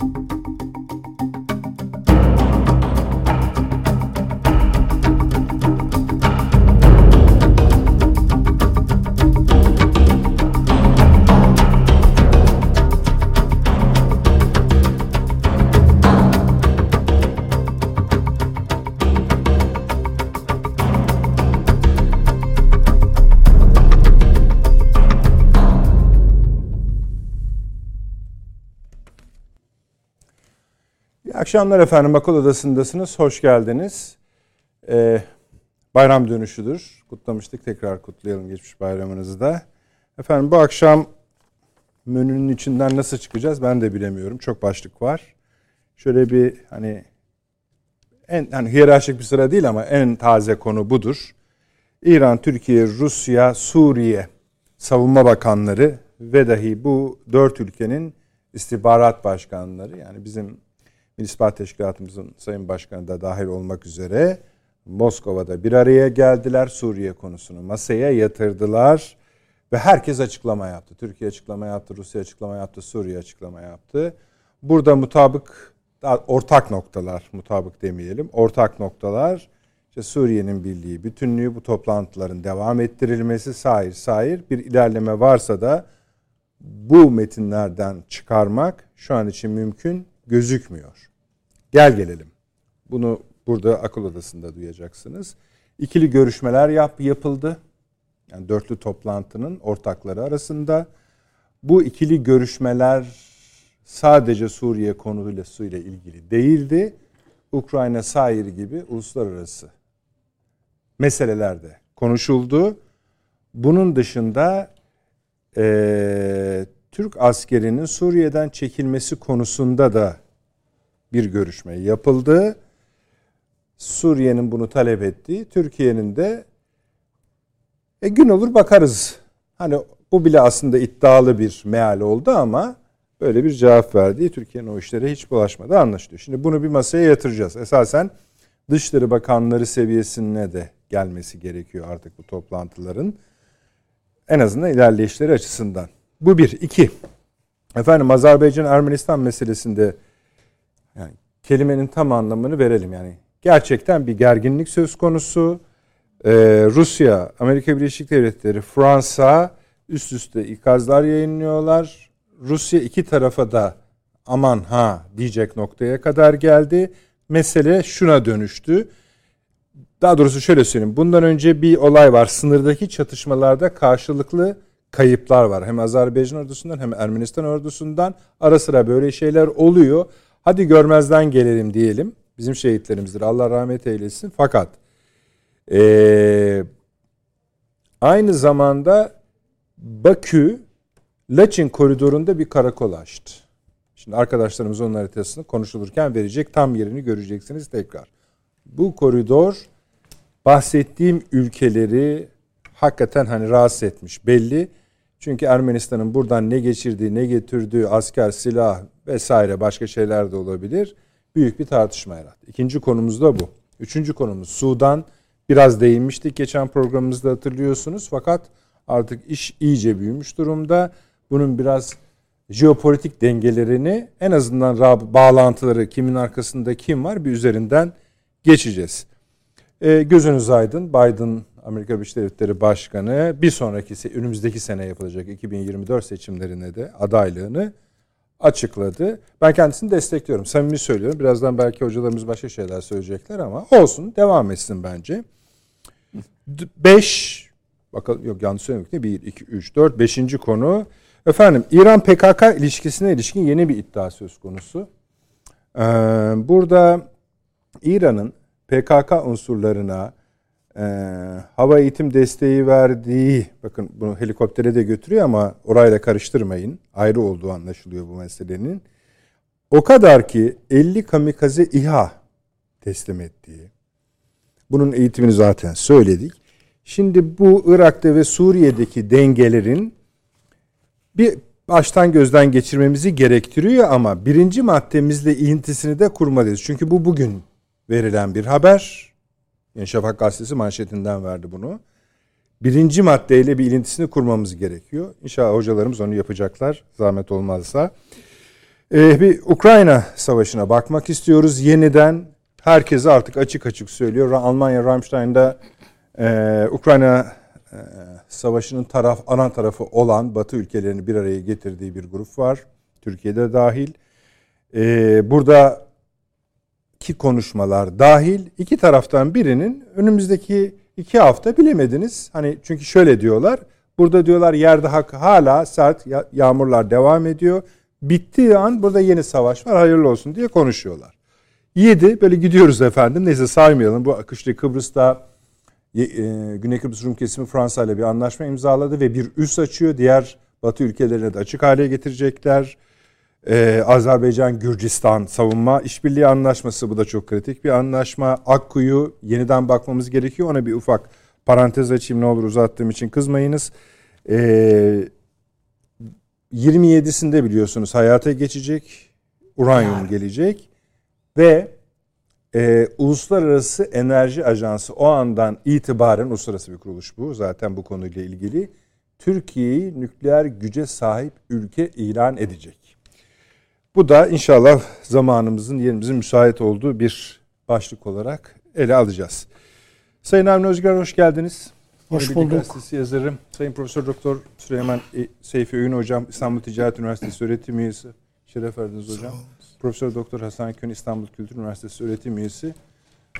you akşamlar efendim. Akıl Odası'ndasınız. Hoş geldiniz. Ee, bayram dönüşüdür. Kutlamıştık. Tekrar kutlayalım geçmiş bayramınızı da. Efendim bu akşam menünün içinden nasıl çıkacağız ben de bilemiyorum. Çok başlık var. Şöyle bir hani en hani hiyerarşik bir sıra değil ama en taze konu budur. İran, Türkiye, Rusya, Suriye savunma bakanları ve dahi bu dört ülkenin istihbarat başkanları yani bizim Milli İstihbarat Teşkilatımızın Sayın Başkanı da dahil olmak üzere Moskova'da bir araya geldiler. Suriye konusunu masaya yatırdılar ve herkes açıklama yaptı. Türkiye açıklama yaptı, Rusya açıklama yaptı, Suriye açıklama yaptı. Burada mutabık, ortak noktalar, mutabık demeyelim, ortak noktalar işte Suriye'nin birliği, bütünlüğü, bu toplantıların devam ettirilmesi, sair sair bir ilerleme varsa da bu metinlerden çıkarmak şu an için mümkün gözükmüyor. Gel gelelim. Bunu burada akıl odasında duyacaksınız. İkili görüşmeler yap, yapıldı. Yani dörtlü toplantının ortakları arasında. Bu ikili görüşmeler sadece Suriye konuyla ilgili değildi. Ukrayna sair gibi uluslararası meselelerde konuşuldu. Bunun dışında e, Türk askerinin Suriye'den çekilmesi konusunda da bir görüşme yapıldı. Suriye'nin bunu talep ettiği, Türkiye'nin de e, gün olur bakarız. Hani bu bile aslında iddialı bir meal oldu ama böyle bir cevap verdiği Türkiye'nin o işlere hiç bulaşmadı anlaşılıyor. Şimdi bunu bir masaya yatıracağız. Esasen Dışişleri Bakanları seviyesine de gelmesi gerekiyor artık bu toplantıların. En azından ilerleyişleri açısından. Bu bir. iki. Efendim Azerbaycan-Ermenistan meselesinde yani kelimenin tam anlamını verelim yani. Gerçekten bir gerginlik söz konusu. Ee, Rusya, Amerika Birleşik Devletleri, Fransa üst üste ikazlar yayınlıyorlar. Rusya iki tarafa da aman ha diyecek noktaya kadar geldi. Mesele şuna dönüştü. Daha doğrusu şöyle söyleyeyim. Bundan önce bir olay var. Sınırdaki çatışmalarda karşılıklı kayıplar var. Hem Azerbaycan ordusundan hem Ermenistan ordusundan ara sıra böyle şeyler oluyor. Hadi görmezden gelelim diyelim. Bizim şehitlerimizdir. Allah rahmet eylesin. Fakat ee, aynı zamanda Bakü Laçin koridorunda bir karakol açtı. Şimdi arkadaşlarımız onun haritasını konuşulurken verecek. Tam yerini göreceksiniz tekrar. Bu koridor bahsettiğim ülkeleri hakikaten hani rahatsız etmiş belli. Çünkü Ermenistan'ın buradan ne geçirdiği, ne getirdiği asker, silah vesaire başka şeyler de olabilir. Büyük bir tartışma yarattı. İkinci konumuz da bu. Üçüncü konumuz Sudan. Biraz değinmiştik geçen programımızda hatırlıyorsunuz. Fakat artık iş iyice büyümüş durumda. Bunun biraz jeopolitik dengelerini en azından bağlantıları kimin arkasında kim var bir üzerinden geçeceğiz. E, gözünüz aydın Biden Amerika Birleşik Devletleri Başkanı bir sonraki önümüzdeki sene yapılacak 2024 seçimlerine de adaylığını açıkladı. Ben kendisini destekliyorum. Samimi söylüyorum. Birazdan belki hocalarımız başka şeyler söyleyecekler ama olsun. Devam etsin bence. 5 bakalım yok yanlış söylemek değil. 1 2 3 4 5. konu. Efendim İran PKK ilişkisine ilişkin yeni bir iddia söz konusu. Ee, burada İran'ın PKK unsurlarına e, hava eğitim desteği verdiği, bakın bunu helikoptere de götürüyor ama orayla karıştırmayın. Ayrı olduğu anlaşılıyor bu meselenin. O kadar ki 50 kamikaze İHA teslim ettiği. Bunun eğitimini zaten söyledik. Şimdi bu Irak'ta ve Suriye'deki dengelerin bir baştan gözden geçirmemizi gerektiriyor ama birinci maddemizle ilintisini de kurmalıyız. Çünkü bu bugün verilen bir haber. Yani Şafak Gazetesi manşetinden verdi bunu. Birinci maddeyle bir ilintisini kurmamız gerekiyor. İnşallah hocalarımız onu yapacaklar zahmet olmazsa. Ee, bir Ukrayna savaşına bakmak istiyoruz. Yeniden herkese artık açık açık söylüyor. Almanya Ramstein'da e, Ukrayna e, savaşının taraf ana tarafı olan Batı ülkelerini bir araya getirdiği bir grup var. Türkiye'de dahil. E, burada ki konuşmalar dahil iki taraftan birinin önümüzdeki iki hafta bilemediniz. Hani çünkü şöyle diyorlar. Burada diyorlar yerde hak hala sert yağmurlar devam ediyor. Bittiği an burada yeni savaş var hayırlı olsun diye konuşuyorlar. Yedi böyle gidiyoruz efendim neyse saymayalım bu akışlı Kıbrıs'ta e, Güney Kıbrıs Rum kesimi Fransa ile bir anlaşma imzaladı ve bir üs açıyor. Diğer Batı ülkelerine de açık hale getirecekler. Ee, Azerbaycan Gürcistan savunma işbirliği anlaşması bu da çok kritik bir anlaşma. Akkuyu yeniden bakmamız gerekiyor. Ona bir ufak parantez açayım ne olur uzattığım için kızmayınız. Ee, 27'sinde biliyorsunuz hayata geçecek. Uranyum yani. gelecek ve e, Uluslararası Enerji Ajansı o andan itibaren uluslararası bir kuruluş bu zaten bu konuyla ilgili Türkiye'yi nükleer güce sahip ülke ilan edecek. Bu da inşallah zamanımızın yerimizin müsait olduğu bir başlık olarak ele alacağız. Sayın Avni Özgür hoş geldiniz. Hoş Yeni bulduk. Gazetesi yazarım. Sayın Profesör Doktor Süleyman Seyfi Öğün Hocam İstanbul Ticaret Üniversitesi öğretim üyesi. Şeref verdiniz hocam. Profesör Doktor Hasan Kön İstanbul Kültür Üniversitesi öğretim üyesi.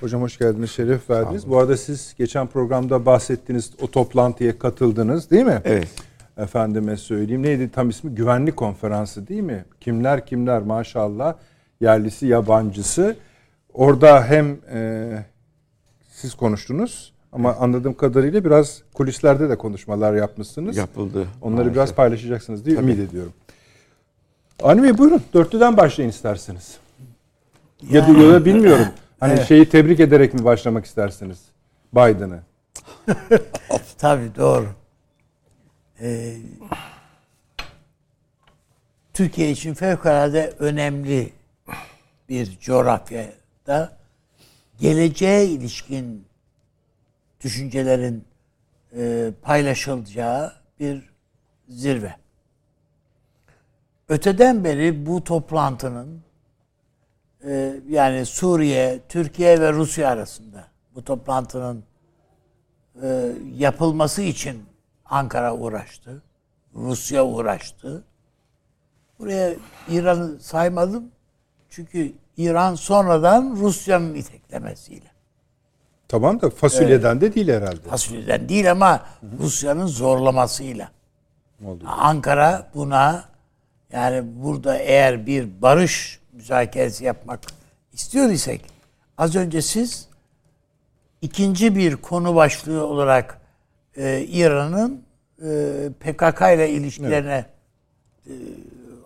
Hocam hoş geldiniz, şeref verdiniz. Bu arada siz geçen programda bahsettiğiniz o toplantıya katıldınız değil mi? Evet. Efendime söyleyeyim. Neydi tam ismi? Güvenlik konferansı değil mi? Kimler kimler maşallah. Yerlisi, yabancısı. Orada hem e, siz konuştunuz ama anladığım kadarıyla biraz kulislerde de konuşmalar yapmışsınız. Yapıldı. Onları maalesef. biraz paylaşacaksınız diye Tabii. ümit ediyorum. Avni Bey buyurun. Dörtlüden başlayın isterseniz. Yani, ya da bilmiyorum. Hani evet. şeyi tebrik ederek mi başlamak istersiniz? Biden'ı. Tabii doğru. Ee, Türkiye için fevkalade önemli bir coğrafyada geleceğe ilişkin düşüncelerin e, paylaşılacağı bir zirve. Öteden beri bu toplantının e, yani Suriye, Türkiye ve Rusya arasında bu toplantının e, yapılması için Ankara uğraştı. Rusya uğraştı. Buraya İran'ı saymadım. Çünkü İran sonradan Rusya'nın iteklemesiyle. Tamam da fasulyeden evet. de değil herhalde. Fasulyeden değil ama Rusya'nın zorlamasıyla. Oldu. Ankara buna yani burada eğer bir barış müzakeresi yapmak istiyor isek az önce siz ikinci bir konu başlığı olarak e, İran'ın e, PKK ile ilişkilerine evet. e,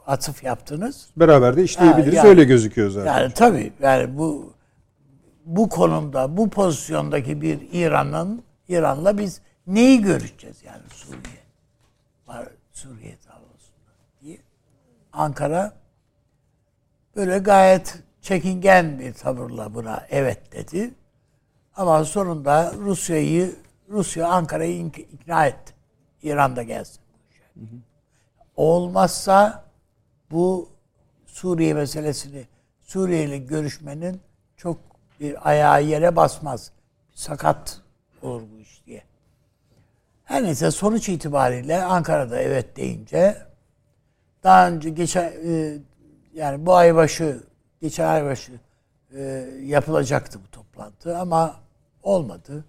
atıf yaptınız. Beraber de işleyebiliriz yani, öyle gözüküyor zaten. Yani tabii yani bu bu konumda bu pozisyondaki bir İran'ın İran'la biz neyi göreceğiz yani Suriye var Suriye Ankara böyle gayet çekingen bir tavırla buna evet dedi. Ama sonunda Rusya'yı Rusya Ankara'yı ikna etti. İran'da gelsin. Hı hı. Olmazsa bu Suriye meselesini Suriye ile görüşmenin çok bir ayağı yere basmaz. Sakat olur bu iş diye. Her neyse sonuç itibariyle Ankara'da evet deyince daha önce geçen e, yani bu ay başı geçen ay başı e, yapılacaktı bu toplantı ama olmadı.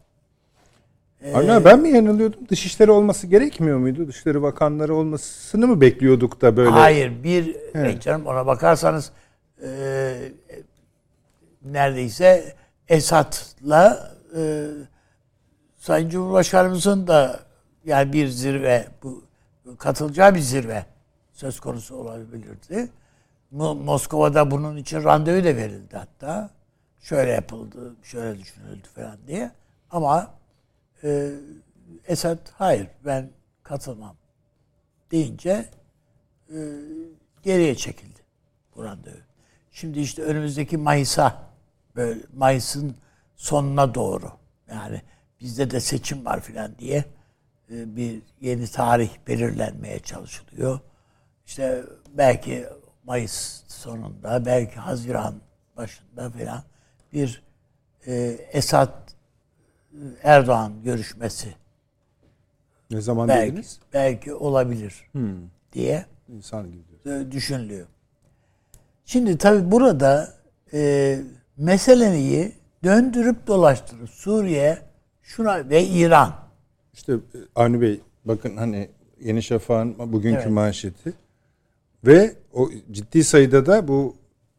Ee, ben mi yanılıyordum? Dışişleri olması gerekmiyor muydu? Dışişleri bakanları olmasını mı bekliyorduk da böyle? Hayır. Bir evet. canım ona bakarsanız e, neredeyse Esat'la e, Sayın Cumhurbaşkanımızın da yani bir zirve bu katılacağı bir zirve söz konusu olabilirdi. Moskova'da bunun için randevu da verildi hatta. Şöyle yapıldı, şöyle düşünüldü falan diye. Ama e, Esad hayır ben katılmam deyince e, geriye çekildi bu randevu. Şimdi işte önümüzdeki Mayıs'a böyle Mayıs'ın sonuna doğru yani bizde de seçim var filan diye bir yeni tarih belirlenmeye çalışılıyor. İşte belki Mayıs sonunda belki Haziran başında falan bir e, Esad Erdoğan görüşmesi Ne zaman belki dediniz? belki olabilir Hmm. diye İnsan gibi e, düşünülüyor. Şimdi tabi burada e, meseleyi döndürüp dolaştırıp Suriye şuna ve İran İşte e, Avni Bey bakın hani Yeni Şafak'ın bugünkü Evet. manşeti ve o ciddi sayıda da bu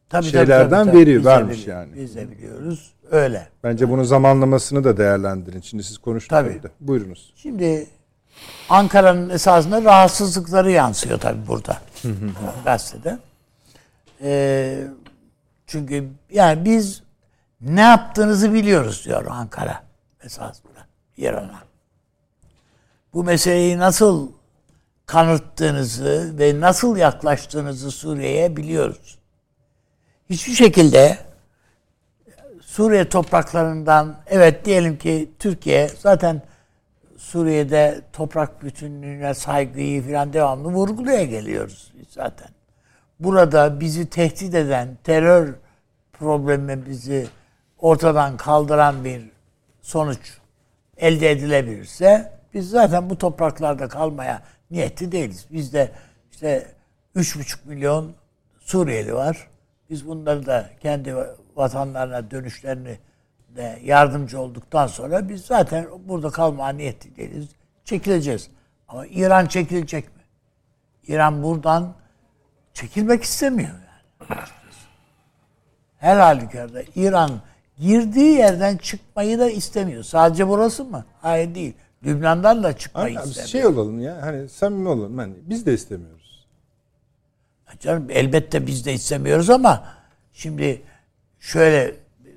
tabii, şeylerden veri Biz de vermiş bili- yani. Biz de biliyoruz. Öyle. Bence bunun zamanlamasını da değerlendirin. Şimdi siz konuştunuz Tabii. da. Buyurunuz. Şimdi Ankara'nın esasında rahatsızlıkları yansıyor tabii burada. gazetede. Ee, çünkü yani biz ne yaptığınızı biliyoruz diyor Ankara esasında İran'a. Bu meseleyi nasıl kanıttığınızı ve nasıl yaklaştığınızı Suriye'ye biliyoruz. Hiçbir şekilde Suriye topraklarından evet diyelim ki Türkiye zaten Suriye'de toprak bütünlüğüne saygıyı falan devamlı vurgulaya geliyoruz zaten. Burada bizi tehdit eden terör problemimizi ortadan kaldıran bir sonuç elde edilebilirse biz zaten bu topraklarda kalmaya niyetli değiliz. Bizde işte 3,5 milyon Suriyeli var. Biz bunları da kendi vatanlarına dönüşlerini de yardımcı olduktan sonra biz zaten burada kalmaya niyetli değiliz. Çekileceğiz. Ama İran çekilecek mi? İran buradan çekilmek istemiyor yani. Her halükarda İran girdiği yerden çıkmayı da istemiyor. Sadece burası mı? Hayır değil. Lübnan'dan da çıkmayı Abi, istemiyor. şey olalım ya hani samimi olalım. Hani biz de istemiyoruz. Canım elbette biz de istemiyoruz ama şimdi şöyle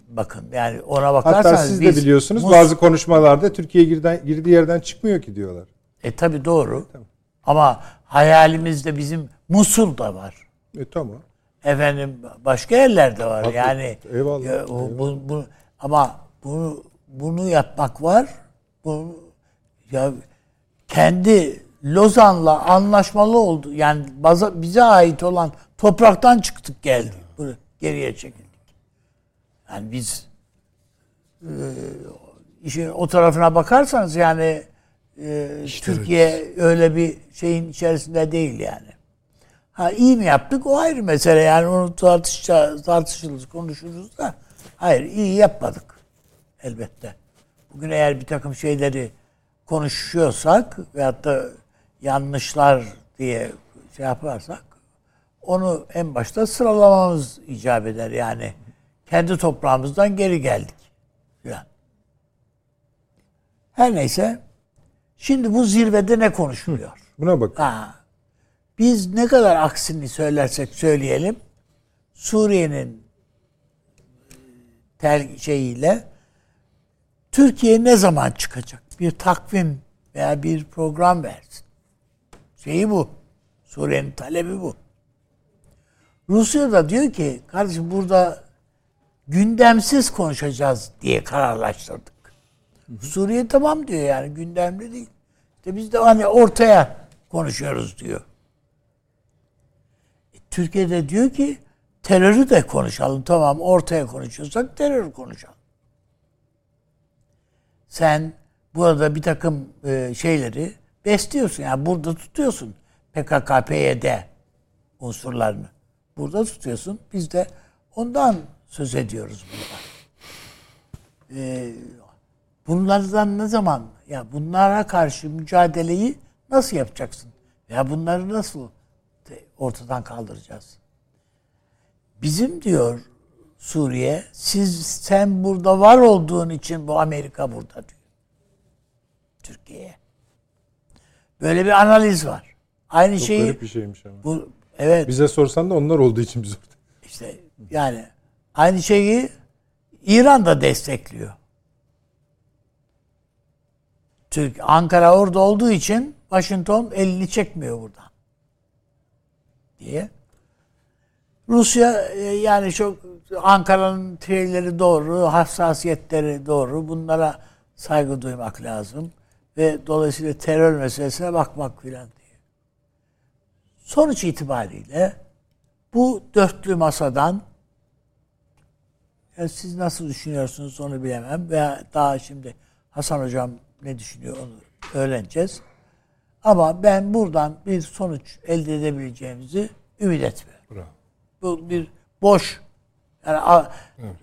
bakın yani ona bakarsanız Hatta siz de biliyorsunuz Mus- bazı konuşmalarda Türkiye girden, girdiği yerden çıkmıyor ki diyorlar. E tabi doğru. Ama hayalimizde bizim Musul da var. E tamam. Efendim başka yerlerde var. Haklı. Yani Eyvallah, ya, o, bu, bu, ama bunu bunu yapmak var. Bu ya kendi Lozan'la anlaşmalı oldu. Yani baza, bize ait olan topraktan çıktık geldik. Geriye çekildik. Yani biz e, işin o tarafına bakarsanız yani e, Türkiye öyle bir şeyin içerisinde değil yani. Ha iyi mi yaptık o ayrı mesele yani onu tartışacağız, tartışırız, konuşuruz da hayır iyi yapmadık elbette. Bugün eğer bir takım şeyleri konuşuyorsak veyahut da yanlışlar diye şey yaparsak onu en başta sıralamamız icap eder yani. Kendi toprağımızdan geri geldik. Falan. Her neyse şimdi bu zirvede ne konuşuluyor? Buna bak. Ha. Biz ne kadar aksini söylersek söyleyelim Suriye'nin tel şeyiyle Türkiye ne zaman çıkacak? Bir takvim veya bir program versin. Şeyi bu. Suriye'nin talebi bu. Rusya da diyor ki kardeşim burada gündemsiz konuşacağız diye kararlaştırdık. Suriye tamam diyor yani gündemli değil. İşte biz de hani ortaya konuşuyoruz diyor. E, Türkiye'de diyor ki terörü de konuşalım. Tamam ortaya konuşuyorsak terör konuşalım. Sen burada bir takım e, şeyleri besliyorsun. Yani burada tutuyorsun PKK, PYD unsurlarını. Burada tutuyorsun. Biz de ondan söz ediyoruz burada. E, bunlardan ne zaman ya bunlara karşı mücadeleyi nasıl yapacaksın? Ya bunları nasıl ortadan kaldıracağız? Bizim diyor Suriye, siz sen burada var olduğun için bu Amerika burada diyor. Türkiye'ye. Böyle bir analiz var. Aynı Çok şeyi garip bir şeymiş ama. bu evet Bize sorsan da onlar olduğu için biz orada. işte yani aynı şeyi İran da destekliyor. Türk Ankara orada olduğu için Washington elini çekmiyor buradan. Diye. Rusya e, yani çok Ankara'nın şeyleri doğru, hassasiyetleri doğru. Bunlara saygı duymak lazım ve dolayısıyla terör meselesine bakmak filan diye. Sonuç itibariyle Bu dörtlü masadan ya siz nasıl düşünüyorsunuz onu bilemem veya daha şimdi Hasan Hocam ne düşünüyor onu öğreneceğiz. Ama ben buradan bir sonuç elde edebileceğimizi ümit etmiyorum. Bravo. Bu bir boş yani evet.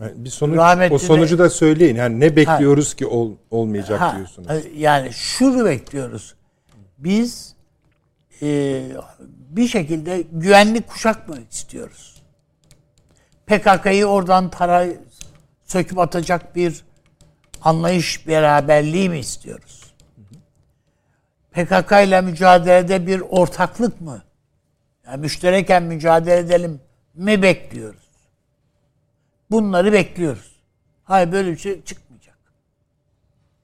e, bir sonuç o sonucu da söyleyin. Yani ne bekliyoruz ha, ki ol, olmayacak ha, diyorsunuz. Yani şunu bekliyoruz. Biz e, bir şekilde güvenlik kuşak mı istiyoruz? PKK'yı oradan para söküp atacak bir anlayış beraberliği mi istiyoruz? PKK ile mücadelede bir ortaklık mı? Yani müştereken mücadele edelim mi bekliyoruz? Bunları bekliyoruz. Hayır böyle bir şey çıkmayacak.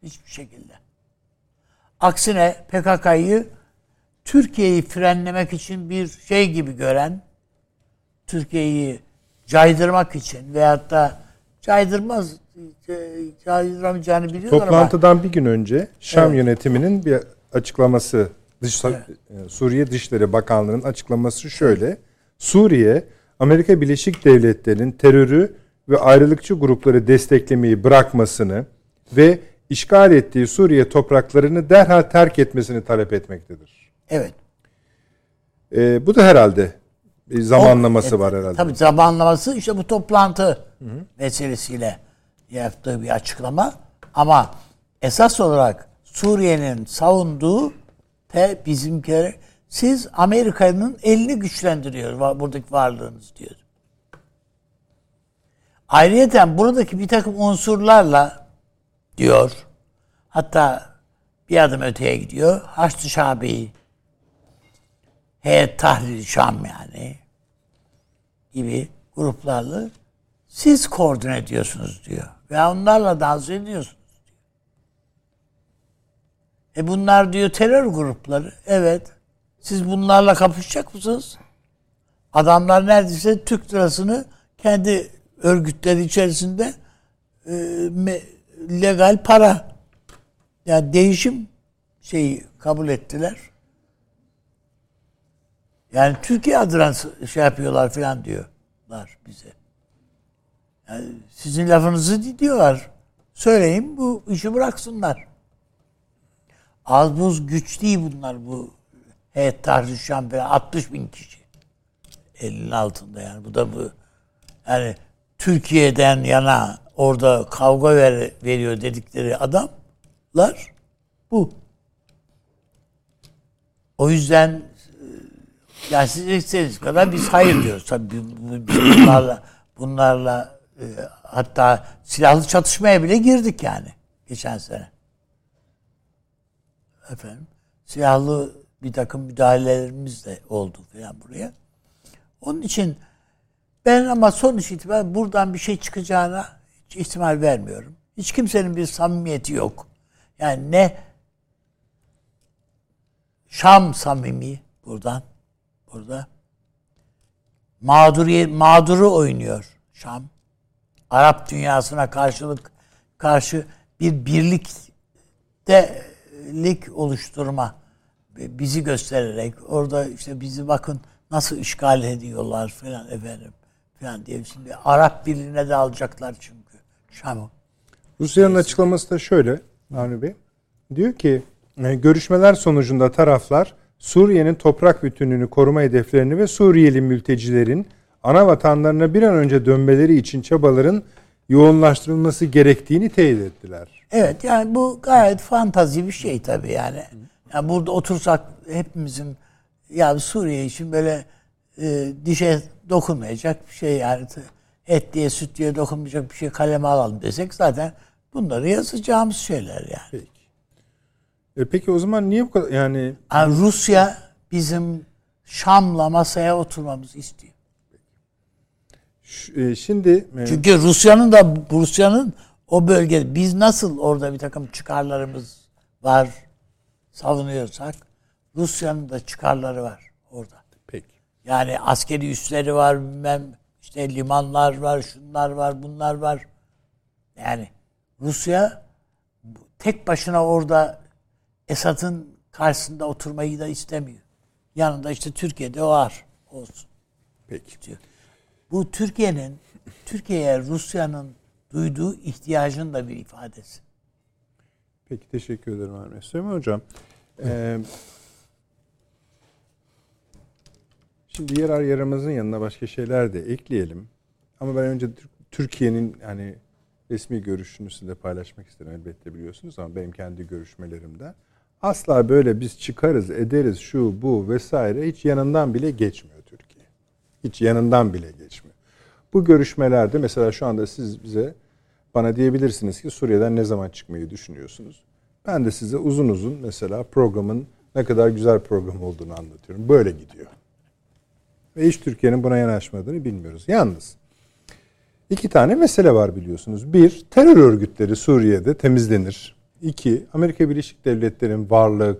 Hiçbir şekilde. Aksine PKK'yı Türkiye'yi frenlemek için bir şey gibi gören, Türkiye'yi caydırmak için veyahut da caydırmaz caydıramayacağını biliyorlar Toplantıdan ama, bir gün önce Şam evet. yönetiminin bir açıklaması Dış, evet. E, Suriye Dışişleri Bakanlığı'nın açıklaması şöyle. Suriye Amerika Birleşik Devletleri'nin terörü ve ayrılıkçı grupları desteklemeyi bırakmasını ve işgal ettiği Suriye topraklarını derhal terk etmesini talep etmektedir. Evet. Ee, bu da herhalde bir zamanlaması o, var herhalde. Tabii zamanlaması işte bu toplantı hı hı. meselesiyle yaptığı bir açıklama. Ama esas olarak Suriye'nin savunduğu te bizimkiler siz Amerika'nın elini güçlendiriyor buradaki varlığınız diyor. Ayrıca buradaki bir takım unsurlarla diyor. Hatta bir adım öteye gidiyor. Haçlı Şabi, Heyet Tahrir Şam yani gibi gruplarla siz koordine ediyorsunuz diyor. Ve onlarla dans ediyorsunuz diyor. E bunlar diyor terör grupları. Evet. Siz bunlarla kapışacak mısınız? Adamlar neredeyse Türk lirasını kendi örgütleri içerisinde e, me, legal para yani değişim şeyi kabul ettiler. Yani Türkiye adına şey yapıyorlar falan diyorlar bize. Yani sizin lafınızı diyorlar. Söyleyin bu işi bıraksınlar. Az buz güç değil bunlar bu heyet tartışan falan 60 bin kişi. Elinin altında yani. Bu da bu yani Türkiye'den yana orada kavga ver, veriyor dedikleri adamlar bu. O yüzden yani siz istediğiniz kadar biz hayır diyoruz. Tabii bunlarla bunlarla e, hatta silahlı çatışmaya bile girdik yani geçen sene. Efendim silahlı bir takım müdahalelerimiz de oldu falan buraya. Onun için ben ama sonuç itibariyle buradan bir şey çıkacağına hiç ihtimal vermiyorum. Hiç kimsenin bir samimiyeti yok. Yani ne Şam samimi buradan burada mağduriye mağduru oynuyor Şam. Arap dünyasına karşılık karşı bir birliktelik oluşturma bizi göstererek orada işte bizi bakın nasıl işgal ediyorlar falan efendim falan diye. Şimdi Arap Birliği'ne de alacaklar çünkü Şam'ı. Rusya'nın açıklaması da şöyle Avni Bey. Diyor ki e, görüşmeler sonucunda taraflar Suriye'nin toprak bütünlüğünü koruma hedeflerini ve Suriyeli mültecilerin ana vatanlarına bir an önce dönmeleri için çabaların yoğunlaştırılması gerektiğini teyit ettiler. Evet yani bu gayet fantazi bir şey tabii yani. yani burada otursak hepimizin ya Suriye için böyle e, dişe dokunmayacak bir şey yani et diye süt diye dokunmayacak bir şey kaleme alalım desek zaten bunları yazacağımız şeyler yani. Peki. E peki o zaman niye bu kadar yani... yani Rusya bizim Şam'la masaya oturmamızı istiyor. E, şimdi e, çünkü Rusya'nın da Rusya'nın o bölgede biz nasıl orada bir takım çıkarlarımız var savunuyorsak Rusya'nın da çıkarları var orada. Yani askeri üsleri var, bilmem işte limanlar var, şunlar var, bunlar var. Yani Rusya tek başına orada Esad'ın karşısında oturmayı da istemiyor. Yanında işte Türkiye'de var olsun. Peki. Bu Türkiye'nin Türkiye'ye Rusya'nın duyduğu ihtiyacın da bir ifadesi. Peki teşekkür ederim Ahmet Süleyman Hocam. Ee, şimdi yer yaramızın yanına başka şeyler de ekleyelim. Ama ben önce Türkiye'nin hani resmi görüşünü sizinle paylaşmak isterim elbette biliyorsunuz ama benim kendi görüşmelerimde. Asla böyle biz çıkarız, ederiz şu bu vesaire hiç yanından bile geçmiyor Türkiye. Hiç yanından bile geçmiyor. Bu görüşmelerde mesela şu anda siz bize bana diyebilirsiniz ki Suriye'den ne zaman çıkmayı düşünüyorsunuz? Ben de size uzun uzun mesela programın ne kadar güzel program olduğunu anlatıyorum. Böyle gidiyor. Ve hiç Türkiye'nin buna yanaşmadığını bilmiyoruz. Yalnız iki tane mesele var biliyorsunuz. Bir, terör örgütleri Suriye'de temizlenir. İki, Amerika Birleşik Devletleri'nin varlığı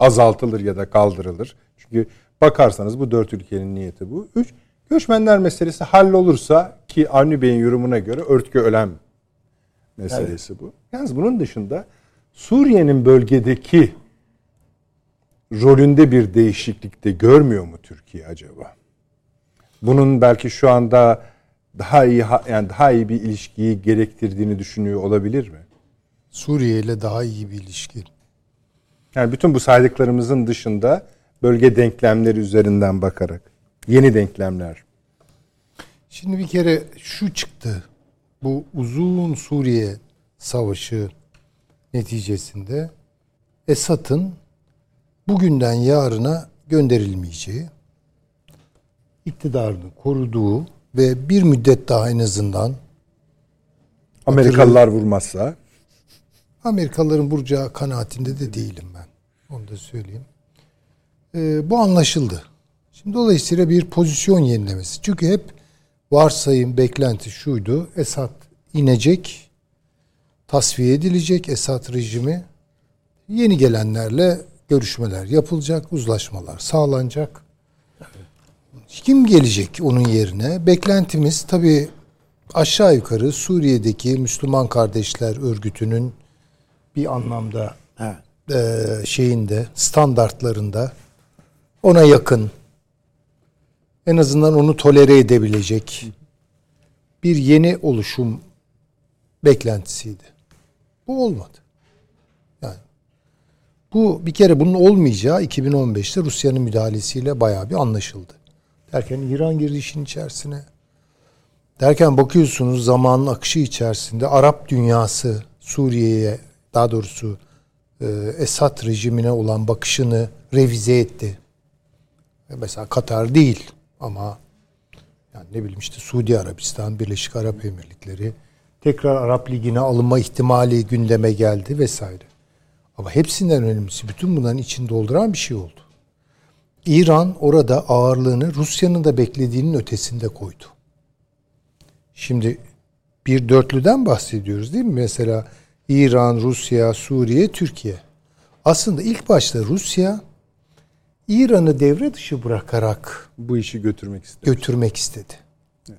azaltılır ya da kaldırılır. Çünkü bakarsanız bu dört ülkenin niyeti bu. Üç, göçmenler meselesi hallolursa ki Avni Bey'in yorumuna göre örtgü ölen meselesi evet. bu. Yalnız bunun dışında Suriye'nin bölgedeki rolünde bir değişiklik de görmüyor mu Türkiye acaba? Bunun belki şu anda daha iyi yani daha iyi bir ilişkiyi gerektirdiğini düşünüyor olabilir mi? Suriye ile daha iyi bir ilişki. Yani bütün bu saydıklarımızın dışında bölge denklemleri üzerinden bakarak yeni denklemler. Şimdi bir kere şu çıktı. Bu uzun Suriye savaşı neticesinde Esad'ın bugünden yarına gönderilmeyeceği, iktidarını koruduğu ve bir müddet daha en azından Amerikalılar vurmazsa Amerikalıların vuracağı kanaatinde de değilim ben. Onu da söyleyeyim. Ee, bu anlaşıldı. Şimdi dolayısıyla bir pozisyon yenilemesi. Çünkü hep varsayım, beklenti şuydu. Esad inecek, tasfiye edilecek Esad rejimi. Yeni gelenlerle görüşmeler yapılacak, uzlaşmalar sağlanacak. Kim gelecek onun yerine? Beklentimiz tabii aşağı yukarı Suriye'deki Müslüman Kardeşler Örgütü'nün bir anlamda evet. e, şeyinde standartlarında ona yakın en azından onu tolere edebilecek bir yeni oluşum beklentisiydi. Bu olmadı. Yani bu bir kere bunun olmayacağı 2015'te Rusya'nın müdahalesiyle bayağı bir anlaşıldı. Derken İran girdi işin içerisine. Derken bakıyorsunuz zamanın akışı içerisinde Arap dünyası Suriye'ye daha doğrusu e, Esad rejimine olan bakışını revize etti. Mesela Katar değil ama yani ne bileyim işte Suudi Arabistan, Birleşik Arap Emirlikleri tekrar Arap Ligi'ne alınma ihtimali gündeme geldi vesaire. Ama hepsinden önemlisi bütün bunların için dolduran bir şey oldu. İran orada ağırlığını Rusya'nın da beklediğinin ötesinde koydu. Şimdi bir dörtlüden bahsediyoruz değil mi? Mesela İran, Rusya, Suriye, Türkiye. Aslında ilk başta Rusya İran'ı devre dışı bırakarak bu işi götürmek istedi. Götürmek istedi. Evet.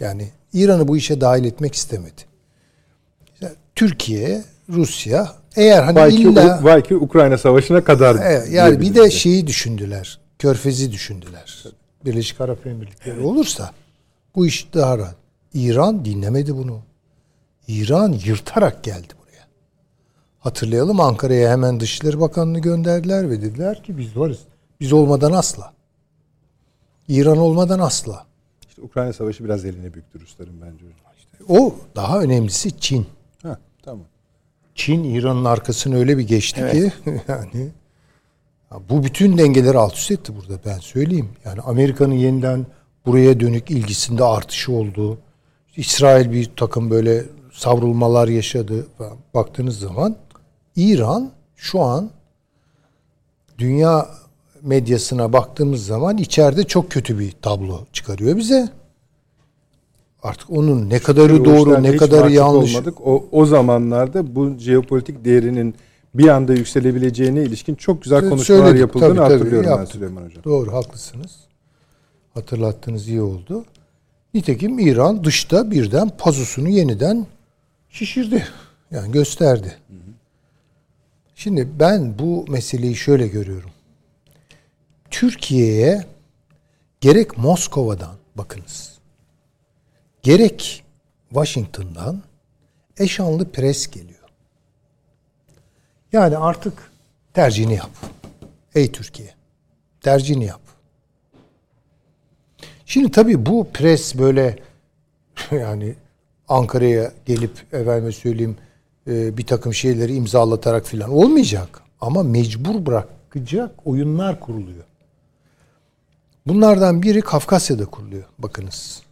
Yani İran'ı bu işe dahil etmek istemedi. Türkiye, Rusya eğer hani belki, illa belki Ukrayna Savaşı'na kadar evet, yani bir de şeyi düşündüler. Körfez'i düşündüler. Birleşik Arap Emirlikleri evet. olursa bu iş daha rahat. İran dinlemedi bunu. İran yırtarak geldi buraya. Hatırlayalım Ankara'ya hemen Dışişleri Bakanlığı gönderdiler ve dediler ki biz varız. Biz olmadan asla. İran olmadan asla. İşte Ukrayna Savaşı biraz eline büktü Rusların bence. İşte o daha önemlisi Çin. Ha, tamam. Çin İran'ın arkasını öyle bir geçti evet. ki yani bu bütün dengeleri alt üst etti burada ben söyleyeyim. Yani Amerika'nın yeniden buraya dönük ilgisinde artışı oldu. İsrail bir takım böyle savrulmalar yaşadı. Baktığınız zaman İran şu an dünya medyasına baktığımız zaman içeride çok kötü bir tablo çıkarıyor bize. Artık onun ne kadarı doğru, ne kadarı yanlış. Olmadık. O, o zamanlarda bu jeopolitik değerinin bir anda yükselebileceğine ilişkin çok güzel konuşmalar Söyledik, yapıldığını tabii, hatırlıyorum tabii, ben Süleyman Hocam. Doğru, haklısınız. Hatırlattığınız iyi oldu. Nitekim İran dışta birden pazusunu yeniden şişirdi. Yani gösterdi. Şimdi ben bu meseleyi şöyle görüyorum. Türkiye'ye gerek Moskova'dan bakınız. Gerek Washington'dan eşanlı pres geliyor. Yani artık tercihini yap. Ey Türkiye. Tercihini yap. Şimdi tabii bu pres böyle yani Ankara'ya gelip efendime söyleyeyim e, bir takım şeyleri imzalatarak filan olmayacak. Ama mecbur bırakacak oyunlar kuruluyor. Bunlardan biri Kafkasya'da kuruluyor. Bakınız.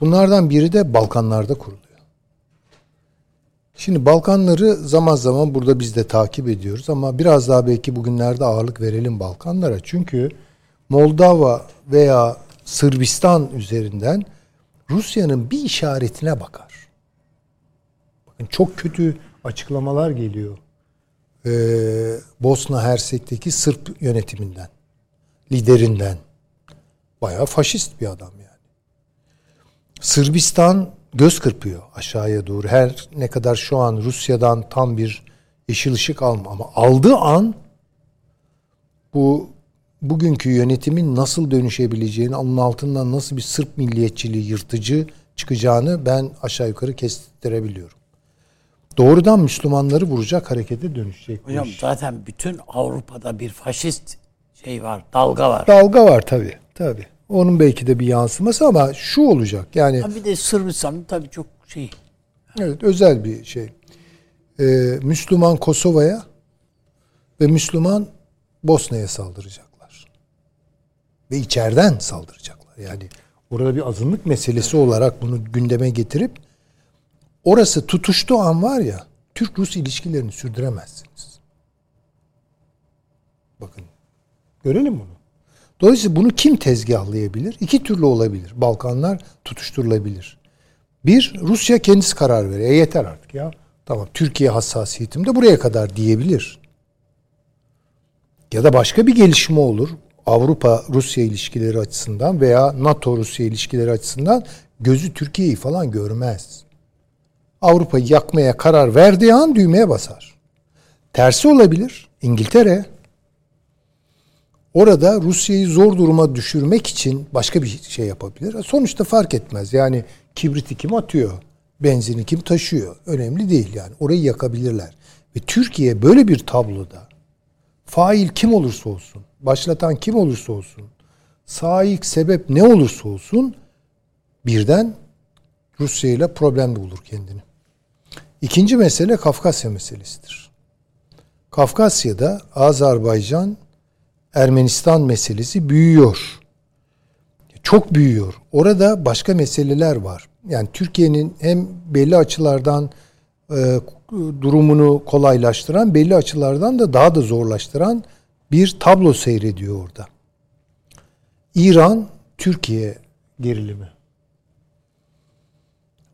Bunlardan biri de Balkanlarda kuruluyor. Şimdi Balkanları zaman zaman burada biz de takip ediyoruz ama biraz daha belki bugünlerde ağırlık verelim Balkanlara. Çünkü Moldova veya Sırbistan üzerinden Rusya'nın bir işaretine bakar. Bakın çok kötü açıklamalar geliyor. Ee, Bosna Hersek'teki Sırp yönetiminden, liderinden. Bayağı faşist bir adam yani. Sırbistan göz kırpıyor aşağıya doğru. Her ne kadar şu an Rusya'dan tam bir yeşil ışık alma ama aldığı an bu bugünkü yönetimin nasıl dönüşebileceğini, onun altından nasıl bir Sırp milliyetçiliği yırtıcı çıkacağını ben aşağı yukarı kestirebiliyorum. Doğrudan Müslümanları vuracak harekete dönüşecek. Hocam iş. zaten bütün Avrupa'da bir faşist şey var, dalga var. Dalga var tabii, tabii. Onun belki de bir yansıması ama şu olacak yani. bir de Sırbistan tabii çok şey. Evet özel bir şey. Ee, Müslüman Kosova'ya ve Müslüman Bosna'ya saldıracaklar. Ve içeriden saldıracaklar. Yani orada bir azınlık meselesi olarak bunu gündeme getirip orası tutuştuğu an var ya Türk-Rus ilişkilerini sürdüremezsiniz. Bakın görelim bunu. Dolayısıyla bunu kim tezgahlayabilir? İki türlü olabilir. Balkanlar tutuşturulabilir. Bir, Rusya kendisi karar veriyor. E yeter artık ya. Tamam Türkiye hassasiyetim de buraya kadar diyebilir. Ya da başka bir gelişme olur. Avrupa-Rusya ilişkileri açısından veya NATO-Rusya ilişkileri açısından gözü Türkiye'yi falan görmez. Avrupa'yı yakmaya karar verdiği an düğmeye basar. Tersi olabilir. İngiltere orada Rusya'yı zor duruma düşürmek için başka bir şey yapabilir. Sonuçta fark etmez. Yani kibriti kim atıyor, benzini kim taşıyor önemli değil yani. Orayı yakabilirler. Ve Türkiye böyle bir tabloda fail kim olursa olsun, başlatan kim olursa olsun, sahik sebep ne olursa olsun birden Rusya ile problemde bulur kendini. İkinci mesele Kafkasya meselesidir. Kafkasya'da Azerbaycan Ermenistan meselesi büyüyor. Çok büyüyor. Orada başka meseleler var. Yani Türkiye'nin hem belli açılardan e, durumunu kolaylaştıran, belli açılardan da daha da zorlaştıran bir tablo seyrediyor orada. İran, Türkiye gerilimi.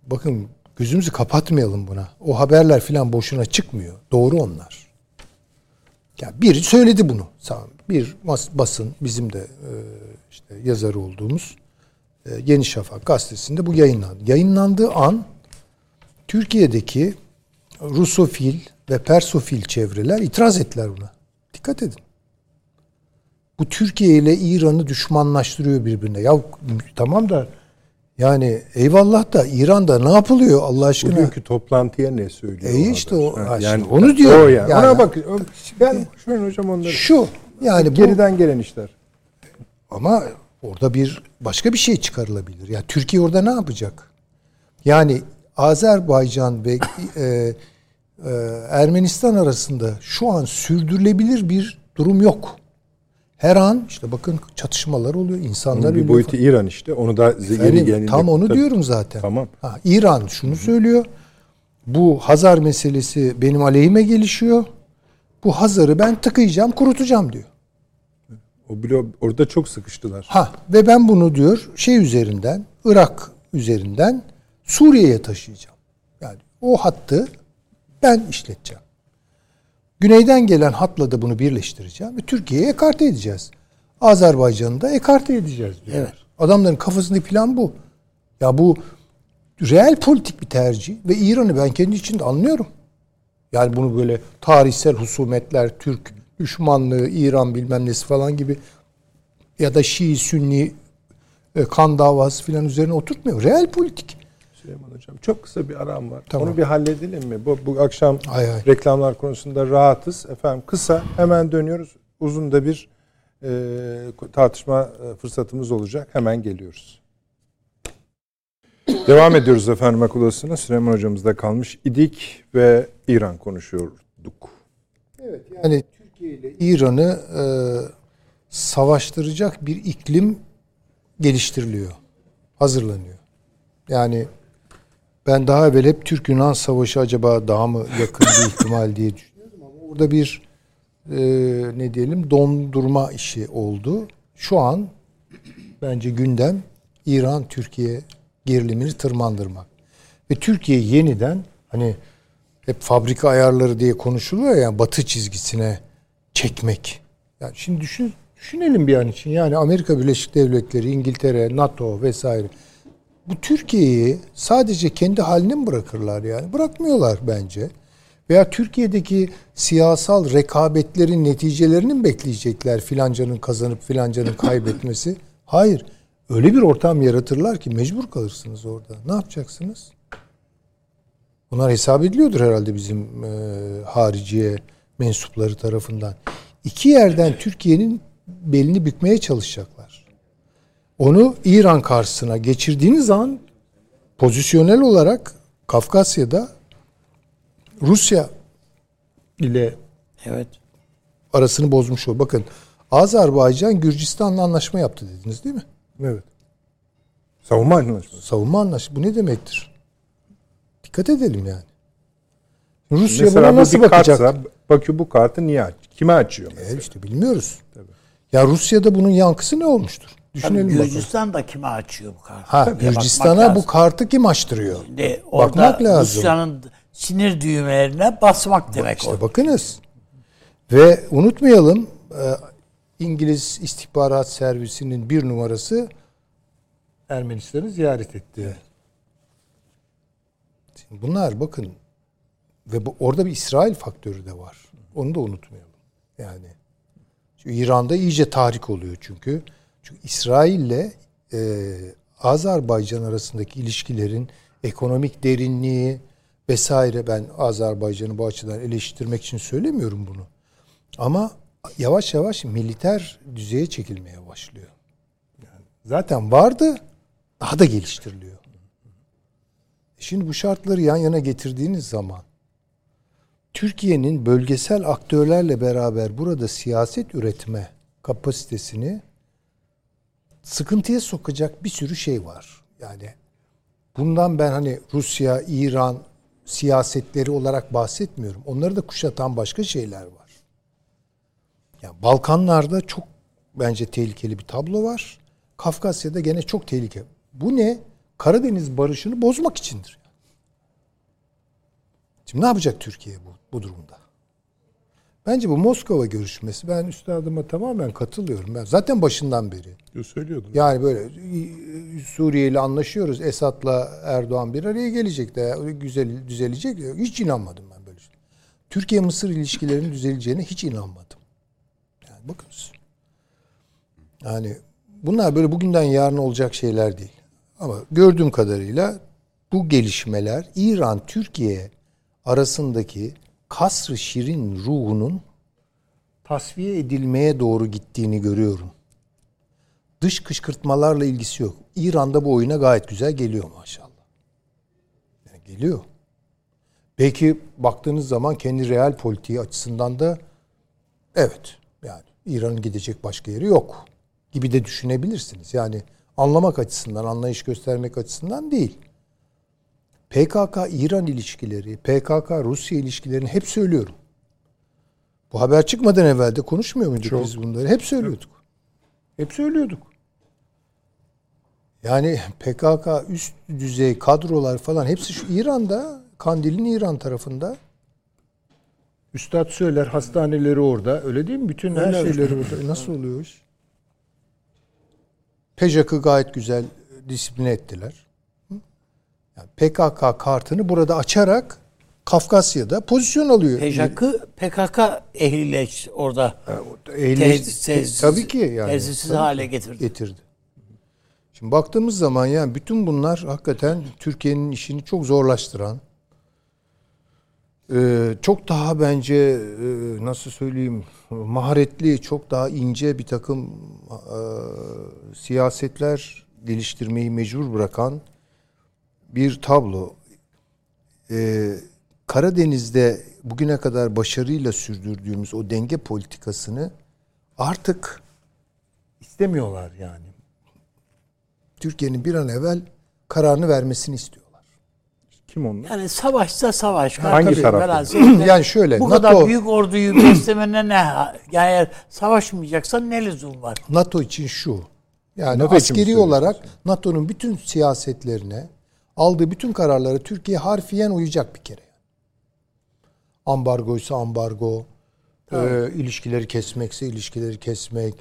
Bakın gözümüzü kapatmayalım buna. O haberler filan boşuna çıkmıyor. Doğru onlar. Ya biri söyledi bunu. Bir basın bizim de e, işte yazarı olduğumuz e, Yeni Şafak gazetesinde bu yayınlandı. Yayınlandığı an Türkiye'deki Rusofil ve Persofil çevreler itiraz ettiler buna. Dikkat edin. Bu Türkiye ile İran'ı düşmanlaştırıyor birbirine. Ya tamam da yani eyvallah da İran'da ne yapılıyor Allah aşkına? Bugünkü toplantıya ne söylüyor? E işte o ha, yani onu diyor. O yani. yani. Ona bak. Ben şu hocam onları. Şu yani bu, geriden gelen işler. Ama orada bir başka bir şey çıkarılabilir. Yani Türkiye orada ne yapacak? Yani Azerbaycan ve e, e, Ermenistan arasında şu an sürdürülebilir bir durum yok. Her an işte bakın çatışmalar oluyor. insanlar Onun bir boyutu falan. İran işte. Onu da geri gelin. Tam onu tabii. diyorum zaten. Tamam. Ha, İran şunu Hı-hı. söylüyor. Bu Hazar meselesi benim aleyhime gelişiyor. Bu Hazar'ı ben tıkayacağım, kurutacağım diyor. O bile orada çok sıkıştılar. Ha ve ben bunu diyor şey üzerinden, Irak üzerinden Suriye'ye taşıyacağım. Yani o hattı ben işleteceğim. Güneyden gelen hatla da bunu birleştireceğim ve Türkiye'ye ekarte edeceğiz. Azerbaycan'ı da ekarte edeceğiz diyor. Evet. Adamların kafasındaki plan bu. Ya bu reel politik bir tercih ve İran'ı ben kendi içinde anlıyorum. Yani bunu böyle tarihsel husumetler, Türk düşmanlığı, İran bilmem nesi falan gibi ya da Şii, Sünni e, kan davası falan üzerine oturtmuyor. Real politik. Süleyman Hocam çok kısa bir aram var. Tamam. Onu bir halledelim mi? Bu, bu akşam Hay hay. reklamlar konusunda rahatız. Efendim kısa hemen dönüyoruz. Uzun da bir e, tartışma e, fırsatımız olacak. Hemen geliyoruz. Devam ediyoruz efendim akıl odasına. Süleyman hocamızda kalmış idik ve İran konuşuyorduk. Evet yani Türkiye ile İran'ı e, savaştıracak bir iklim geliştiriliyor. Hazırlanıyor. Yani ben daha evvel hep Türk-Yunan savaşı acaba daha mı yakın bir ihtimal diye düşünüyordum ama orada bir e, ne diyelim dondurma işi oldu. Şu an bence gündem İran-Türkiye gerilimini tırmandırmak. Ve Türkiye yeniden hani hep fabrika ayarları diye konuşuluyor ya batı çizgisine çekmek. Yani şimdi düşün, düşünelim bir an için. Yani Amerika Birleşik Devletleri, İngiltere, NATO vesaire. Bu Türkiye'yi sadece kendi haline mi bırakırlar yani? Bırakmıyorlar bence. Veya Türkiye'deki siyasal rekabetlerin neticelerini mi bekleyecekler filancanın kazanıp filancanın kaybetmesi? Hayır. Öyle bir ortam yaratırlar ki mecbur kalırsınız orada. Ne yapacaksınız? Bunlar hesap ediliyordur herhalde bizim e, hariciye mensupları tarafından. İki yerden Türkiye'nin belini bükmeye çalışacaklar. Onu İran karşısına geçirdiğiniz zaman pozisyonel olarak Kafkasya'da Rusya ile Evet. arasını bozmuş o. Bakın Azerbaycan Gürcistan'la anlaşma yaptı dediniz değil mi? Evet. Savunma anlaşması. Savunma anlaşması. Bu ne demektir? Dikkat edelim yani. Rusya Mesela buna bu nasıl bir bakacak? kartsa Bakü bu kartı niye aç? Kime açıyor? E işte bilmiyoruz. Ya Rusya'da bunun yankısı ne olmuştur? Düşünelim Tabii bakalım. Gürcistan da kime açıyor bu kartı? Ha, Gürcistan'a bu kartı kim açtırıyor? Şimdi orada Bakmak lazım. Rusya'nın sinir düğmelerine basmak demek İşte o. bakınız. Ve unutmayalım e, İngiliz istihbarat servisinin bir numarası Ermenistan'ı ziyaret etti. Şimdi bunlar bakın ve bu, orada bir İsrail faktörü de var. Onu da unutmayalım. Yani İran'da iyice tahrik oluyor çünkü. Çünkü İsrail'le e, Azerbaycan arasındaki ilişkilerin ekonomik derinliği vesaire ben Azerbaycan'ı bu açıdan eleştirmek için söylemiyorum bunu. Ama yavaş yavaş militer düzeye çekilmeye başlıyor. Yani zaten vardı daha da geliştiriliyor. Şimdi bu şartları yan yana getirdiğiniz zaman Türkiye'nin bölgesel aktörlerle beraber burada siyaset üretme kapasitesini sıkıntıya sokacak bir sürü şey var. Yani bundan ben hani Rusya, İran siyasetleri olarak bahsetmiyorum. Onları da kuşatan başka şeyler var. Yani Balkanlarda çok bence tehlikeli bir tablo var. Kafkasya'da gene çok tehlikeli. Bu ne? Karadeniz barışını bozmak içindir. Şimdi ne yapacak Türkiye bu, bu durumda? Bence bu Moskova görüşmesi ben üstadıma tamamen katılıyorum. Ben zaten başından beri. Söylüyordum. Yani böyle Suriye ile anlaşıyoruz. Esad'la Erdoğan bir araya gelecek de güzel düzelecek. Hiç inanmadım ben böyle şey. Türkiye Mısır ilişkilerinin düzeleceğine hiç inanmadım. Yani bakınız. Yani bunlar böyle bugünden yarın olacak şeyler değil. Ama gördüğüm kadarıyla bu gelişmeler İran Türkiye arasındaki kasr-ı şirin ruhunun tasfiye edilmeye doğru gittiğini görüyorum. Dış kışkırtmalarla ilgisi yok. İran'da bu oyuna gayet güzel geliyor maşallah. Yani geliyor. Belki baktığınız zaman kendi real politiği açısından da evet yani İran'ın gidecek başka yeri yok gibi de düşünebilirsiniz. Yani anlamak açısından, anlayış göstermek açısından değil. PKK-İran ilişkileri, PKK-Rusya ilişkilerini hep söylüyorum. Bu haber çıkmadan evvel de konuşmuyor muyduk Çok. biz bunları? Hep söylüyorduk. Hep söylüyorduk. Yani PKK üst düzey kadrolar falan hepsi şu İran'da, Kandil'in İran tarafında. Üstad söyler hastaneleri orada. Öyle değil mi? Bütün her Öyle. şeyleri orada. Nasıl oluyor iş? Pejak'ı gayet güzel disipline ettiler. Yani PKK kartını burada açarak Kafkasya'da pozisyon alıyor. PKK, PKK ehliyle orada tesis, tabii ki yani. Tabii hale getirdi. getirdi. Şimdi baktığımız zaman yani bütün bunlar hakikaten Türkiye'nin işini çok zorlaştıran, çok daha bence nasıl söyleyeyim maharetli, çok daha ince bir takım siyasetler geliştirmeyi mecbur bırakan bir tablo. E, Karadeniz'de bugüne kadar başarıyla sürdürdüğümüz o denge politikasını artık istemiyorlar yani. Türkiye'nin bir an evvel kararını vermesini istiyorlar. Kim onlar? Yani savaşsa savaş. Hangi velhasıl- Yani şöyle, Bu NATO- kadar büyük orduyu beslemene ne? Yani eğer savaşmayacaksan ne lüzum var? NATO için şu. Yani NATO mi askeri olarak NATO'nun bütün siyasetlerine, aldığı bütün kararlara Türkiye harfiyen uyacak bir kere. Ambargoysa ambargo, e, ilişkileri kesmekse ilişkileri kesmek,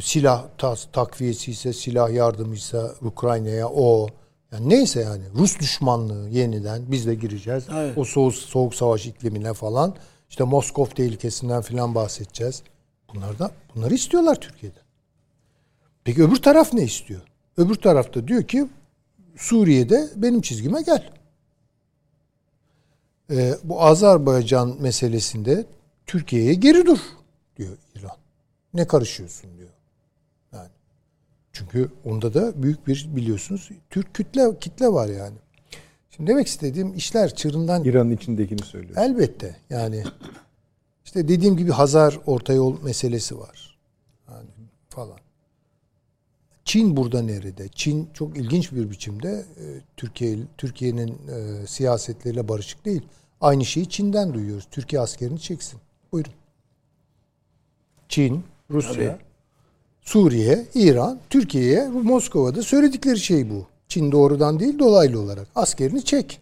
silah tas, takviyesi ise silah yardımıysa Ukrayna'ya o. Yani neyse yani Rus düşmanlığı yeniden biz de gireceğiz. Evet. O soğuk, soğuk savaş iklimine falan. İşte Moskov tehlikesinden falan bahsedeceğiz. Bunlar da bunları istiyorlar Türkiye'de. Peki öbür taraf ne istiyor? Öbür tarafta diyor ki Suriye'de benim çizgime gel. Ee, bu Azerbaycan meselesinde Türkiye'ye geri dur diyor İran. Ne karışıyorsun diyor. Yani çünkü onda da büyük bir biliyorsunuz Türk kütle kitle var yani. Şimdi demek istediğim işler çığırından İran'ın içindekini söylüyor. Elbette yani işte dediğim gibi Hazar orta yol meselesi var. Yani falan. Çin burada nerede? Çin çok ilginç bir biçimde e, Türkiye Türkiye'nin e, siyasetleriyle barışık değil. Aynı şeyi Çin'den duyuyoruz. Türkiye askerini çeksin. Buyurun. Çin, Rusya, Tabii. Suriye, İran, Türkiye'ye Moskova'da söyledikleri şey bu. Çin doğrudan değil dolaylı olarak askerini çek.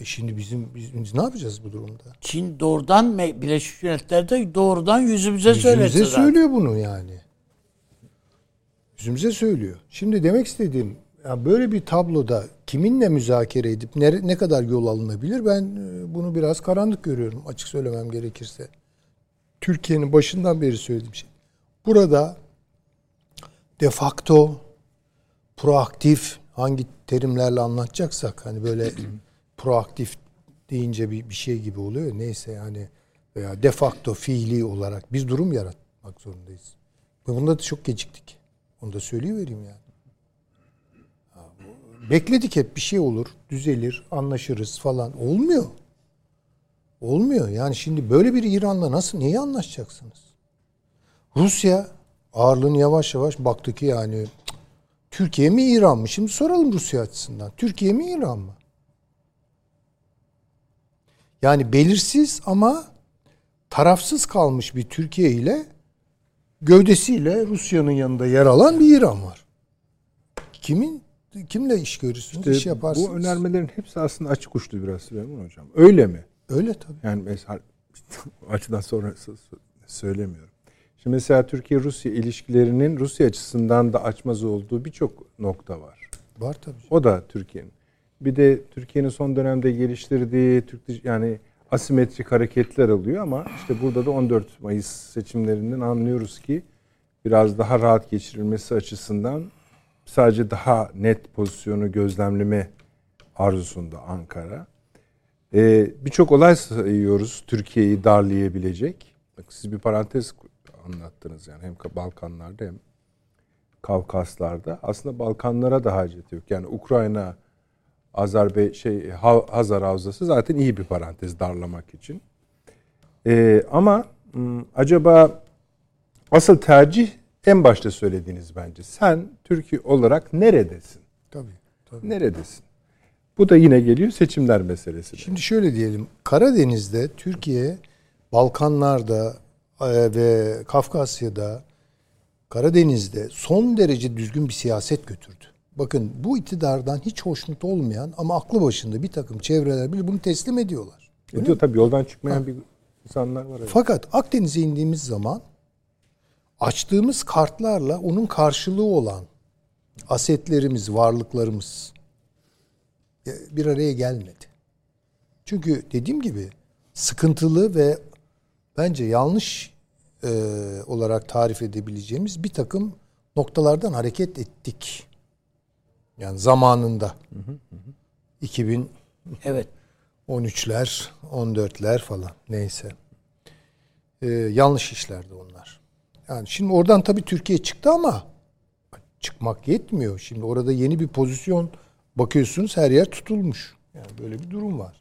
E şimdi bizim biz, biz ne yapacağız bu durumda? Çin doğrudan Birleşmiş Milletler'de doğrudan yüzümüze söyledi. Yüzümüze söylüyor bunu yani. Yüzümüze söylüyor. Şimdi demek istediğim ya böyle bir tabloda kiminle müzakere edip ne, ne kadar yol alınabilir ben e, bunu biraz karanlık görüyorum açık söylemem gerekirse. Türkiye'nin başından beri söylediğim şey. Burada de facto proaktif hangi terimlerle anlatacaksak hani böyle proaktif deyince bir, bir şey gibi oluyor. Neyse yani veya de facto fiili olarak bir durum yaratmak zorundayız. Ve bunda da çok geciktik. Onu da söyleyivereyim yani. Bekledik hep bir şey olur, düzelir, anlaşırız falan. Olmuyor. Olmuyor. Yani şimdi böyle bir İran'la nasıl, neyi anlaşacaksınız? Rusya ağırlığını yavaş yavaş baktı ki yani Türkiye mi İran mı? Şimdi soralım Rusya açısından. Türkiye mi İran mı? Yani belirsiz ama tarafsız kalmış bir Türkiye ile gövdesiyle Rusya'nın yanında yer alan bir İran var. Kimin kimle iş görürsünüz, İşte iş yaparsınız? bu önermelerin hepsi aslında açık uçlu biraz Süleyman Hocam. Öyle mi? Öyle tabii. Yani mesela açıdan sonra sö- sö- söylemiyorum. Şimdi mesela Türkiye-Rusya ilişkilerinin Rusya açısından da açmaz olduğu birçok nokta var. Var tabii. O da Türkiye'nin. Bir de Türkiye'nin son dönemde geliştirdiği Türk yani asimetrik hareketler oluyor ama işte burada da 14 Mayıs seçimlerinden anlıyoruz ki biraz daha rahat geçirilmesi açısından sadece daha net pozisyonu gözlemleme arzusunda Ankara. Ee, Birçok olay sayıyoruz Türkiye'yi darlayabilecek. Bak siz bir parantez anlattınız yani hem Balkanlarda hem Kavkaslar'da. Aslında Balkanlara da hacet yok. Yani Ukrayna, Azerbe şey Ha- Hazar Havzası zaten iyi bir parantez darlamak için. Ee, ama acaba asıl tercih en başta söylediğiniz bence. Sen Türkiye olarak neredesin? Tabii. tabii. Neredesin? Bu da yine geliyor seçimler meselesi. Şimdi şöyle diyelim. Karadeniz'de Türkiye, Balkanlar'da e, ve Kafkasya'da, Karadeniz'de son derece düzgün bir siyaset götürdü. Bakın bu iktidardan hiç hoşnut olmayan ama aklı başında bir takım çevreler bile bunu teslim ediyorlar. Ediyor tabii yoldan çıkmayan bir insanlar var. evet. Fakat Akdeniz'e indiğimiz zaman açtığımız kartlarla onun karşılığı olan asetlerimiz, varlıklarımız e, bir araya gelmedi. Çünkü dediğim gibi sıkıntılı ve bence yanlış e, olarak tarif edebileceğimiz bir takım noktalardan hareket ettik. Yani zamanında. Hı hı hı. 2000 evet 13'ler, 14'ler falan neyse. Ee, yanlış işlerdi onlar. Yani şimdi oradan tabii Türkiye çıktı ama çıkmak yetmiyor. Şimdi orada yeni bir pozisyon bakıyorsunuz her yer tutulmuş. Yani böyle bir durum var.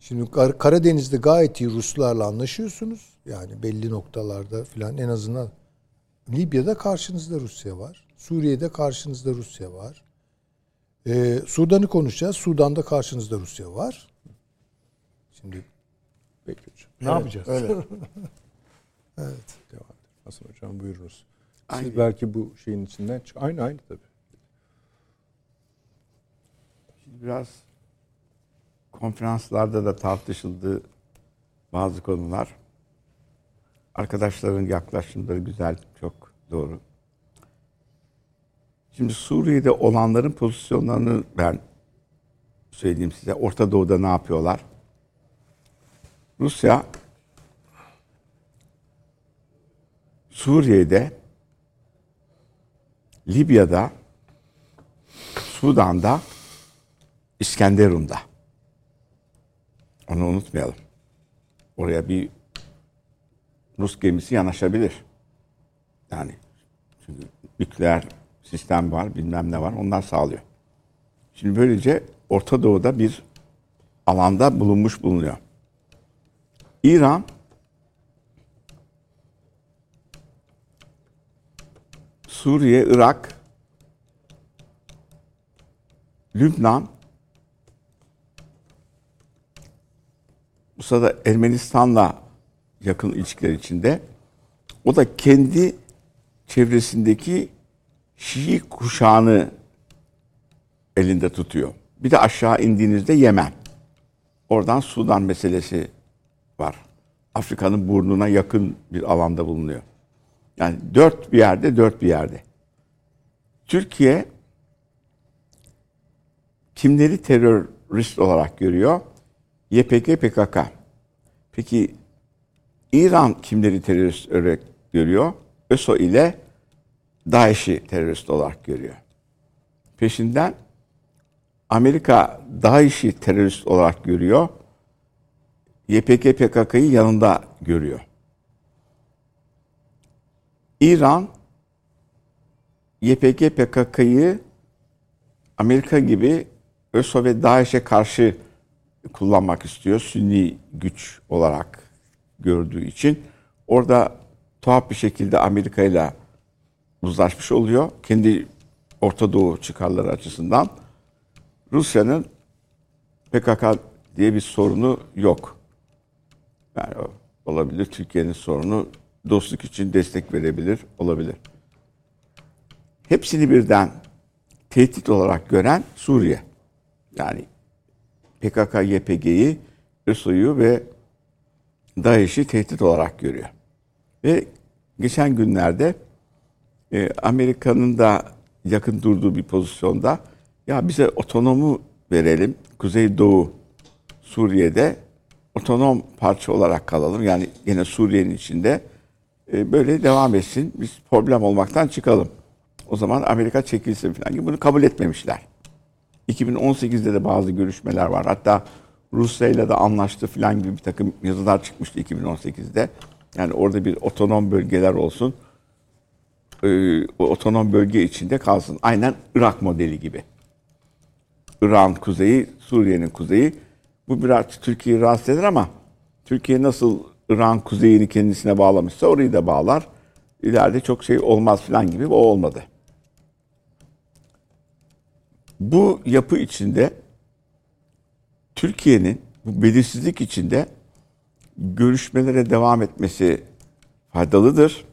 Şimdi Kar- Karadeniz'de gayet iyi Ruslarla anlaşıyorsunuz. Yani belli noktalarda filan en azından Libya'da karşınızda Rusya var. Suriye'de karşınızda Rusya var. Ee, Sudan'ı konuşacağız. Sudan'da karşınızda Rusya var. Şimdi Peki hocam. ne yapacağız? Öyle. evet. Devam edelim. Hasan hocam buyurunuz. Siz Aynı. belki bu şeyin içinden çık. Aynı aynı tabii. Şimdi biraz konferanslarda da tartışıldı bazı konular. Arkadaşların yaklaşımları güzel, çok doğru. Şimdi Suriye'de olanların pozisyonlarını ben söyleyeyim size. Orta Doğu'da ne yapıyorlar? Rusya Suriye'de Libya'da Sudan'da İskenderun'da. Onu unutmayalım. Oraya bir Rus gemisi yanaşabilir. Yani çünkü nükleer sistem var, bilmem ne var. Onlar sağlıyor. Şimdi böylece Orta Doğu'da bir alanda bulunmuş bulunuyor. İran Suriye, Irak, Lübnan, bu sırada Ermenistan'la yakın ilişkiler içinde. O da kendi çevresindeki Şii kuşağını elinde tutuyor. Bir de aşağı indiğinizde Yemen. Oradan Sudan meselesi var. Afrika'nın burnuna yakın bir alanda bulunuyor. Yani dört bir yerde, dört bir yerde. Türkiye kimleri terörist olarak görüyor? YPG, PKK. Peki İran kimleri terörist olarak görüyor? ÖSO ile DAEŞ'i terörist olarak görüyor. Peşinden Amerika DAEŞ'i terörist olarak görüyor. YPG, PKK'yı yanında görüyor. İran YPG, PKK'yı Amerika gibi ÖSO ve DAEŞ'e karşı kullanmak istiyor. Sünni güç olarak gördüğü için. Orada tuhaf bir şekilde Amerika ile uzlaşmış oluyor. Kendi Orta Doğu çıkarları açısından. Rusya'nın PKK diye bir sorunu yok. Yani olabilir. Türkiye'nin sorunu dostluk için destek verebilir, olabilir. Hepsini birden tehdit olarak gören Suriye. Yani PKK, YPG'yi, ISO'yu ve DAEŞ'i tehdit olarak görüyor. Ve geçen günlerde e, Amerika'nın da yakın durduğu bir pozisyonda ya bize otonomu verelim. Kuzeydoğu Suriye'de otonom parça olarak kalalım. Yani yine Suriye'nin içinde e, böyle devam etsin. Biz problem olmaktan çıkalım. O zaman Amerika çekilsin falan gibi bunu kabul etmemişler. 2018'de de bazı görüşmeler var. Hatta Rusya ile de anlaştı falan gibi bir takım yazılar çıkmıştı 2018'de. Yani orada bir otonom bölgeler olsun. O otonom bölge içinde kalsın. Aynen Irak modeli gibi. İran kuzeyi, Suriye'nin kuzeyi. Bu biraz Türkiye'yi rahatsız eder ama Türkiye nasıl İran kuzeyini kendisine bağlamışsa orayı da bağlar. İleride çok şey olmaz falan gibi o olmadı. Bu yapı içinde Türkiye'nin bu belirsizlik içinde görüşmelere devam etmesi faydalıdır.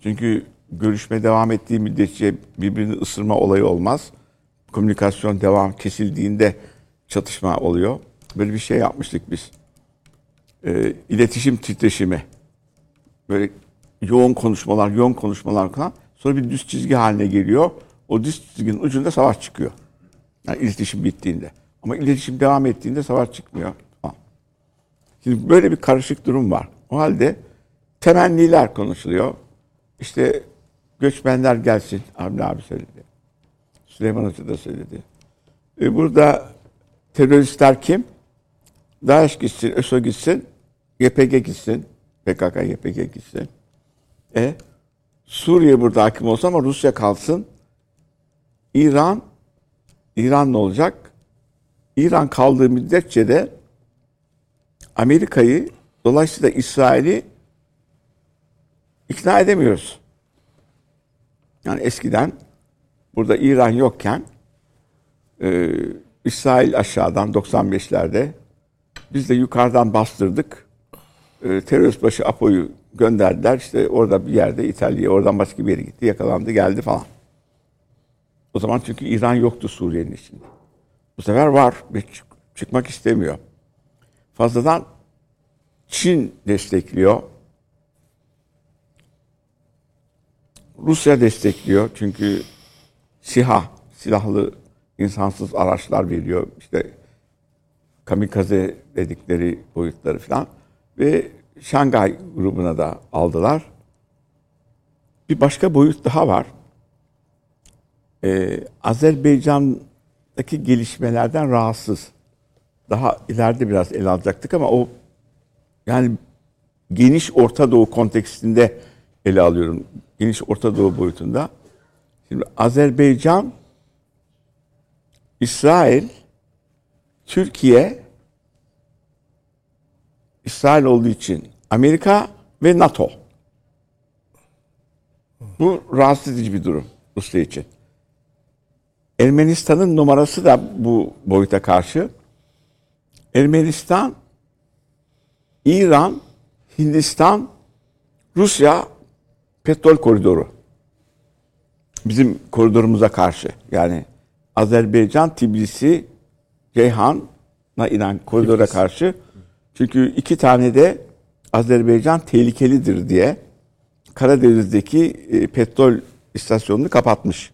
Çünkü görüşme devam ettiği müddetçe birbirini ısırma olayı olmaz. Komünikasyon devam kesildiğinde çatışma oluyor. Böyle bir şey yapmıştık biz. E, iletişim titreşimi. Böyle yoğun konuşmalar, yoğun konuşmalar falan. Sonra bir düz çizgi haline geliyor. O düz çizginin ucunda savaş çıkıyor. Yani iletişim bittiğinde. Ama iletişim devam ettiğinde savaş çıkmıyor. Şimdi böyle bir karışık durum var. O halde temenniler konuşuluyor. İşte göçmenler gelsin. Avni abi söyledi. Süleyman Hoca da söyledi. E burada teröristler kim? DAEŞ gitsin, ÖSO gitsin, YPG gitsin, PKK, YPG gitsin. E Suriye burada hakim olsa ama Rusya kalsın. İran, İran ne olacak? İran kaldığı müddetçe de Amerika'yı dolayısıyla İsrail'i ikna edemiyoruz. Yani eskiden burada İran yokken e, İsrail aşağıdan 95'lerde biz de yukarıdan bastırdık. E, terörist başı Apo'yu gönderdiler. İşte orada bir yerde İtalya'ya, oradan başka bir yere gitti. Yakalandı, geldi falan. O zaman çünkü İran yoktu Suriye'nin içinde. Bu sefer var ve çıkmak istemiyor. Fazladan Çin destekliyor. Rusya destekliyor çünkü SİHA, silahlı insansız araçlar veriyor. İşte kamikaze dedikleri boyutları falan. Ve Şangay grubuna da aldılar. Bir başka boyut daha var. Ee, Azerbaycan'daki gelişmelerden rahatsız. Daha ileride biraz ele alacaktık ama o yani geniş Orta Doğu kontekstinde ele alıyorum. Geniş Orta Doğu boyutunda. Şimdi Azerbaycan, İsrail, Türkiye, İsrail olduğu için Amerika ve NATO. Bu rahatsız edici bir durum Rusya için. Ermenistan'ın numarası da bu boyuta karşı. Ermenistan, İran, Hindistan, Rusya petrol koridoru. Bizim koridorumuza karşı. Yani Azerbaycan, Tbilisi, Ceyhan'a inen koridora karşı. Çünkü iki tane de Azerbaycan tehlikelidir diye Karadeniz'deki e, petrol istasyonunu kapatmış.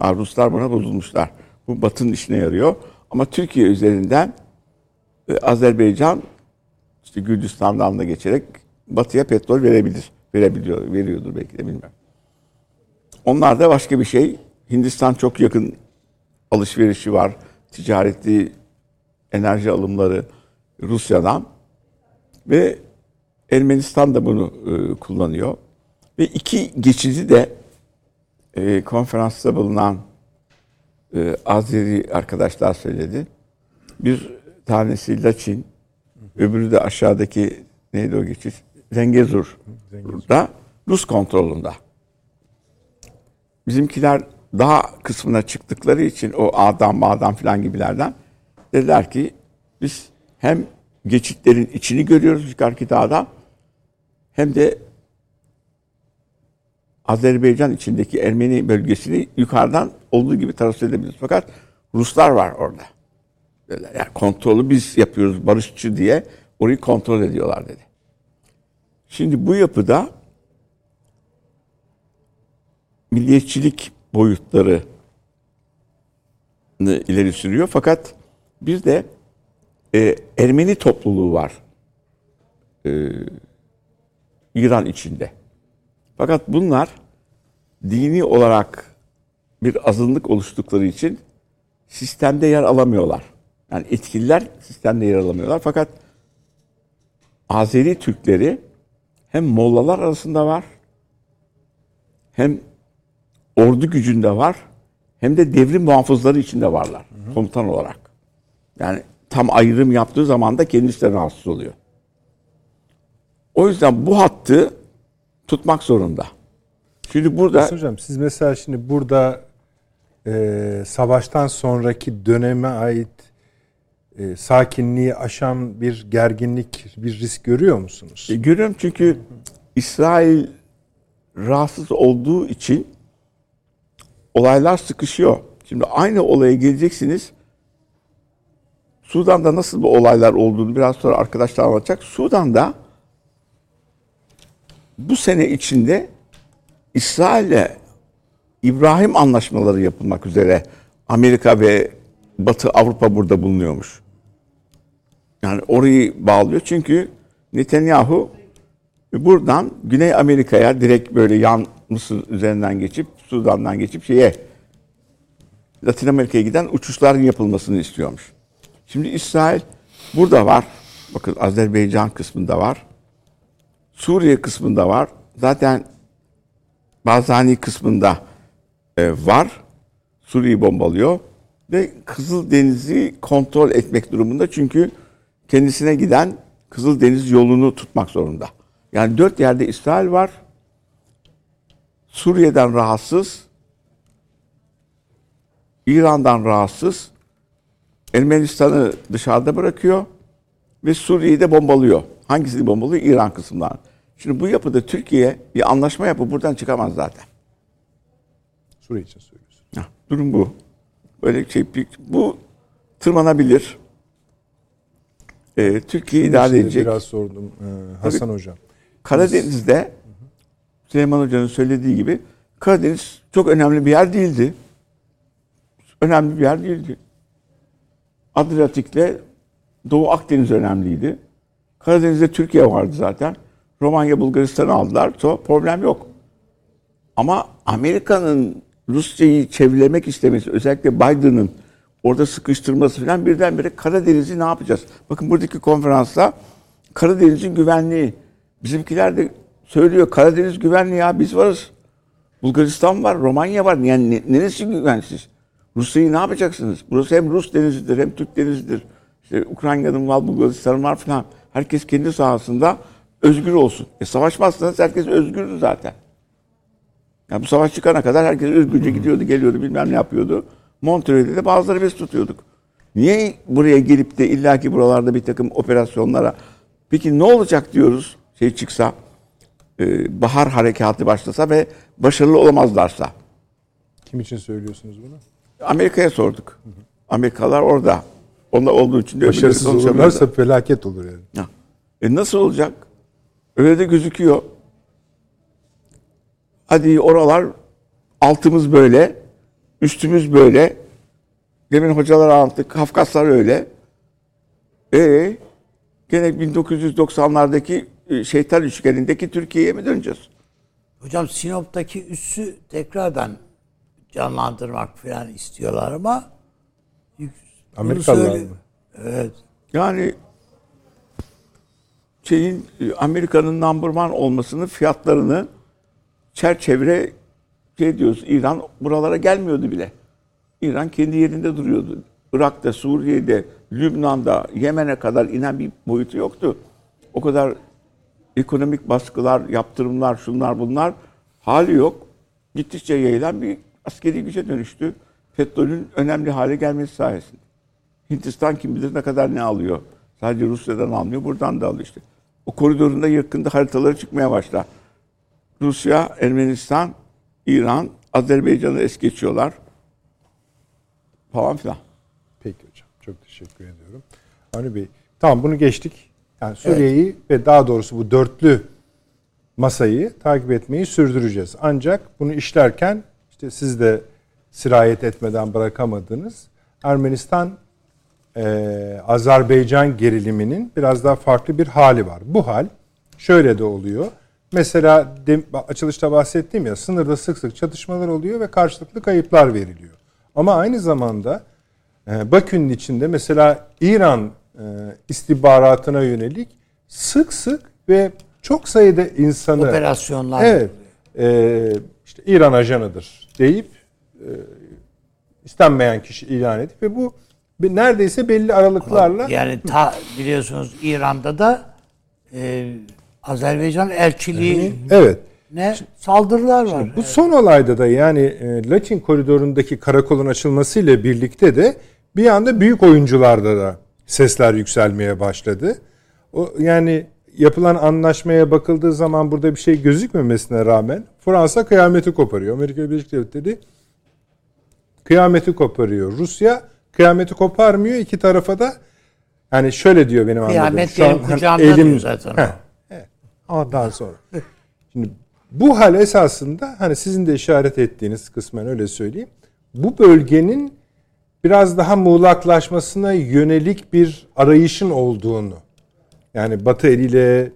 Ruslar buna bozulmuşlar. Bu Batı'nın işine yarıyor. Ama Türkiye üzerinden e, Azerbaycan işte Gürcistan'dan da geçerek Batı'ya petrol verebilir. Verebiliyor, veriyordur belki de bilmem. Onlar da başka bir şey. Hindistan çok yakın alışverişi var. Ticareti, enerji alımları Rusya'dan. Ve Ermenistan da bunu e, kullanıyor. Ve iki geçici de e, konferansta bulunan e, Azeri arkadaşlar söyledi. Bir tanesi Laçin, öbürü de aşağıdaki neydi o geçiş? Zengezur. Da Rus kontrolünde. Bizimkiler daha kısmına çıktıkları için o A'dan Ba'dan filan gibilerden dediler ki biz hem geçitlerin içini görüyoruz yukarıki dağdan hem de Azerbaycan içindeki Ermeni bölgesini yukarıdan olduğu gibi taraf edebiliriz. Fakat Ruslar var orada. Yani kontrolü biz yapıyoruz barışçı diye orayı kontrol ediyorlar dedi. Şimdi bu yapıda milliyetçilik boyutları ileri sürüyor. Fakat bir de e, Ermeni topluluğu var. E, İran içinde. Fakat bunlar dini olarak bir azınlık oluştukları için sistemde yer alamıyorlar. Yani etkililer sistemde yer alamıyorlar. Fakat Azeri Türkleri hem Mollalar arasında var, hem ordu gücünde var, hem de devrim muhafızları içinde varlar hı hı. komutan olarak. Yani tam ayrım yaptığı zaman da kendisi de rahatsız oluyor. O yüzden bu hattı tutmak zorunda. Şimdi burada... Mesela hocam siz mesela şimdi burada e, savaştan sonraki döneme ait e, sakinliği aşan bir gerginlik, bir risk görüyor musunuz? E, görüyorum çünkü İsrail rahatsız olduğu için olaylar sıkışıyor. Şimdi aynı olaya geleceksiniz. Sudan'da nasıl bu olaylar olduğunu biraz sonra arkadaşlar anlatacak. Sudan'da bu sene içinde İsrail'le İbrahim anlaşmaları yapılmak üzere Amerika ve Batı Avrupa burada bulunuyormuş. Yani orayı bağlıyor çünkü Netanyahu buradan Güney Amerika'ya direkt böyle yan Mısır üzerinden geçip Sudan'dan geçip şeye Latin Amerika'ya giden uçuşların yapılmasını istiyormuş. Şimdi İsrail burada var. Bakın Azerbaycan kısmında var. Suriye kısmında var. Zaten Bazani kısmında e, var. Suriye'yi bombalıyor. Ve Kızıldeniz'i kontrol etmek durumunda. Çünkü kendisine giden Kızıldeniz yolunu tutmak zorunda. Yani dört yerde İsrail var. Suriye'den rahatsız. İran'dan rahatsız. Ermenistan'ı dışarıda bırakıyor. Ve Suriye'yi de bombalıyor. Hangisini bombalıyor? İran kısmından. Şimdi bu yapıda Türkiye bir anlaşma yapıp buradan çıkamaz zaten. Suriye için söylüyorsun. Heh, durum bu. Böyle şey bu tırmanabilir. Ee, Türkiye idare edecek. Biraz sordum ee, Hasan Tabii. Hocam. Karadeniz'de Süleyman Hoca'nın söylediği gibi Karadeniz çok önemli bir yer değildi. Önemli bir yer değildi. Adriyatik'le Doğu Akdeniz önemliydi. Karadeniz'de Türkiye vardı zaten. Romanya, Bulgaristan'ı aldılar. So, problem yok. Ama Amerika'nın Rusya'yı çevrilemek istemesi, özellikle Biden'ın orada sıkıştırması falan birdenbire Karadeniz'i ne yapacağız? Bakın buradaki konferansta Karadeniz'in güvenliği. Bizimkiler de söylüyor Karadeniz güvenli ya biz varız. Bulgaristan var, Romanya var. Yani ne- neresi güvensiz? Rusya'yı ne yapacaksınız? Burası hem Rus denizidir hem Türk denizidir. İşte Ukrayna'nın var, Bulgaristan'ın var falan. Herkes kendi sahasında özgür olsun. E savaşmazsanız herkes özgürdü zaten. Yani bu savaş çıkana kadar herkes özgürce gidiyordu, geliyordu, bilmem ne yapıyordu. Montreux'de de bazıları biz tutuyorduk. Niye buraya gelip de illaki buralarda bir takım operasyonlara peki ne olacak diyoruz şey çıksa e, bahar harekatı başlasa ve başarılı olamazlarsa Kim için söylüyorsunuz bunu? Amerika'ya sorduk. Amerikalılar orada. Onda olduğu için de Başarısız olurlarsa felaket olur yani. Ya. E nasıl olacak? Öyle de gözüküyor. Hadi oralar altımız böyle, üstümüz böyle. Demin hocalar anlattı, Kafkaslar öyle. E gene 1990'lardaki e, şeytan üçgenindeki Türkiye'ye mi döneceğiz? Hocam Sinop'taki üssü tekrardan canlandırmak falan istiyorlar ama Amerikalılar mı? Evet. Yani şeyin e, Amerika'nın number one olmasının fiyatlarını çerçevre şey diyoruz İran buralara gelmiyordu bile. İran kendi yerinde duruyordu. Irak'ta, Suriye'de, Lübnan'da, Yemen'e kadar inen bir boyutu yoktu. O kadar ekonomik baskılar, yaptırımlar, şunlar bunlar hali yok. Gittikçe yayılan bir askeri güce dönüştü. Petrolün önemli hale gelmesi sayesinde. Hindistan kim bilir ne kadar ne alıyor. Sadece Rusya'dan almıyor, buradan da alıyor işte. O koridorunda yakında haritaları çıkmaya başlar. Rusya, Ermenistan, İran, Azerbaycan'ı es geçiyorlar. Falan filan. Peki hocam. Çok teşekkür ediyorum. Avni Bey, tamam bunu geçtik. Yani Suriye'yi ve daha doğrusu bu dörtlü masayı takip etmeyi sürdüreceğiz. Ancak bunu işlerken işte siz de sirayet etmeden bırakamadınız. Ermenistan eee, Azerbaycan geriliminin biraz daha farklı bir hali var. Bu hal şöyle de oluyor. Mesela dem- açılışta bahsettiğim ya sınırda sık sık çatışmalar oluyor ve karşılıklı kayıplar veriliyor. Ama aynı zamanda e, Bakü'nün içinde mesela İran e, istihbaratına yönelik sık sık ve çok sayıda insanı Operasyonlar. Evet. E, işte İran ajanıdır deyip e, istenmeyen kişi ilan edip ve bu neredeyse belli aralıklarla Yani ta biliyorsunuz İran'da da e, Azerbaycan elçiliği evet. ne saldırılar var. Bu son olayda da yani e, Laçin koridorundaki karakolun açılmasıyla birlikte de bir anda büyük oyuncularda da sesler yükselmeye başladı. O yani yapılan anlaşmaya bakıldığı zaman burada bir şey gözükmemesine rağmen Fransa kıyameti koparıyor. Amerika Birleşik Devletleri kıyameti koparıyor. Rusya kıyameti koparmıyor. İki tarafa da yani şöyle diyor benim anladığım. Kıyamet Şu an hani elim- zaten. Heh, evet. Ondan sonra. Şimdi bu hal esasında hani sizin de işaret ettiğiniz kısmen öyle söyleyeyim. Bu bölgenin biraz daha muğlaklaşmasına yönelik bir arayışın olduğunu yani Batı eliyle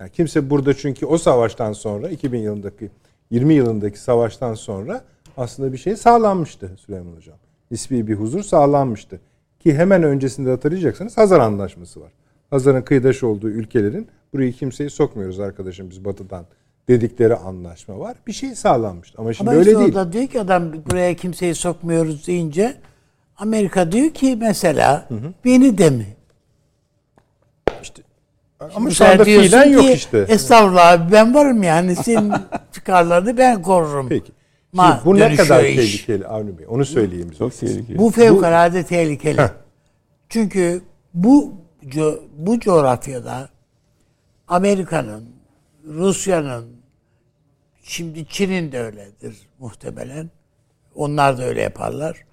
yani kimse burada çünkü o savaştan sonra 2000 yılındaki 20 yılındaki savaştan sonra aslında bir şey sağlanmıştı Süleyman Hocam. Nispi bir huzur sağlanmıştı. Ki hemen öncesinde hatırlayacaksınız Hazar Anlaşması var. Hazar'ın kıyıdaş olduğu ülkelerin burayı kimseyi sokmuyoruz arkadaşım biz batıdan dedikleri anlaşma var. Bir şey sağlanmıştı ama şimdi Ama öyle işte değil. orada diyor ki adam buraya kimseyi sokmuyoruz deyince Amerika diyor ki mesela beni de mi? Ama Bu şu anda fiilen yok ki, işte. Estağfurullah abi ben varım yani senin çıkarlarını ben korurum. Peki. Ma Şimdi bu ne kadar iş. tehlikeli Avni Bey? Onu söyleyeyim bize. Çok tehlikeli. Bu fevkalade tehlikeli. Çünkü bu co- bu coğrafyada Amerika'nın, Rusya'nın, şimdi Çin'in de öyledir muhtemelen. Onlar da öyle yaparlar.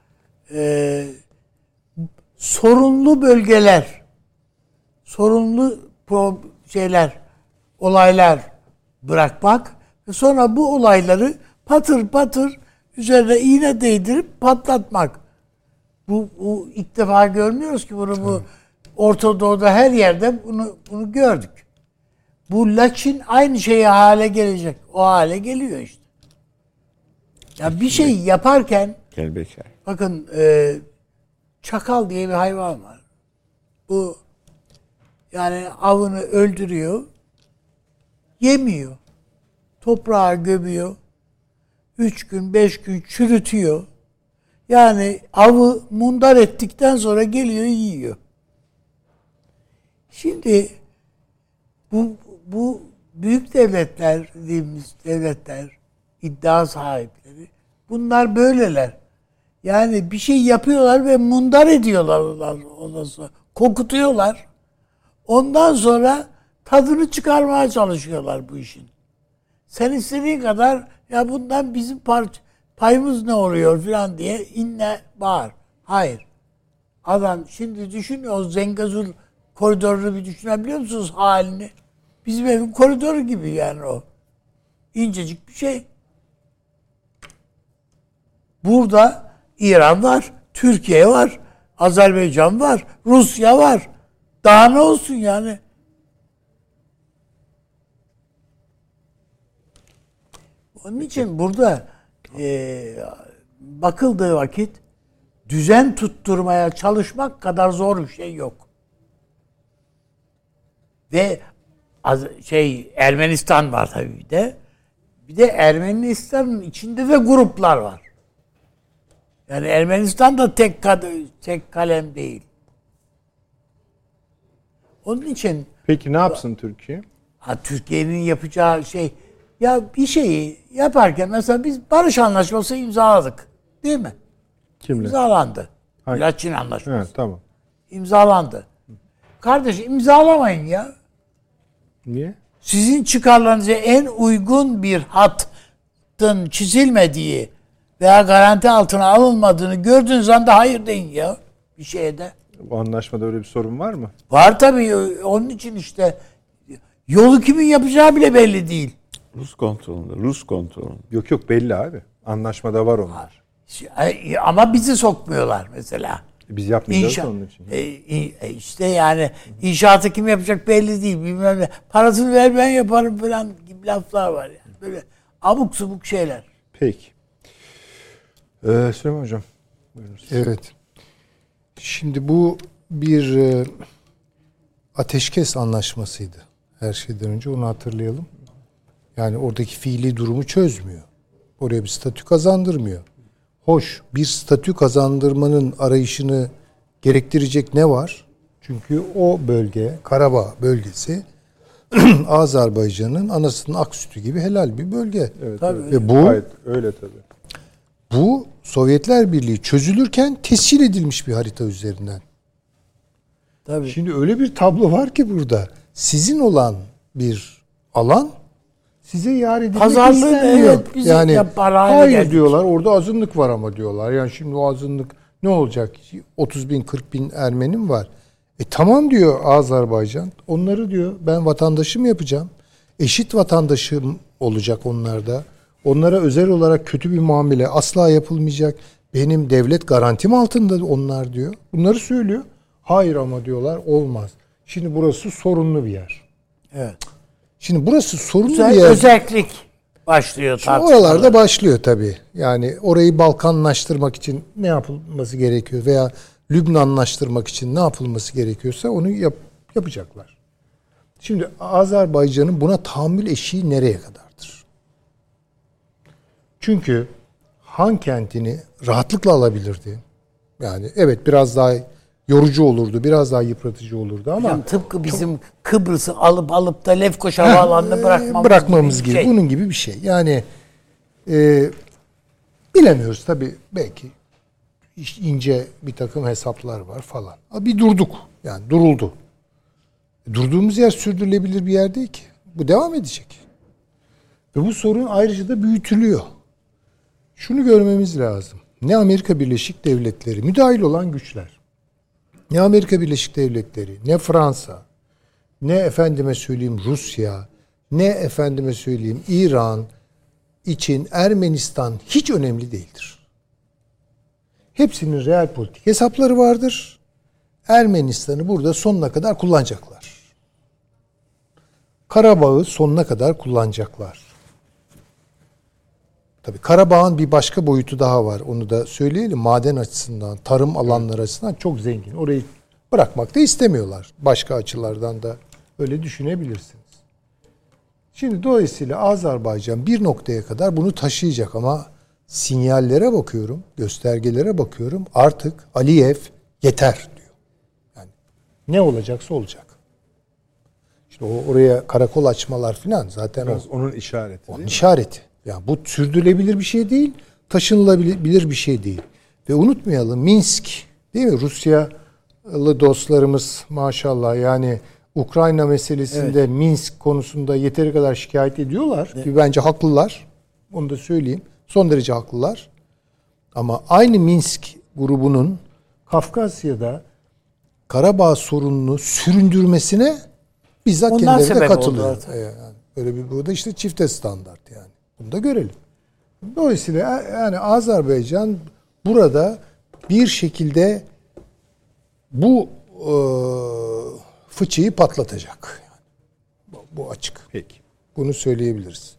Ee, sorunlu bölgeler, sorunlu pro- şeyler, olaylar bırakmak ve sonra bu olayları patır patır üzerine iğne değdirip patlatmak. Bu, bu ilk defa görmüyoruz ki bunu bu Orta Doğu'da her yerde bunu bunu gördük. Bu Laçin aynı şeye hale gelecek. O hale geliyor işte. Ya bir şey yaparken Kelbeçer. bakın e, çakal diye bir hayvan var. Bu yani avını öldürüyor. Yemiyor. Toprağa gömüyor. Üç gün, beş gün çürütüyor. Yani avı mundar ettikten sonra geliyor yiyor. Şimdi bu bu büyük devletler dediğimiz devletler iddia sahipleri bunlar böyleler. Yani bir şey yapıyorlar ve mundar ediyorlar ondan sonra. Kokutuyorlar. Ondan sonra tadını çıkarmaya çalışıyorlar bu işin. Sen istediğin kadar ya bundan bizim parça, payımız ne oluyor falan diye inle bağır. Hayır. Adam şimdi düşün o Zengazur koridorunu bir düşünebiliyor musunuz halini? Bizim evin koridoru gibi yani o. İncecik bir şey. Burada İran var, Türkiye var, Azerbaycan var, Rusya var. Daha ne olsun yani? Onun için burada e, bakıldığı vakit düzen tutturmaya çalışmak kadar zor bir şey yok. Ve az, şey Ermenistan var tabii bir de. Bir de Ermenistan'ın içinde de gruplar var. Yani Ermenistan da tek tek kalem değil. Onun için Peki ne yapsın Türkiye? Ha, Türkiye'nin yapacağı şey ya bir şeyi yaparken mesela biz barış anlaşması imzaladık. Değil mi? Kimle? İmzalandı. Hangi? Laçin anlaşması. Evet tamam. İmzalandı. Kardeş imzalamayın ya. Niye? Sizin çıkarlarınıza en uygun bir hattın çizilmediği veya garanti altına alınmadığını gördüğünüz anda hayır deyin ya bir şeye de. Bu anlaşmada öyle bir sorun var mı? Var tabii onun için işte yolu kimin yapacağı bile belli değil. Rus kontrolünde. Rus kontrolünde. Yok yok belli abi. Anlaşmada var onlar. Ay, Ama bizi sokmuyorlar mesela. Biz yapmayacağız İnşa, onun için. e, e, işte yani inşaatı kim yapacak belli değil bilmem ne. Parasını ver ben yaparım falan gibi laflar var yani. Böyle abuk subuk şeyler. Peki. Ee, Süleyman Hocam. Buyurun. Evet. Şimdi bu bir e, ateşkes anlaşmasıydı. Her şeyden önce onu hatırlayalım. Yani oradaki fiili durumu çözmüyor. Oraya bir statü kazandırmıyor. Hoş bir statü kazandırmanın arayışını gerektirecek ne var? Çünkü o bölge, Karabağ bölgesi Azerbaycan'ın anasının ak sütü gibi helal bir bölge. Evet, Tabii. evet. Ve bu Gayet öyle tabii. bu Sovyetler Birliği çözülürken tescil edilmiş bir harita üzerinden. Tabii. Şimdi öyle bir tablo var ki burada. Sizin olan bir alan size yar edilmek Pazarlığı istenmiyor. evet, bizi yani yapar hale hayır geldik. diyorlar orada azınlık var ama diyorlar. Yani şimdi o azınlık ne olacak? 30 bin 40 bin Ermenim var. E tamam diyor Azerbaycan. Onları diyor ben vatandaşım yapacağım. Eşit vatandaşım olacak onlarda. Onlara özel olarak kötü bir muamele asla yapılmayacak. Benim devlet garantim altında onlar diyor. Bunları söylüyor. Hayır ama diyorlar olmaz. Şimdi burası sorunlu bir yer. Evet. Şimdi burası sorunlu Özel, bir yer. özellik başlıyor Şimdi oralarda başlıyor tabii. Yani orayı Balkanlaştırmak için ne yapılması gerekiyor veya Lübnanlaştırmak için ne yapılması gerekiyorsa onu yap, yapacaklar. Şimdi Azerbaycan'ın buna tahammül eşiği nereye kadardır? Çünkü Han kentini rahatlıkla alabilirdi. Yani evet biraz daha yorucu olurdu, biraz daha yıpratıcı olurdu ama Yani tıpkı bizim Kıbrıs'ı alıp alıp da Lefkoşa Havaalanı'nda Ee, bırakmamız, bırakmamız gibi. gibi. şey. Bunun gibi bir şey. Yani e, bilemiyoruz tabii belki ince bir takım hesaplar var falan. Bir durduk. Yani duruldu. Durduğumuz yer sürdürülebilir bir yer değil ki. Bu devam edecek. Ve bu sorun ayrıca da büyütülüyor. Şunu görmemiz lazım. Ne Amerika Birleşik Devletleri, müdahil olan güçler, ne Amerika Birleşik Devletleri, ne Fransa, ne efendime söyleyeyim Rusya, ne efendime söyleyeyim İran için Ermenistan hiç önemli değildir. Hepsinin real politik hesapları vardır. Ermenistan'ı burada sonuna kadar kullanacaklar. Karabağ'ı sonuna kadar kullanacaklar. Tabii Karabağ'ın bir başka boyutu daha var. Onu da söyleyelim. Maden açısından, tarım alanları açısından çok zengin. Orayı bırakmak da istemiyorlar. Başka açılardan da öyle düşünebilirsiniz. Şimdi dolayısıyla Azerbaycan bir noktaya kadar bunu taşıyacak ama sinyallere bakıyorum, göstergelere bakıyorum. Artık Aliyev yeter diyor. Yani ne olacaksa olacak. İşte o oraya karakol açmalar falan zaten o Biraz onun işareti değil mi? Yani bu sürdürülebilir bir şey değil, taşınılabilir bir şey değil. Ve unutmayalım Minsk değil mi? Rusyalı dostlarımız maşallah yani Ukrayna meselesinde Minsk konusunda yeteri kadar şikayet ediyorlar ki bence haklılar. Onu da söyleyeyim. Son derece haklılar. Ama aynı Minsk grubunun Kafkasya'da Karabağ sorununu süründürmesine bizzat Onlar kendileri de katılıyor. tabii. Yani böyle bir burada işte çifte standart yani. Bunu da görelim. Dolayısıyla yani Azerbaycan burada bir şekilde bu e, fıçıyı patlatacak. Yani bu, bu açık. Peki. Bunu söyleyebiliriz.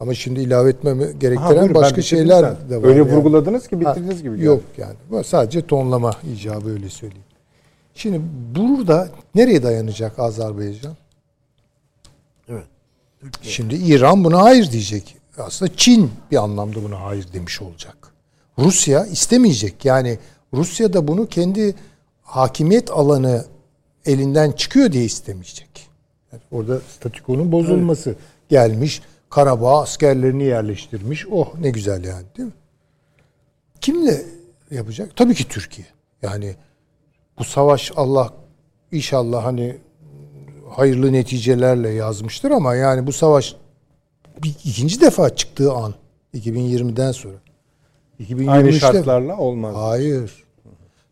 Ama şimdi ilave etmemi Ha, gerektiren buyurun, ben başka bitirdim şeyler sen. de var. Öyle yani. vurguladınız ki Ha, bitirdiniz gibi. Yok yani. Bu sadece tonlama icabı öyle söyleyeyim. Şimdi burada nereye dayanacak Azerbaycan? Evet. Şimdi İran buna hayır diyecek. Aslında Çin bir anlamda buna hayır demiş olacak. Rusya istemeyecek. Yani Rusya da bunu kendi hakimiyet alanı elinden çıkıyor diye istemeyecek. Yani orada statükonun bozulması gelmiş. Karabağ askerlerini yerleştirmiş. Oh ne güzel yani değil mi? Kimle yapacak? Tabii ki Türkiye. Yani bu savaş Allah inşallah hani hayırlı neticelerle yazmıştır ama yani bu savaş ikinci defa çıktığı an 2020'den sonra. 2023'te Aynı şartlarla olmaz. Hayır.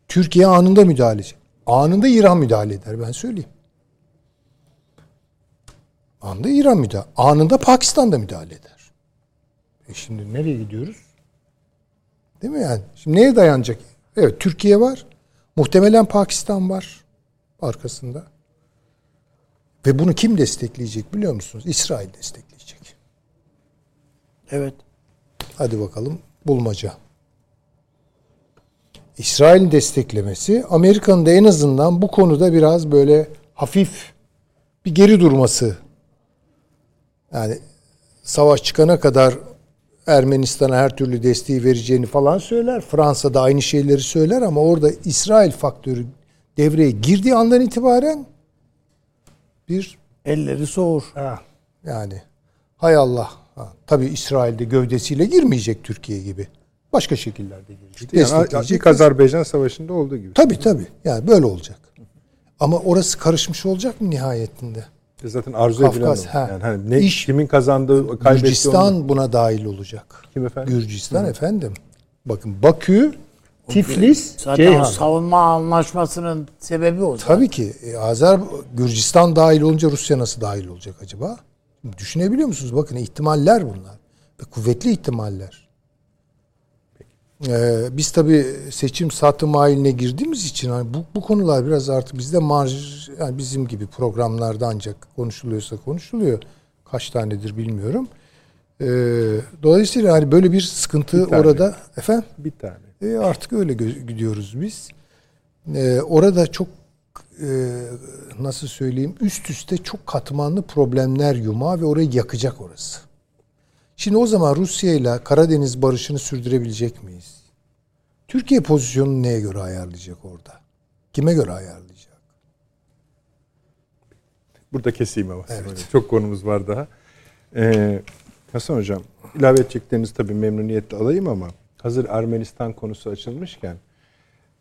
Türkiye anında müdahale edecek. Anında İran müdahale eder ben söyleyeyim. Anında İran müdahale. Anında Pakistan da müdahale eder. E şimdi nereye gidiyoruz? Değil mi yani? Şimdi neye dayanacak? Evet Türkiye var. Muhtemelen Pakistan var arkasında. Ve bunu kim destekleyecek biliyor musunuz? İsrail destekleyecek. Evet. Hadi bakalım bulmaca. İsrail'in desteklemesi Amerika'nın da en azından bu konuda biraz böyle hafif bir geri durması. Yani savaş çıkana kadar Ermenistan'a her türlü desteği vereceğini falan söyler. Fransa da aynı şeyleri söyler ama orada İsrail faktörü devreye girdiği andan itibaren bir Elleri soğur. Ha, yani hay Allah. Ha, tabii İsrail'de gövdesiyle girmeyecek Türkiye gibi. Başka şekillerde girecek. Yani ilk Azerbaycan Savaşı'nda olduğu gibi. Tabii tabii. Yani böyle olacak. Ama orası karışmış olacak mı nihayetinde? E Zaten arzu Kafkas, edilen o. Yani hani ne, İş- kimin kazandığı, kaybettiği onu- Gürcistan buna dahil olacak. Kim efendim? Gürcistan efendim. Bakın Bakü, Tiflis, Zaten o Ceyhan. savunma anlaşmasının sebebi o. zaten. Tabii ki. E, Azer Gürcistan dahil olunca Rusya nasıl dahil olacak acaba? Düşünebiliyor musunuz? Bakın ihtimaller bunlar. Ve kuvvetli ihtimaller. Ee, biz tabii seçim satım haline girdiğimiz için hani bu, bu konular biraz artık bizde marj yani bizim gibi programlarda ancak konuşuluyorsa konuşuluyor. Kaç tanedir bilmiyorum. Ee, dolayısıyla hani böyle bir sıkıntı Bir tane. orada efendim Bir tane. e, artık öyle gidiyoruz biz. Ee, orada çok nasıl söyleyeyim üst üste çok katmanlı problemler yumağı ve orayı yakacak orası. Şimdi o zaman Rusya ile Karadeniz barışını sürdürebilecek miyiz? Türkiye pozisyonunu neye göre ayarlayacak orada? Kime göre ayarlayacak? Burada keseyim ama. Çok konumuz var daha. Ee, Hasan Hocam, ilave edeceklerinizi tabii memnuniyetle alayım ama hazır Ermenistan konusu açılmışken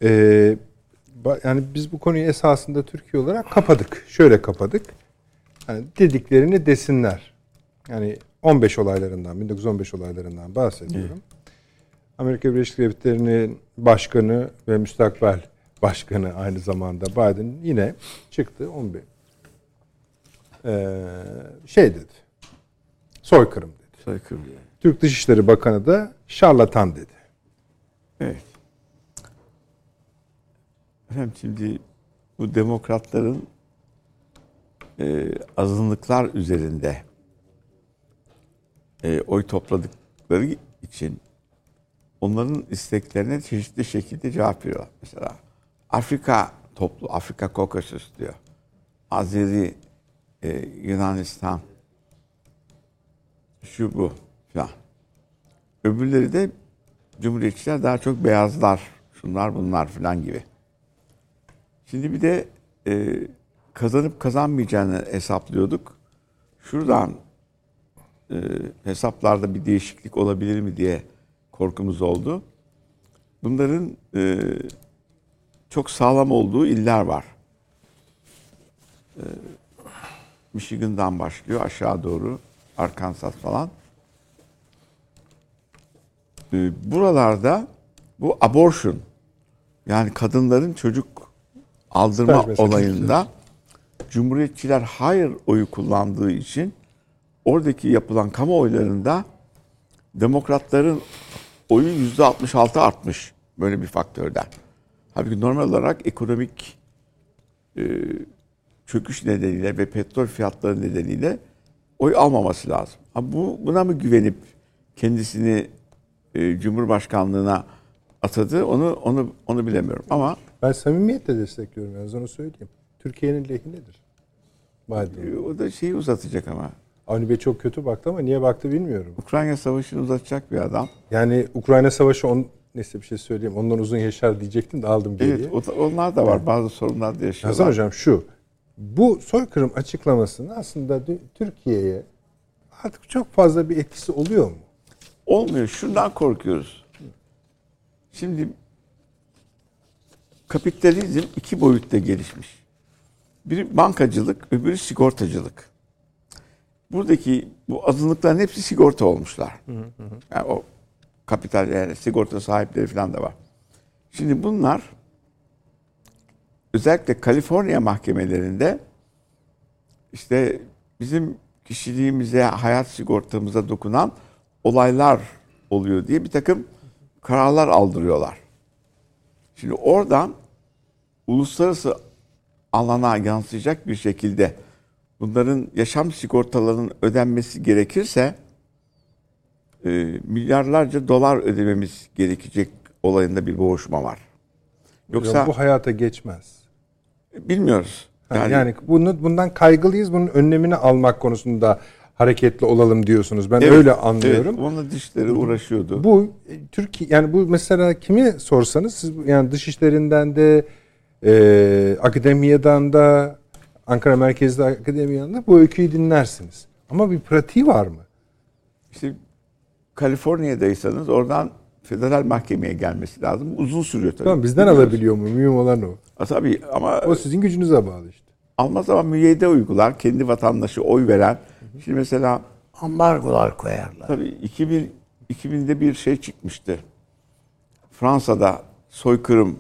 e, yani biz bu konuyu esasında Türkiye olarak kapadık. Şöyle kapadık. Yani dediklerini desinler. Yani 15 olaylarından, 1915 olaylarından bahsediyorum. Amerika Birleşik Devletleri'nin başkanı ve müstakbel başkanı aynı zamanda Biden yine çıktı 15 ee, şey dedi. Soykırım dedi. Soykırım yani. Türk Dışişleri Bakanı da şarlatan dedi. Evet. Efendim şimdi bu demokratların e, azınlıklar üzerinde e, oy topladıkları için onların isteklerine çeşitli şekilde cevap veriyor. Mesela Afrika toplu, Afrika Caucasus diyor. Azeri, e, Yunanistan, şu bu falan. Öbürleri de Cumhuriyetçiler daha çok beyazlar, şunlar bunlar falan gibi. Şimdi bir de e, kazanıp kazanmayacağını hesaplıyorduk. Şuradan e, hesaplarda bir değişiklik olabilir mi diye korkumuz oldu. Bunların e, çok sağlam olduğu iller var. E, Michigan'dan başlıyor aşağı doğru, Arkansas falan. E, buralarda bu abortion yani kadınların çocuk aldırma meselesi. olayında Cumhuriyetçiler hayır oyu kullandığı için oradaki yapılan kamuoylarında demokratların oyu yüzde 66 artmış böyle bir faktörden. Halbuki normal olarak ekonomik e, çöküş nedeniyle ve petrol fiyatları nedeniyle oy almaması lazım. Ha bu buna mı güvenip kendisini e, Cumhurbaşkanlığına atadı onu onu onu bilemiyorum ama Ben samimiyetle destekliyorum yalnız onu söyleyeyim. Türkiye'nin lehinedir. Biden. e, o da şeyi uzatacak ama. Avni Bey çok kötü baktı ama niye baktı bilmiyorum. Ukrayna Savaşı'nı uzatacak bir adam. Yani Ukrayna Savaşı on, neyse bir şey söyleyeyim. Ondan uzun yaşar diyecektim de aldım geriye. Evet, o da- onlar da var. Bazı sorunlar da yaşıyorlar. Hasan Hocam şu. Bu soykırım açıklamasının aslında Türkiye'ye artık çok fazla bir etkisi oluyor mu? Olmuyor. Şundan korkuyoruz. Şimdi kapitalizm iki boyutta gelişmiş. Biri bankacılık, öbürü sigortacılık. Buradaki bu azınlıkların hepsi sigorta olmuşlar. Yani o kapital yani sigorta sahipleri falan da var. Şimdi bunlar özellikle Kaliforniya mahkemelerinde işte bizim kişiliğimize, hayat sigortamıza dokunan olaylar oluyor diye bir takım kararlar aldırıyorlar. Şimdi oradan uluslararası alana yansıyacak bir şekilde bunların yaşam sigortalarının ödenmesi gerekirse e, milyarlarca dolar ödememiz gerekecek olayında bir boğuşma var. Yoksa Hocam bu hayata geçmez. bilmiyoruz. Yani, yani bunu, bundan kaygılıyız. Bunun önlemini almak konusunda hareketli olalım diyorsunuz. Ben Evet, öyle anlıyorum. Evet, onunla dişleri uğraşıyordu. Bu e, Türkiye yani bu mesela kimi sorsanız siz yani dışişlerinden de e, akademiyadan da Ankara merkezli akademiyadan da bu öyküyü dinlersiniz. Ama bir pratiği var mı? İşte Kaliforniya'daysanız oradan federal mahkemeye gelmesi lazım. Uzun sürüyor tabii. Tamam bizden Biliyoruz. alabiliyor mu? Mühim olan o. Ha, tabii ama O sizin gücünüze bağlı işte. almaz ama müeyyide uygular. Kendi vatandaşı oy veren. Şimdi mesela Ambargolar koyarlar. tabii 2000, 2000'de bir şey çıkmıştı. Fransa'da soykırım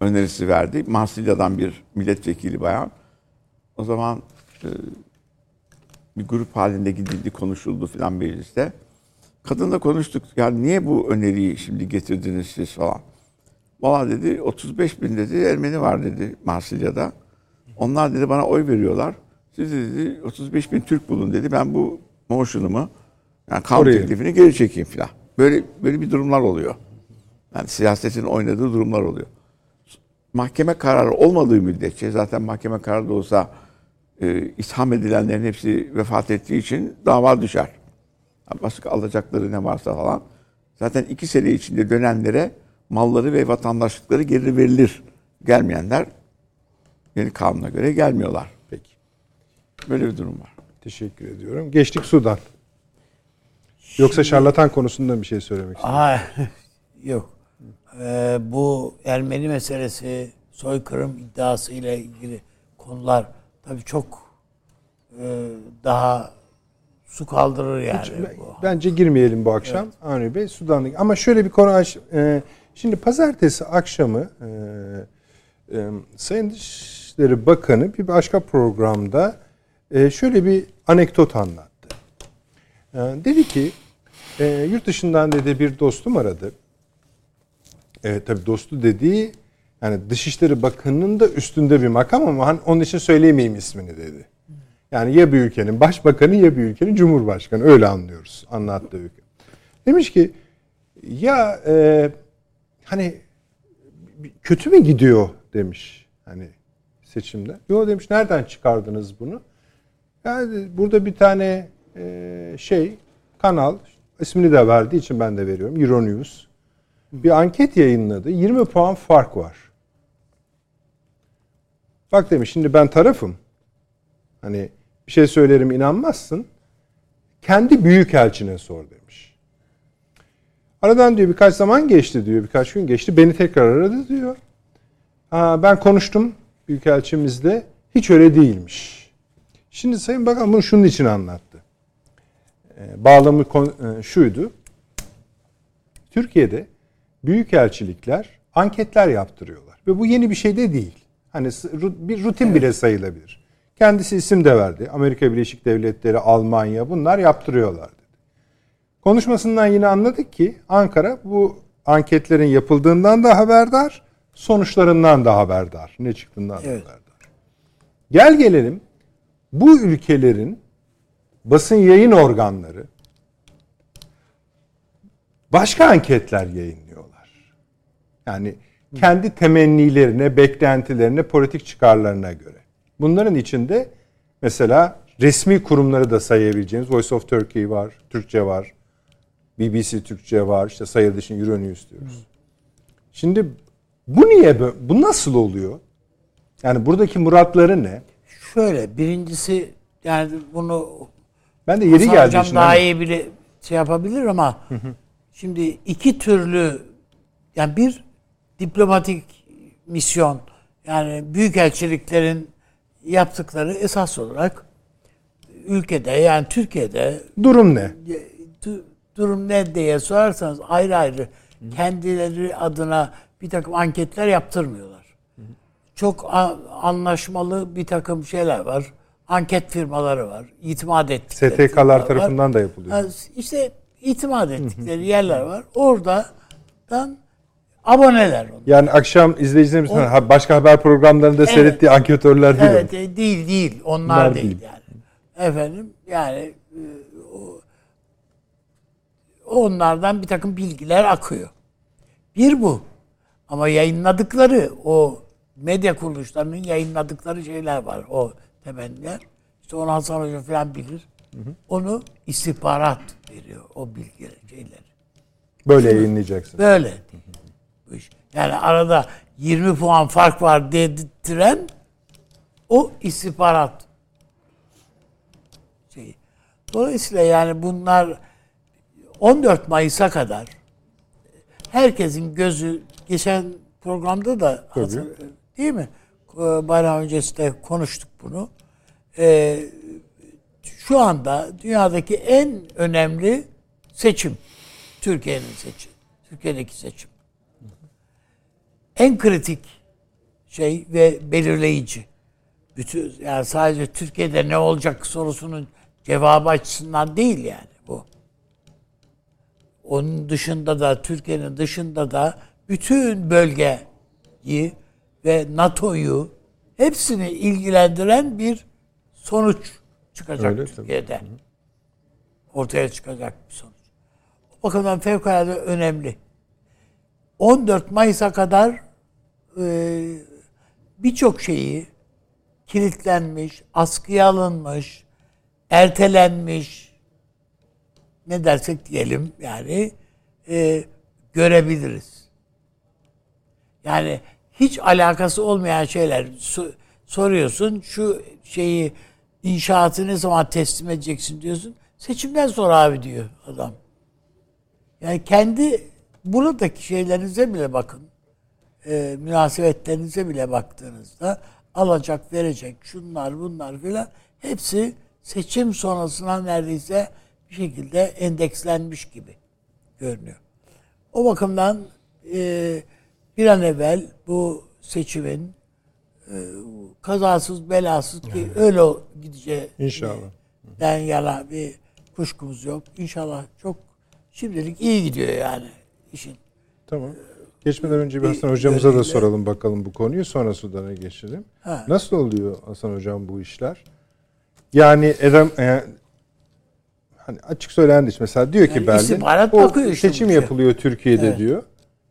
önerisi verdi. Marsilya'dan bir milletvekili bayan. O zaman e, bir grup halinde gidildi, konuşuldu filan mecliste. Kadınla konuştuk. Yani niye bu öneriyi şimdi getirdiniz siz falan. Valla dedi 35 bin dedi Ermeni var dedi Marsilya'da. Onlar dedi bana oy veriyorlar. Siz dedi 35 bin Türk bulun dedi. Ben bu motion'umu yani kanun Oraya. teklifini geri çekeyim filan. Böyle böyle bir durumlar oluyor. Yani siyasetin oynadığı durumlar oluyor. Mahkeme kararı olmadığı müddetçe zaten mahkeme kararı da olsa e, itham edilenlerin hepsi vefat ettiği için dava düşer. Başka alacakları ne varsa falan. Zaten iki sene içinde dönenlere malları ve vatandaşlıkları geri verilir. Gelmeyenler yeni kanuna göre gelmiyorlar. Peki. Böyle bir durum var. Teşekkür ediyorum. Geçtik Sudan. Yoksa şarlatan konusunda bir şey söylemek istiyorum. Aha, yok. Ee, bu Ermeni meselesi, soykırım iddiası ile ilgili konular tabii çok e, daha su kaldırır yani. bu. Bence girmeyelim bu akşam Avni Bey Sudan'daki. Ama şöyle bir konu aç. e, şimdi pazartesi akşamı e, e, Sayın Dışişleri Bakanı bir başka programda e, şöyle bir anekdot anlattı. E, dedi ki e, yurt dışından dedi bir dostum aradı. E, tabii dostu dediği yani Dışişleri Bakanı'nın da üstünde bir makam ama onun için söyleyemeyeyim ismini dedi. Yani ya bir ülkenin başbakanı ya bir ülkenin cumhurbaşkanı öyle anlıyoruz anlattığı ülke. Demiş ki ya e, hani kötü mü gidiyor demiş hani seçimde. Yo demiş nereden çıkardınız bunu? Yani burada bir tane e, şey kanal ismini de verdiği için ben de veriyorum Euronews bir anket yayınladı. 20 puan fark var. Bak demiş şimdi ben tarafım. Hani bir şey söylerim inanmazsın. Kendi büyük elçine sor demiş. Aradan diyor birkaç zaman geçti diyor. Birkaç gün geçti. Beni tekrar aradı diyor. Ha, ben konuştum büyükelçimizle. Hiç öyle değilmiş. Şimdi Sayın Bakan bunu şunun için anlattı. Ee, bağlamı e, şuydu. Türkiye'de büyükelçilikler anketler yaptırıyorlar. Ve bu yeni bir şey de değil. Hani bir rutin bile sayılabilir. Kendisi isim de verdi. Amerika Birleşik Devletleri, Almanya bunlar yaptırıyorlar dedi. Konuşmasından yine anladık ki Ankara bu anketlerin yapıldığından da haberdar, sonuçlarından da haberdar. Ne çıktığından da Evet. haberdar. Gel gelelim bu ülkelerin basın yayın organları başka anketler yayınlıyorlar. Yani kendi temennilerine, beklentilerine, politik çıkarlarına göre. Bunların içinde mesela resmi kurumları da sayabileceğimiz Voice of Turkey var, Türkçe var, BBC Türkçe var, işte sayılı için Euronews diyoruz. Şimdi bu niye bu nasıl oluyor? Yani buradaki muratları ne? Şöyle birincisi yani bunu Ben de yeri Hasan geldi Hocam daha hani- iyi bile şey yapabilir ama şimdi iki türlü yani bir diplomatik misyon yani büyükelçiliklerin yaptıkları esas olarak ülkede yani Türkiye'de durum ne? du- durum ne diye sorarsanız ayrı ayrı kendileri adına bir takım anketler yaptırmıyorlar. Çok a- anlaşmalı bir takım şeyler var. Anket firmaları var. İtimat ettikleri STK'lar var. tarafından da yapılıyor. Ha, İşte itimat ettikleri yerler var. Oradan aboneler onlar. Yani akşam izleyicilerimizin ha- başka haber programlarında Evet. seyrettiği anketörler değil. Evet mi? e, değil değil. Onlar değil, değil. yani. Efendim yani e, o- onlardan bir takım bilgiler akıyor. Bir bu. Ama yayınladıkları o medya kuruluşlarının yayınladıkları şeyler var. O temenniler. İşte onu Hasan Hoca falan bilir. Onu istihbarat veriyor o bilgileri, şeyleri. Böyle yayınlayacaksın. Böyle. Bu iş. Yani arada 20 puan fark var dedirten o istihbarat şeyi. Dolayısıyla yani bunlar 14 Mayıs'a kadar herkesin gözü geçen programda da hatır- değil mi? Bayram öncesinde konuştuk bunu. Ee, şu anda dünyadaki en önemli seçim Türkiye'nin seçim. Türkiye'deki seçim. En kritik şey ve belirleyici. Bütün yani sadece Türkiye'de ne olacak sorusunun cevabı açısından değil yani bu. onun dışında da Türkiye'nin dışında da bütün bölgeyi ve NATO'yu hepsini ilgilendiren bir sonuç çıkacak Öyle tabii. Türkiye'de. Ortaya çıkacak bir sonuç. O bakımdan fevkalade önemli. 14 Mayıs'a kadar e, birçok şeyi kilitlenmiş, askıya alınmış, ertelenmiş, ne dersek diyelim yani e, görebiliriz. Yani hiç alakası olmayan şeyler so- soruyorsun. Şu şeyi inşaatı ne zaman teslim edeceksin diyorsun. Seçimden sonra abi diyor adam. Yani kendi buradaki şeylerinize bile bakın. E, münasebetlerinize bile baktığınızda alacak verecek şunlar bunlar filan hepsi seçim sonrasına neredeyse bir şekilde endekslenmiş gibi görünüyor. O bakımdan e, bir an evvel bu seçimin e, kazasız belasız ki öyle gideceği İnşallah. den yana bir kuşkumuz yok. İnşallah çok şimdilik iyi gidiyor yani işin. Tamam. Geçmeden önce bir Hasan hocamıza da soralım bakalım bu konuyu. Sonra Sudan'a geçelim. Ha. Nasıl oluyor Hasan hocam bu işler? Yani Edem e, hani açık söylendi mesela diyor ki Yani Berlin o seçim bu işe." yapılıyor Türkiye'de Evet. diyor.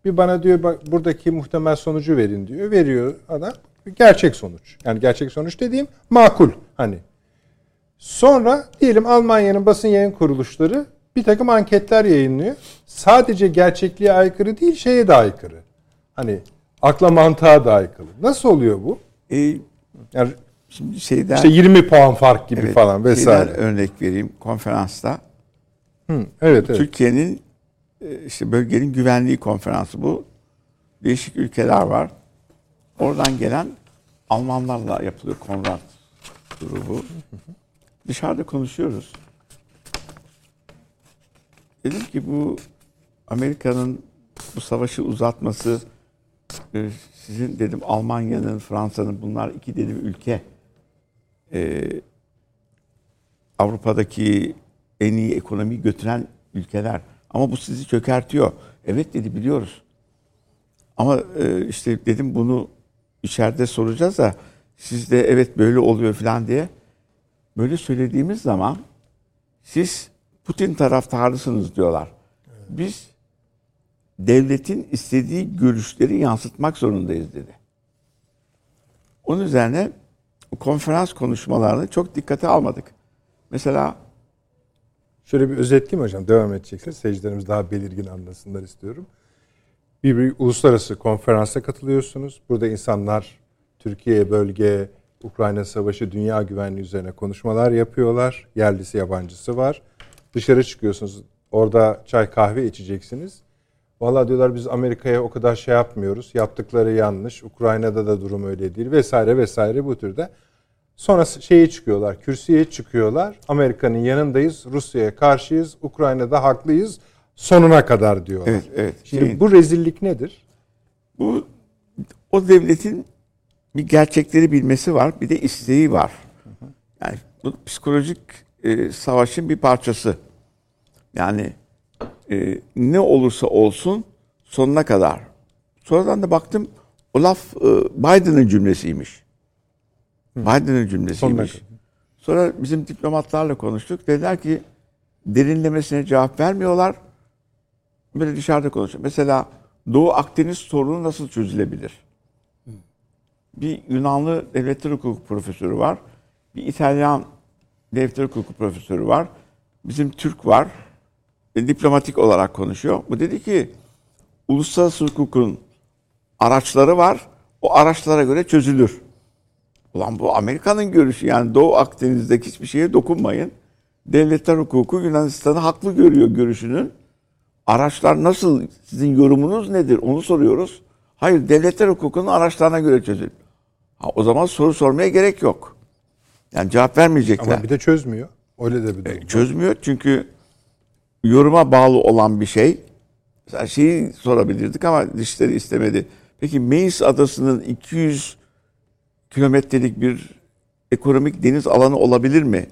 Bir bana diyor bak buradaki muhtemel sonucu verin diyor. Veriyor adam. Gerçek sonuç. Yani gerçek sonuç dediğim makul hani. Sonra diyelim Almanya'nın basın yayın kuruluşları bir takım anketler yayınlıyor. Sadece gerçekliğe aykırı değil şeye de aykırı. Hani akla mantığa da aykırı. Nasıl oluyor bu? E, Yani şimdi şeyden, işte 20 puan fark gibi evet, falan vesaire. örnek vereyim konferansta. Hı, evet evet. Türkiye'nin e, işte bölgenin güvenliği konferansı bu. Değişik ülkeler var. Oradan gelen Almanlarla yapılıyor Konrad grubu. Dışarıda konuşuyoruz. Dedim ki bu Amerika'nın bu savaşı uzatması e, sizin dedim Almanya'nın, Fransa'nın bunlar iki dedim ülke e, Avrupa'daki en iyi ekonomiyi götüren ülkeler. Ama bu sizi çökertiyor. Evet dedi biliyoruz. Ama e, işte dedim bunu içeride soracağız da siz de evet böyle oluyor falan diye. Böyle söylediğimiz zaman siz Putin taraftarısınız diyorlar. Biz devletin istediği görüşleri yansıtmak zorundayız dedi. Onun üzerine konferans konuşmalarını çok dikkate almadık. Mesela Şöyle bir özetleyeyim hocam. Devam edeceksiniz. Seyircilerimiz daha belirgin anlasınlar istiyorum. Bir, bir uluslararası konferansa katılıyorsunuz. Burada insanlar Türkiye, bölge, Ukrayna Savaşı, dünya güvenliği üzerine konuşmalar yapıyorlar. Yerlisi, yabancısı var. Dışarı çıkıyorsunuz. Orada çay kahve içeceksiniz. Vallahi diyorlar biz Amerika'ya o kadar şey yapmıyoruz. Yaptıkları yanlış. Ukrayna'da da durum öyle değil vesaire vesaire bu türde. Sonra şeye çıkıyorlar, kürsüye çıkıyorlar. Amerika'nın yanındayız, Rusya'ya karşıyız, Ukrayna'da haklıyız. Sonuna kadar diyorlar. evet evet. Şimdi şeyin- bu rezillik nedir? Bu o devletin bir gerçekleri bilmesi var, bir de isteği var. Yani bu psikolojik e, savaşın bir parçası. Yani e, ne olursa olsun sonuna kadar. Sonradan da baktım o laf e, Biden'ın cümlesiymiş. Biden'ın cümlesiymiş. Sonra bizim diplomatlarla konuştuk. Dediler ki derinlemesine cevap vermiyorlar. Böyle dışarıda konuşuyor. Mesela Doğu Akdeniz sorunu nasıl çözülebilir? Bir Yunanlı devletler hukuku profesörü var. Bir İtalyan devletler hukuku profesörü var. Bizim Türk var. E, diplomatik olarak konuşuyor. Bu dedi ki uluslararası hukukun araçları var. O araçlara göre çözülür. Ulan bu Amerika'nın görüşü yani Doğu Akdeniz'deki hiçbir şeye dokunmayın. Devletler hukuku Yunanistan'ı haklı görüyor görüşünün. Araçlar nasıl? Sizin yorumunuz nedir? Onu soruyoruz. Hayır, devletler hukukunun araçlarına göre çözül. Ha, o zaman soru sormaya gerek yok. Yani cevap vermeyecekler. Ama bir de çözmüyor. Öyle de bir durum. Çözmüyor çünkü yoruma bağlı olan bir şey. Mesela şeyi sorabilirdik ama dişleri istemedi. Peki Meis Adası'nın 200 kilometrelik bir ekonomik deniz alanı olabilir mi?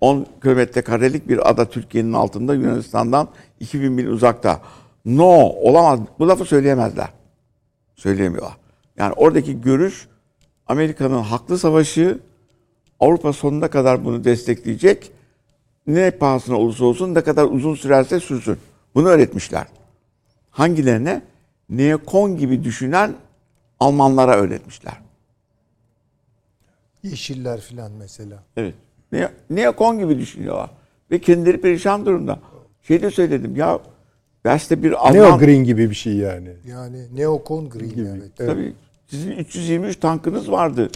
10 kilometre karelik bir ada Türkiye'nin altında Yunanistan'dan 2000 mil uzakta. No olamaz. Bu lafı söyleyemezler. Söyleyemiyorlar. Yani oradaki görüş Amerika'nın haklı savaşı Avrupa sonuna kadar bunu destekleyecek. Ne pahasına olursa olsun ne kadar uzun sürerse sürsün. Bunu öğretmişler. Hangilerine? Neokon gibi düşünen Almanlara öğretmişler. Yeşiller filan mesela. Evet. Ne, neokon gibi düşünüyorlar. Ve kendileri perişan durumda. Şey de söyledim ya derste bir Alman... Neo Green gibi bir şey yani. Yani neokon green Gibi. evet. Tabii sizin 323 tankınız vardı.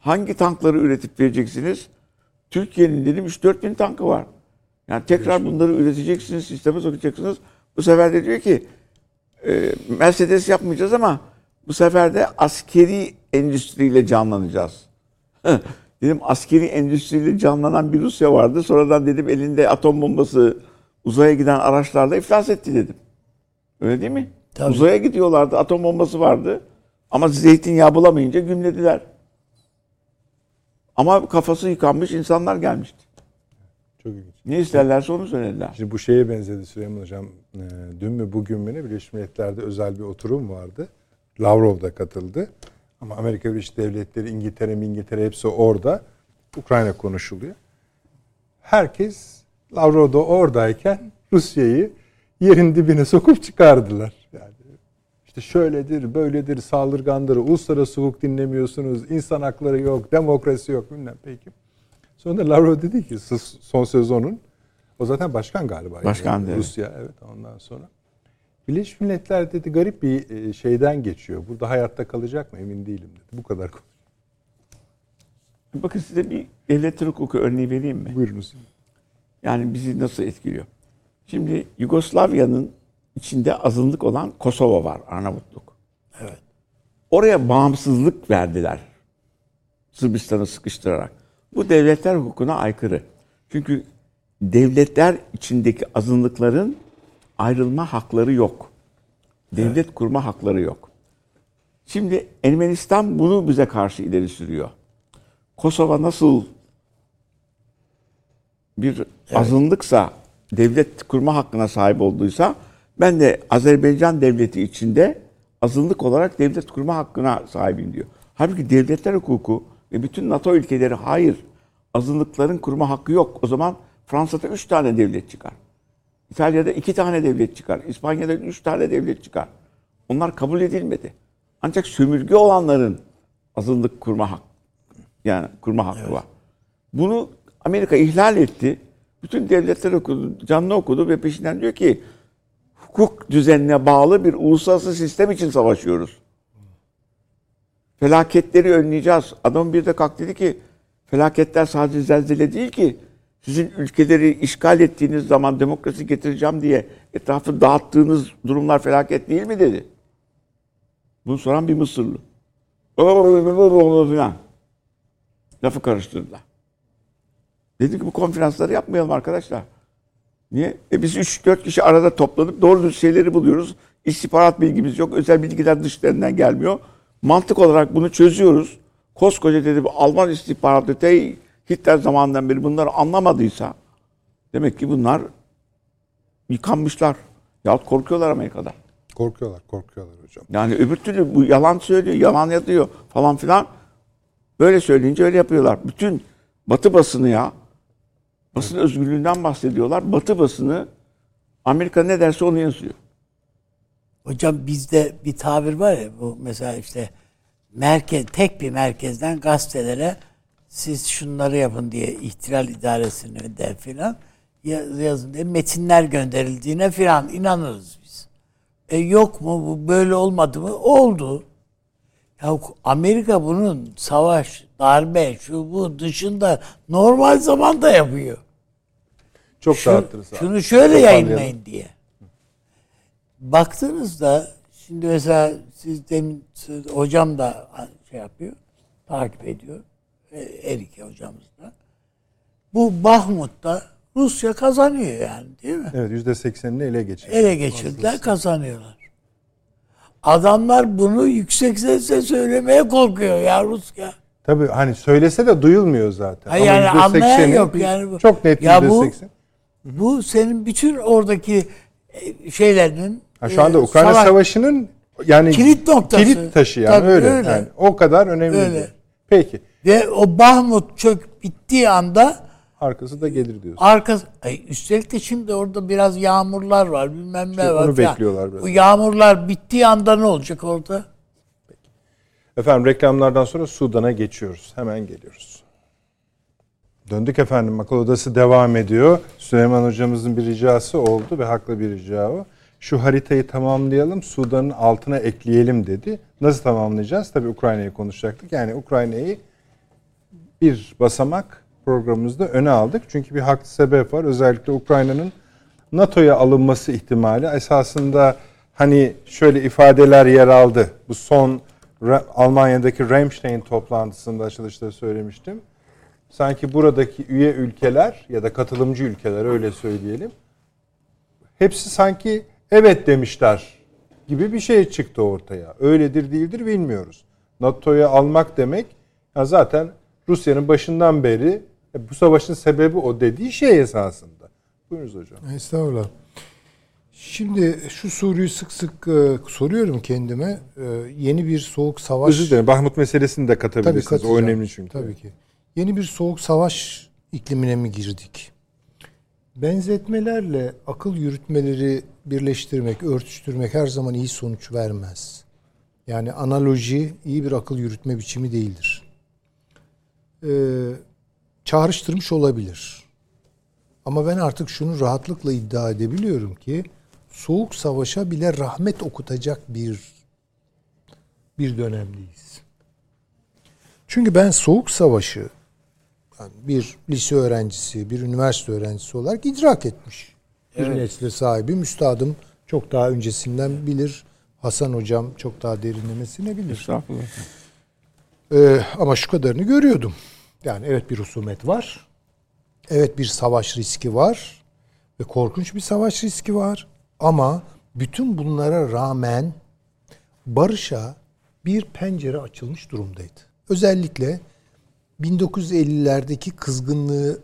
Hangi tankları üretip vereceksiniz? Türkiye'nin dedim 3-4 bin tankı var. Yani tekrar bunları üreteceksiniz, sisteme sokacaksınız. Bu sefer de diyor ki e, Mercedes yapmayacağız ama bu sefer de askeri endüstriyle canlanacağız. dedim askeri endüstriyle canlanan bir Rusya vardı. Sonradan dedim elinde atom bombası uzaya giden araçlarla iflas etti dedim. Öyle değil mi? Tabii. Uzaya gidiyorlardı. Atom bombası vardı. Ama zeytinyağı bulamayınca gümlediler. Ama kafası yıkanmış insanlar gelmişti. Çok ilginç. Ne isterlerse onu söylediler. Şimdi bu şeye benzedi Süleyman Hocam. Ee, Dün mü bugün mü ne Birleşmiş Milletler'de özel bir oturum vardı. Lavrov da katıldı. Ama Amerika Birleşik Devletleri, İngiltere, İngiltere hepsi orada. Ukrayna konuşuluyor. Herkes Lavrov da oradayken Rusya'yı yerin dibine sokup çıkardılar. Yani işte şöyledir, böyledir, saldırgandır, uluslararası hukuk dinlemiyorsunuz, insan hakları yok, demokrasi yok bilmem peki. Sonra Lavrov dedi ki "Siz son sezonun o zaten başkan galiba. Başkan, evet. Rusya evet ondan sonra. Birleşmiş Milletler dedi garip bir e, şeyden geçiyor. Burada hayatta kalacak mı emin değilim dedi. Bu kadar. Bakın size bir devlet hukuku örneği vereyim mi? Buyurunuz. Yani bizi nasıl etkiliyor? Şimdi Yugoslavya'nın içinde azınlık olan Kosova var, Arnavutluk. Evet. Oraya bağımsızlık verdiler. Sırbistan'ı sıkıştırarak. Bu devletler hukukuna aykırı. Çünkü devletler içindeki azınlıkların ayrılma hakları yok. Devlet kurma hakları yok. Şimdi Ermenistan bunu bize karşı ileri sürüyor. Kosova nasıl bir azınlıksa, devlet kurma hakkına sahip olduysa, ben de Azerbaycan devleti içinde azınlık olarak devlet kurma hakkına sahibim diyor. Halbuki devletler hukuku ve bütün NATO ülkeleri hayır, azınlıkların kurma hakkı yok. O zaman Fransa'da üç tane devlet çıkar. İtalya'da iki tane devlet çıkar. İspanya'da üç tane devlet çıkar. Onlar kabul edilmedi. Ancak sömürge olanların azınlık kurma hakkı yani kurma hakkı var. Bunu Amerika ihlal etti. Bütün devletler okudu, canlı okudu ve peşinden diyor ki hukuk düzenine bağlı bir uluslararası sistem için savaşıyoruz. Felaketleri önleyeceğiz. Adam bir de kalk dedi ki felaketler sadece zelzele değil ki sizin ülkeleri işgal ettiğiniz zaman demokrasi getireceğim diye etrafı dağıttığınız durumlar felaket değil mi dedi. Bunu soran bir Mısırlı. Falan. Lafı karıştırdılar. Dedik ki bu konferansları yapmayalım arkadaşlar. Niye? E biz 3-4 kişi arada toplanıp doğru düz şeyleri buluyoruz. İstihbarat bilgimiz yok. Özel bilgiler dışlarından gelmiyor. Mantık olarak bunu çözüyoruz. Koskoca dedi Alman istihbaratı te Hitler zamanından beri bunları anlamadıysa demek ki bunlar yıkanmışlar. Yahut korkuyorlar Amerika'da. Korkuyorlar, korkuyorlar hocam. Yani öbür türlü bu yalan söylüyor, yalan yazıyor falan filan. Böyle söyleyince öyle yapıyorlar. Bütün Batı basını ya, basın özgürlüğünden bahsediyorlar. Batı basını Amerika ne derse onu yazıyor. Hocam bizde bir tabir var ya bu mesela işte merkez tek bir merkezden gazetelere siz şunları yapın diye ihtilal idaresine de filan ya- yazın diye metinler gönderildiğine filan inanırız biz. E yok mu bu böyle olmadı mı? Oldu. Ya Amerika bunun savaş, darbe, şu bu dışında normal zamanda yapıyor. Çok Şu- dağıttınız abi. şunu şöyle Toparlayalım. yayınlayın diye. Baktığınızda şimdi mesela siz demin siz- hocam da şey yapıyor, takip ediyor. E, Erike hocamız da. Bu Bahmut'ta Rusya kazanıyor yani değil mi? Evet yüzde seksenini ele geçirdi. Ele geçirdiler kazanıyorlar. Adamlar bunu yüksek sesle söylemeye korkuyor ya Rusya. Tabii hani söylese de duyulmuyor zaten. Ha, yani Ama anlayan %80'i yok yani bu- Çok net Ya bu- %80. Bu senin bütün oradaki e, şeylerinin Ha, şu anda e, Ukrayna savaş- Savaşı'nın yani Kilit noktası. Kilit taşı yani Tabii, öyle. öyle. Yani o kadar önemli. Öyle. Peki. ve o Bahmut çök bittiği anda Arkası da gelir diyorsun. arkası ay, üstelik de şimdi orada biraz yağmurlar var bilmem ne İşte var. onu falan. bekliyorlar biraz. Bu yağmurlar bittiği anda ne olacak orada? Efendim reklamlardan sonra Sudan'a geçiyoruz. Hemen geliyoruz. Döndük efendim. Akıl Odası devam ediyor. Süleyman hocamızın bir ricası oldu ve haklı bir rica o. Şu haritayı tamamlayalım, Sudan'ın altına ekleyelim dedi. Nasıl tamamlayacağız? Tabii Ukrayna'yı konuşacaktık. Yani Ukrayna'yı bir basamak programımızda öne aldık. Çünkü bir haklı sebep var. Özellikle Ukrayna'nın NATO'ya alınması ihtimali esasında hani şöyle ifadeler yer aldı. Bu son Almanya'daki Ramstein toplantısında açılışta söylemiştim. Sanki buradaki üye ülkeler ya da katılımcı ülkeler öyle söyleyelim. Hepsi sanki evet demişler gibi bir şey çıktı ortaya. Öyledir değildir bilmiyoruz. NATO'ya almak demek ya zaten Rusya'nın başından beri e, bu savaşın sebebi o dediği şey esasında. Buyurunuz hocam. Estağfurullah. Şimdi şu soruyu sık sık e, soruyorum kendime. E, yeni bir soğuk savaş... Özür dilerim. Bahmut meselesini de Tabii katabilirsiniz. o katacağım. önemli çünkü. Tabii ki. Yeni bir soğuk savaş iklimine mi girdik? Benzetmelerle akıl yürütmeleri birleştirmek, örtüştürmek her zaman iyi sonuç vermez. Yani analoji iyi bir akıl yürütme biçimi değildir. Ee, çağrıştırmış olabilir. Ama ben artık şunu rahatlıkla iddia edebiliyorum ki soğuk savaşa bile rahmet okutacak bir bir dönemdeyiz. Çünkü ben soğuk savaşı yani bir lise öğrencisi, bir üniversite öğrencisi olarak idrak etmiş. Bir nesle sahibi. Üstadım çok daha öncesinden bilir. Hasan hocam çok daha derinlemesine bilir. Estağfurullah. Ee, ama şu kadarını görüyordum. Yani evet bir husumet var. Evet bir savaş riski var. Ve korkunç bir savaş riski var. Ama bütün bunlara rağmen barışa bir pencere açılmış durumdaydı. Özellikle 1950'lerdeki kızgınlığı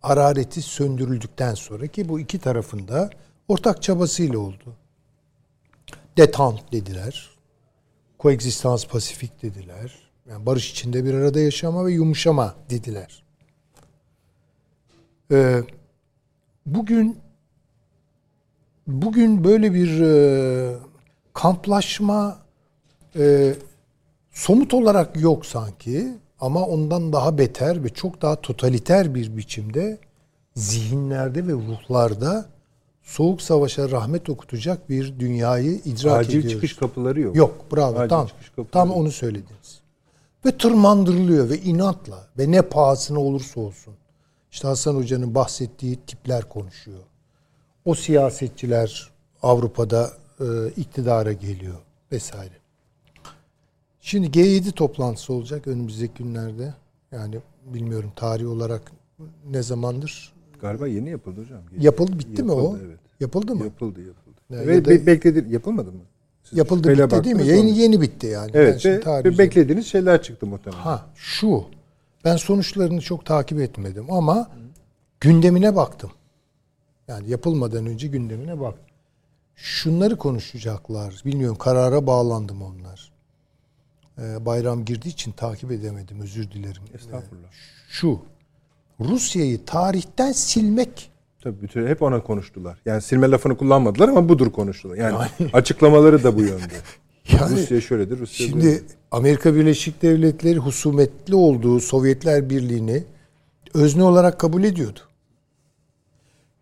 harareti söndürüldükten sonra ki bu iki tarafında ortak çabasıyla oldu. Detant dediler. Koegzistans pasifik dediler. Yani barış içinde bir arada yaşama ve yumuşama dediler. Ee, bugün bugün böyle bir e, kamplaşma e, somut olarak yok sanki ama ondan daha beter ve çok daha totaliter bir biçimde zihinlerde ve ruhlarda soğuk savaşa rahmet okutacak bir dünyayı idrak Acil ediyoruz. çıkış kapıları yok. Yok bravo Acil tam, tam onu söylediniz. Ve tırmandırılıyor ve inatla ve ne pahasına olursa olsun. İşte Hasan Hoca'nın bahsettiği tipler konuşuyor. O siyasetçiler Avrupa'da e, iktidara geliyor vesaire. Şimdi G7 toplantısı olacak önümüzdeki günlerde. Yani bilmiyorum tarih olarak ne zamandır Galiba yeni yapıldı hocam. yapıldı bitti mi o? Yapıldı, evet. Yapıldı mı? Yapıldı yapıldı. Ya Ve ya be- bekledi yapılmadı mı? Siz Yapıldı bitti değil mi? Yeni yeni bitti yani. Evet şimdi ve, ve beklediğiniz şeyler çıktı muhtemelen. Ha şu. Ben sonuçlarını çok takip etmedim ama gündemine baktım. Yani yapılmadan önce gündemine bak. Şunları konuşacaklar. Bilmiyorum karara bağlandım onlar. Ee, bayram girdiği için takip edemedim. Özür dilerim. Estağfurullah. Şu. Rusya'yı tarihten silmek. Tabii bütün hep ona konuştular. Yani silme lafını kullanmadılar ama budur konuştular. Yani, açıklamaları da bu yönde. Yani Rusya şöyledir, Rusya Şimdi böyledir. Amerika Birleşik Devletleri husumetli olduğu Sovyetler Birliği'ni özne olarak kabul ediyordu.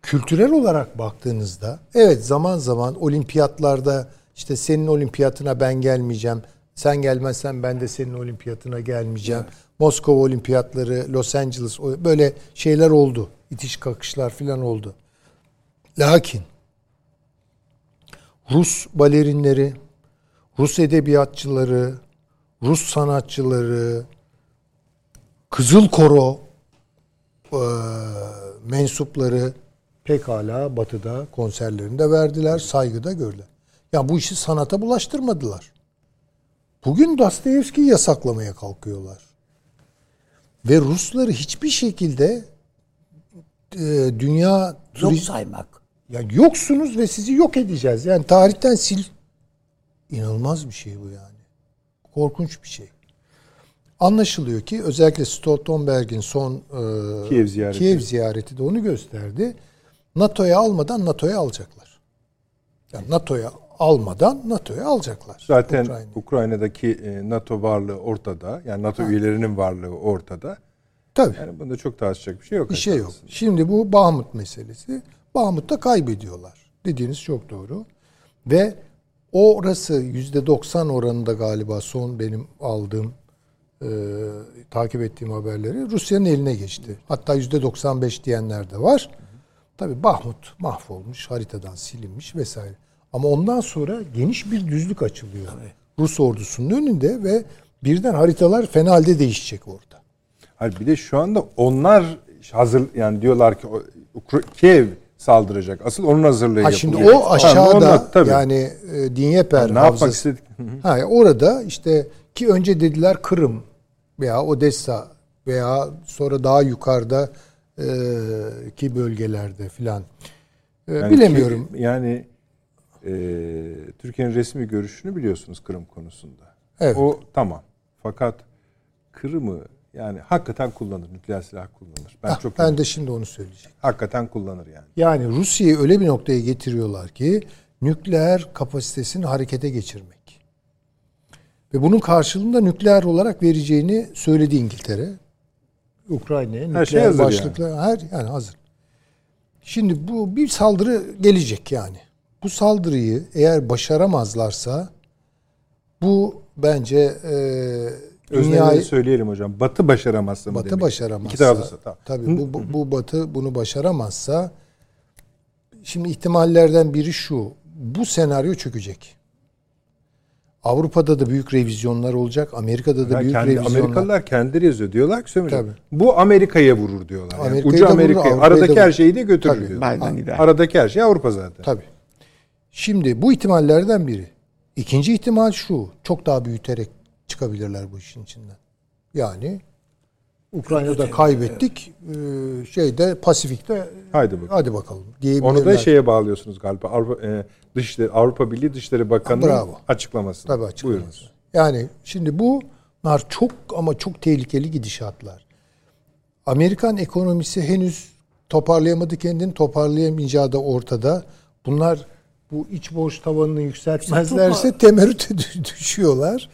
Kültürel olarak baktığınızda evet zaman zaman olimpiyatlarda işte senin olimpiyatına ben gelmeyeceğim. Sen gelmezsen ben de senin olimpiyatına gelmeyeceğim. Moskova olimpiyatları, Los Angeles böyle şeyler oldu. İtiş kakışlar falan oldu. Lakin Rus balerinleri, Rus edebiyatçıları, Rus sanatçıları, Kızıl Koro eee, mensupları pekala Batı'da konserlerinde verdiler, saygıda gördüler. Ya bu işi sanata bulaştırmadılar. Bugün Dostoyevski'yi yasaklamaya kalkıyorlar. Ve Rusları hiçbir şekilde e, dünya Yok saymak. yani yoksunuz ve sizi yok edeceğiz. Yani tarihten sil. İnanılmaz bir şey bu yani. Korkunç bir şey. Anlaşılıyor ki özellikle Stoltenberg'in son e, Kiev ziyareti. Kiev ziyareti de onu gösterdi. NATO'ya almadan NATO'ya alacaklar. Yani NATO'ya almadan NATO'ya alacaklar. Zaten Ukrayna'yı. Ukrayna'daki e, NATO varlığı ortada. Yani NATO üyelerinin varlığı ortada. Tabii. Yani bunda çok tartışacak bir şey yok. Bir şey yok. Şimdi bu Bahmut meselesi. Bahmut'ta kaybediyorlar. Dediğiniz çok doğru. Ve orası yüzde 90 oranında galiba son benim aldığım e, takip ettiğim haberleri Rusya'nın eline geçti. Hatta yüzde 95 diyenler de var. Tabi Bahmut mahvolmuş, haritadan silinmiş vesaire. Ama ondan sonra geniş bir düzlük açılıyor. Rus ordusunun önünde ve birden haritalar fena halde değişecek orada. Hayır bir de şu anda onlar hazır yani diyorlar ki Kiev saldıracak. Asıl onun hazırlığı Ha yapılıyor. şimdi o aşağıda onlar tabii. yani e, Dnieper ne yapmak havzası- istedik? Ha orada işte ki önce dediler Kırım veya Odessa veya sonra daha yukarıda e, ki bölgelerde filan. E, Yani bilemiyorum. ki- yani e, Türkiye'nin resmi görüşünü biliyorsunuz Kırım konusunda. Evet. O tamam. Fakat Kırım'ı yani hakikaten kullanır. Nükleer silah kullanır. Ben Hah, çok ben de şimdi onu söyleyeceğim. hakikaten kullanır yani. Yani Rusya'yı öyle bir noktaya getiriyorlar ki nükleer kapasitesini harekete geçirmek. Ve bunun karşılığında nükleer olarak vereceğini söyledi İngiltere. Ukrayna'ya nükleer şey hazır başlıklar her yani hazır. Şimdi bu bir saldırı gelecek yani. Bu saldırıyı eğer başaramazlarsa bu bence e, Dünyayı dünyayı söyleyelim hocam. Batı başaramazsa mı Batı demek? başaramazsa. İki taraflısı. Tamam. Tabii bu, bu, bu Batı bunu başaramazsa şimdi ihtimallerden biri şu. Bu senaryo çökecek. Avrupa'da da büyük revizyonlar olacak. Amerika'da da Ya büyük kendi, revizyonlar. Amerikalılar kendileri yazıyor. Diyorlar ki Sömür Hocam, Tabii. bu Amerika'ya vurur diyorlar. Yani Amerika'yı ucu Amerika'ya. Aradaki da her şeyi de götürür Tabii. diyor. Biden gider. Aradaki her şey Avrupa zaten. Tabii. Şimdi bu ihtimallerden biri. İkinci ihtimal şu. Çok daha büyüterek çıkabilirler bu işin içinden. Yani Ukrayna'da kaybettik. eee, Şeyde Pasifik'te Haydi bakalım. hadi bakalım. Onu da şeye bağlıyorsunuz galiba. Avrupa, e, Dışişleri, Avrupa Birliği Dışişleri Bakanı'nın Bravo. açıklaması. Tabii açıklaması. Buyurunuz. Yani şimdi bunlar çok ama çok tehlikeli gidişatlar. Amerikan ekonomisi henüz toparlayamadı kendini. Toparlayamayacağı da ortada. Bunlar bu iç borç tavanını yükseltmezlerse temerrüte dü- düşüyorlar.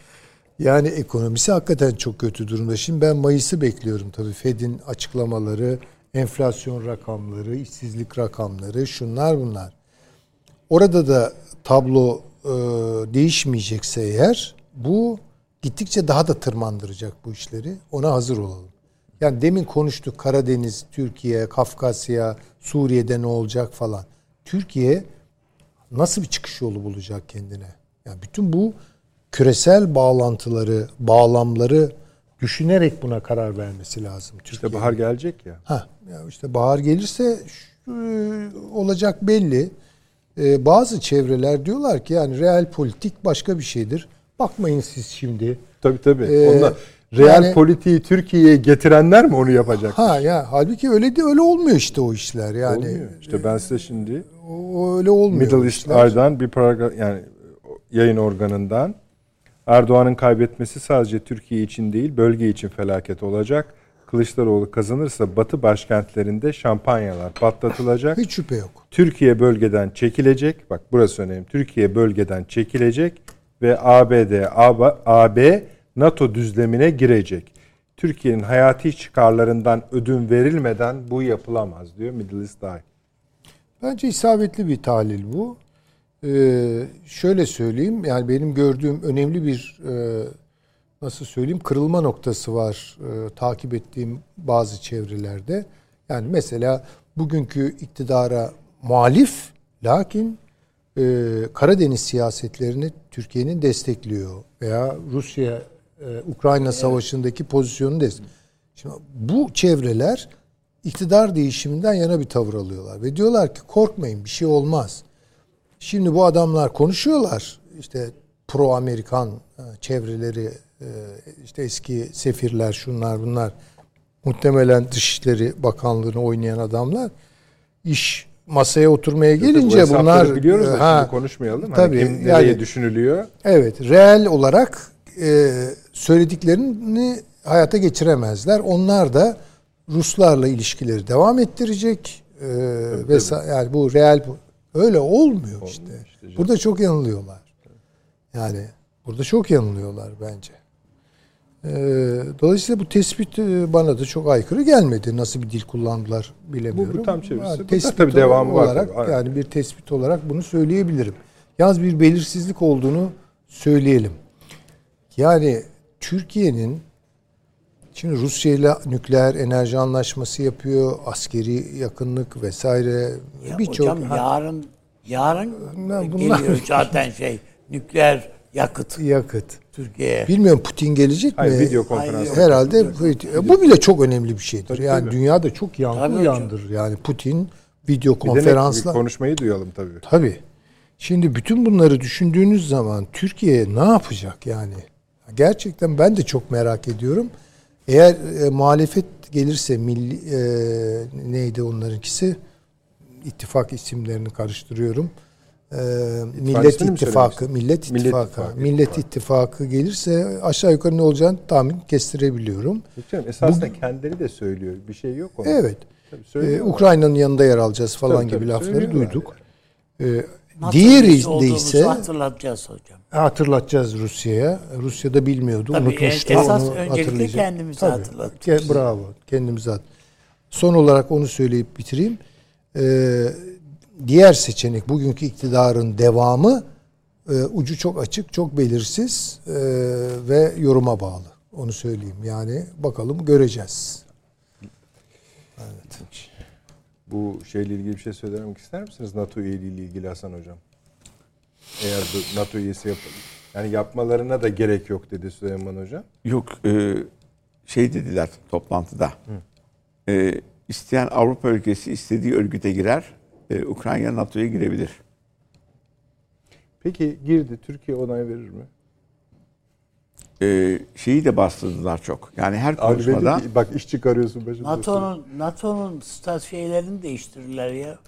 Yani ekonomisi hakikaten çok kötü durumda. Şimdi ben Mayıs'ı bekliyorum tabii. Fed'in açıklamaları, enflasyon rakamları, işsizlik rakamları, şunlar bunlar. Orada da tablo e, değişmeyecekse eğer bu gittikçe daha da tırmandıracak bu işleri. Ona hazır olalım. Yani demin konuştuk Karadeniz, Türkiye, Kafkasya, Suriye'de ne olacak falan. Türkiye nasıl bir çıkış yolu bulacak kendine? Yani bütün bu küresel bağlantıları, bağlamları düşünerek buna karar vermesi lazım. İşte Türkiye. bahar gelecek ya. Ha, ya işte bahar gelirse şu, olacak belli. Ee, bazı çevreler diyorlar ki yani real politik başka bir şeydir. Bakmayın siz şimdi. Tabii tabii. Ee, Onlar real yani- politiği Türkiye'ye getirenler mi onu yapacak? Ha ya halbuki öyle de öyle olmuyor işte o işler yani. Olmuyor. İşte ben size şimdi O, öyle olmuyor. Middle East. Eye'dan bir paragraf yani yayın organından Erdoğan'ın kaybetmesi sadece Türkiye için değil bölge için felaket olacak. Kılıçdaroğlu kazanırsa Batı başkentlerinde şampanyalar patlatılacak. Hiç şüphe yok. Türkiye bölgeden çekilecek. Bak burası önemli. Türkiye bölgeden çekilecek ve ABD, AB, AB NATO düzlemine girecek. Türkiye'nin hayati çıkarlarından ödün verilmeden bu yapılamaz diyor Middle East Eye. Bence isabetli bir tahlil bu. Ee, şöyle söyleyeyim yani benim gördüğüm önemli bir e, nasıl söyleyeyim kırılma noktası var e, takip ettiğim bazı çevrelerde. Yani mesela bugünkü iktidara muhalif lakin e, Karadeniz siyasetlerini Türkiye'nin destekliyor veya Rusya e, Ukrayna savaşındaki pozisyonu destekliyor. Şimdi bu çevreler iktidar değişiminden yana bir tavır alıyorlar ve diyorlar ki korkmayın bir şey olmaz. Şimdi bu adamlar konuşuyorlar işte pro Amerikan e, çevreleri e, işte eski sefirler şunlar bunlar muhtemelen Dışişleri Bakanlığı'nı oynayan adamlar iş masaya oturmaya bu gelince hesapları bunlar biliyoruz da ha, şimdi konuşmayalım. tabii, hani kim nereye yani- düşünülüyor? Evet, reel olarak e, söylediklerini hayata geçiremezler. Onlar da Ruslarla ilişkileri devam ettirecek. E, vesa- yani bu reel bu. Öyle olmuyor işte. işte. Burada çok yanılıyorlar. Yani burada çok yanılıyorlar bence. E, dolayısıyla bu tespit e, bana da çok aykırı gelmedi. Nasıl bir dil kullandılar bilemiyorum. Bu- bu tam çevirisi. Yani tespit tabii devamı var olarak. Aynen. yani bir tespit olarak bunu söyleyebilirim. Yalnız bir belirsizlik olduğunu söyleyelim. Yani Türkiye'nin şimdi Rusya ile nükleer enerji anlaşması yapıyor, askeri yakınlık vesaire Ya birçok hocam ha, yarın yarın Ya bunlar- geliyor zaten şey nükleer yakıt yakıt. Türkiye'ye. Bilmiyorum Putin gelecek Hayır, mi? video konferans. Herhalde bu- bu bile çok önemli bir şeydir. Tabii, yani tabii. dünyada çok yankı Tabii hocam. uyandırır. Yani Putin video Bir de ne- konferansla konuşmayı duyalım tabii. Tabii. Şimdi bütün bunları düşündüğünüz zaman Türkiye ne yapacak yani? Gerçekten ben de çok merak ediyorum. Eğer e, muhalefet gelirse milli e, neydi onlarınkisi? İttifak isimlerini karıştırıyorum. E, Millet ismini mi İttifakı? Millet Millet İttifakı, İttifakı, Millet İttifak. İttifakı gelirse aşağı yukarı ne olacağını tahmin kestirebiliyorum. Canım, esasında kendileri de söylüyor. Bir şey yok onun. Evet. Ee. Ukrayna'nın yanında yer alacağız falan Tabii, gibi tabii, lafları duyduk. Ee, NATO diğeri de ise hatırlatacağız hocam. hatırlatacağız Rusya'ya. Rusya da bilmiyordu, Tabii, unutmuştu. esas onu öncelikle kendimizi Tabii, hatırlatacağız. ke- Bravo, kendimize hat. Son olarak onu söyleyip bitireyim. Ee, diğer seçenek bugünkü iktidarın devamı e, ucu çok açık, çok belirsiz e, ve yoruma bağlı. Onu söyleyeyim. Yani bakalım göreceğiz. Bu şeyle ilgili bir şey söylemek ister misiniz? NATO üyeliği ile ilgili Hasan Hocam. Eğer NATO üyesi yap yani yapmalarına da gerek yok dedi Süleyman Hocam. Yok e, şey dediler toplantıda. E, isteyen Avrupa ülkesi istediği örgüte girer. E, Ukrayna NATO'ya girebilir. Peki girdi. Türkiye onay verir mi? E, şeyi de bastırdılar çok. Yani her Abi konuşmada ki, bak iş çıkarıyorsun başımıza. NATO'nun NATO'nun stat şeylerini değiştirirler ya.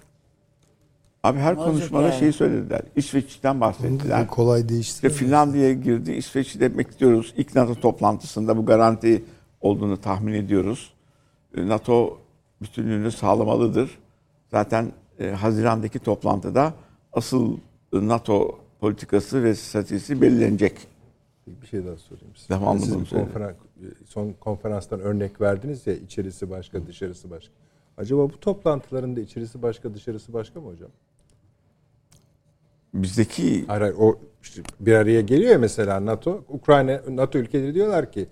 abi her Olacak konuşmada yani. şeyi söylediler. İşveç'ten Bunu bahsettiler. kolay İşte değiştiremez. Finlandiya'ya girdi. İsveç'i de bekliyoruz. İlk NATO toplantısında bu garanti olduğunu tahmin ediyoruz. E, NATO bütünlüğünü sağlamalıdır. Zaten e, Haziran'daki toplantıda asıl NATO politikası ve stratejisi belirlenecek. Bir şey daha sorayım size. Tamam, Siz bir söyle. konferans, son konferanstan örnek verdiniz ya içerisi başka dışarısı başka. Acaba bu toplantıların da içerisi başka dışarısı başka mı hocam? Bizdeki Hayır, hayır o işte bir araya geliyor ya mesela NATO. Ukrayna NATO ülkeleri diyorlar ki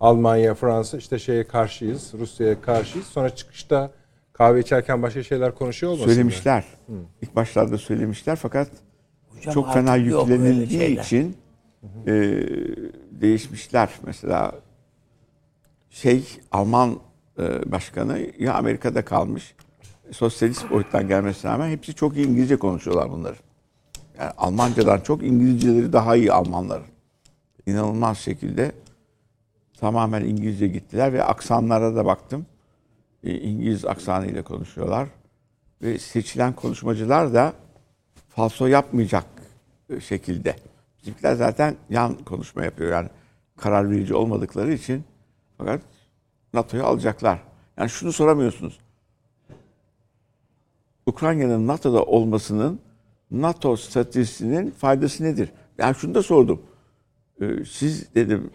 Almanya, Fransa işte şeye karşıyız, Rusya'ya karşıyız. Sonra çıkışta kahve içerken başka şeyler konuşuyor olmasınlar? söylemişler. İlk başlarda söylemişler fakat Hocam çok fena yüklenildiği şeyler. İçin e, değişmişler. Mesela şey Alman e, başkanı ya Amerika'da kalmış sosyalist boyuttan gelmesine rağmen hepsi çok iyi İngilizce konuşuyorlar bunları. Yani Almancadan çok İngilizceleri daha iyi Almanlar. İnanılmaz şekilde tamamen İngilizce gittiler ve aksanlara da baktım. E, İngiliz aksanıyla konuşuyorlar. Ve seçilen konuşmacılar da falso yapmayacak e, şekilde. Bizimkiler zaten yan konuşma yapıyor yani karar verici olmadıkları için fakat NATO'yu alacaklar. Yani şunu soramıyorsunuz. Ukrayna'nın NATO'da olmasının NATO stratejisinin faydası nedir? Yani şunu da sordum. Ee, siz dedim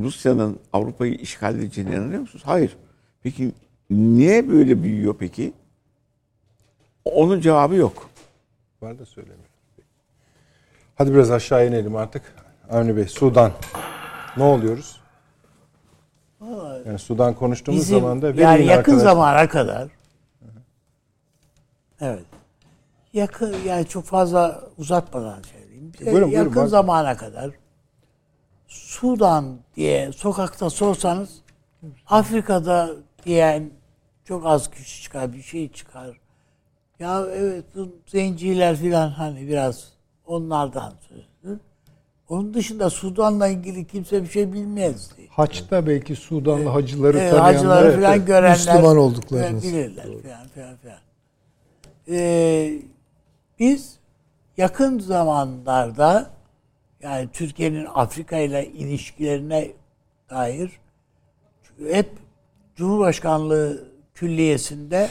Rusya'nın Avrupa'yı işgal edeceğine inanıyor musunuz? Hayır. Peki niye böyle büyüyor peki? Onun cevabı yok. Var da söylemiyor. Hadi biraz aşağı inelim artık. Avni Bey, Sudan. Ne oluyoruz? Yani Sudan konuştuğumuz Bizim zaman da yani yakın arkadaşlar. zamana kadar evet yakın yani çok fazla uzatmadan söyleyeyim. Buyurun, buyurun, yakın bak- zamana kadar Sudan diye sokakta sorsanız Afrika'da diyen çok az kişi çıkar bir şey çıkar. Ya evet bu zenciler filan hani biraz onlardan sözü. Onun dışında Sudan'la ilgili kimse bir şey bilmezdi. Haç'ta belki Sudanlı hacıları Evet, tanıyanlar hacıları falan görenler Müslüman olduklarını bilirler falan falan falan. Ee, biz yakın zamanlarda yani Türkiye'nin Afrika ile ilişkilerine dair hep Cumhurbaşkanlığı Külliyesi'nde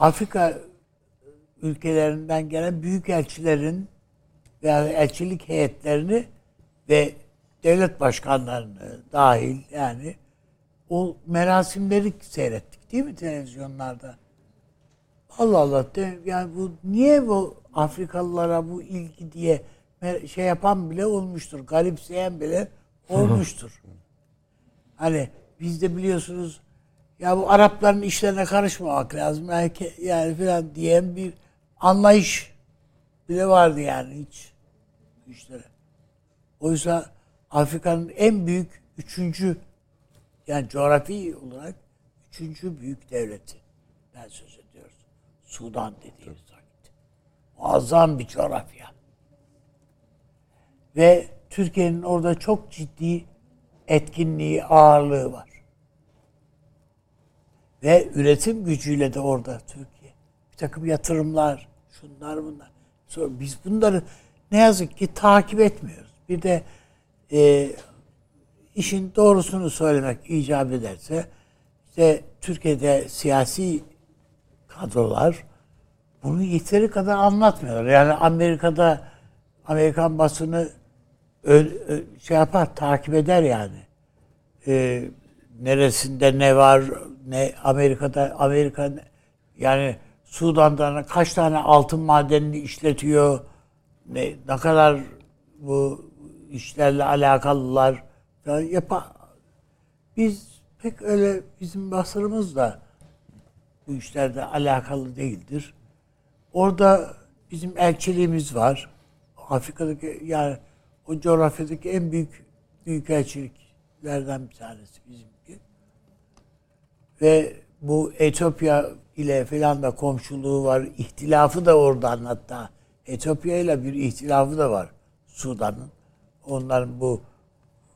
Afrika ülkelerinden gelen büyük veya elçilik heyetlerini ve devlet başkanlarını dahil yani o merasimleri seyrettik değil mi televizyonlarda? Allah Allah de, yani bu niye bu Afrikalılara bu ilgi diye şey yapan bile olmuştur. Garipseyen bile olmuştur. hani biz de biliyorsunuz ya bu Arapların işlerine karışmamak lazım. Yani, yani falan diyen bir anlayış bile vardı yani hiç işlere. Oysa Afrika'nın en büyük üçüncü yani coğrafi olarak üçüncü büyük devleti ben söz ediyoruz. Sudan dediğimiz vakit. Muazzam bir coğrafya. Ve Türkiye'nin orada çok ciddi etkinliği, ağırlığı var. Ve üretim gücüyle de orada Türkiye. Bir takım yatırımlar, şunlar bunlar. Sonra biz bunları ne yazık ki takip etmiyoruz. Bir de e, işin doğrusunu söylemek icap ederse işte Türkiye'de siyasi kadrolar bunu yeteri kadar anlatmıyorlar. Yani Amerika'da Amerikan basını öyle, şey yapar, takip eder yani. Ee, neresinde ne var, ne Amerika'da Amerika yani Sudan'da kaç tane altın madenini işletiyor, ne, ne kadar bu işlerle alakalılar yapa biz pek öyle bizim basırımız da bu işlerde alakalı değildir. Orada bizim elçiliğimiz var. Afrika'daki yani o coğrafyadaki en büyük büyük elçiliklerden bir tanesi bizimki. Ve bu Etiyopya ile falan da komşuluğu var. İhtilafı da oradan hatta. Etiyopya ile bir ihtilafı da var Sudan'ın. Onların bu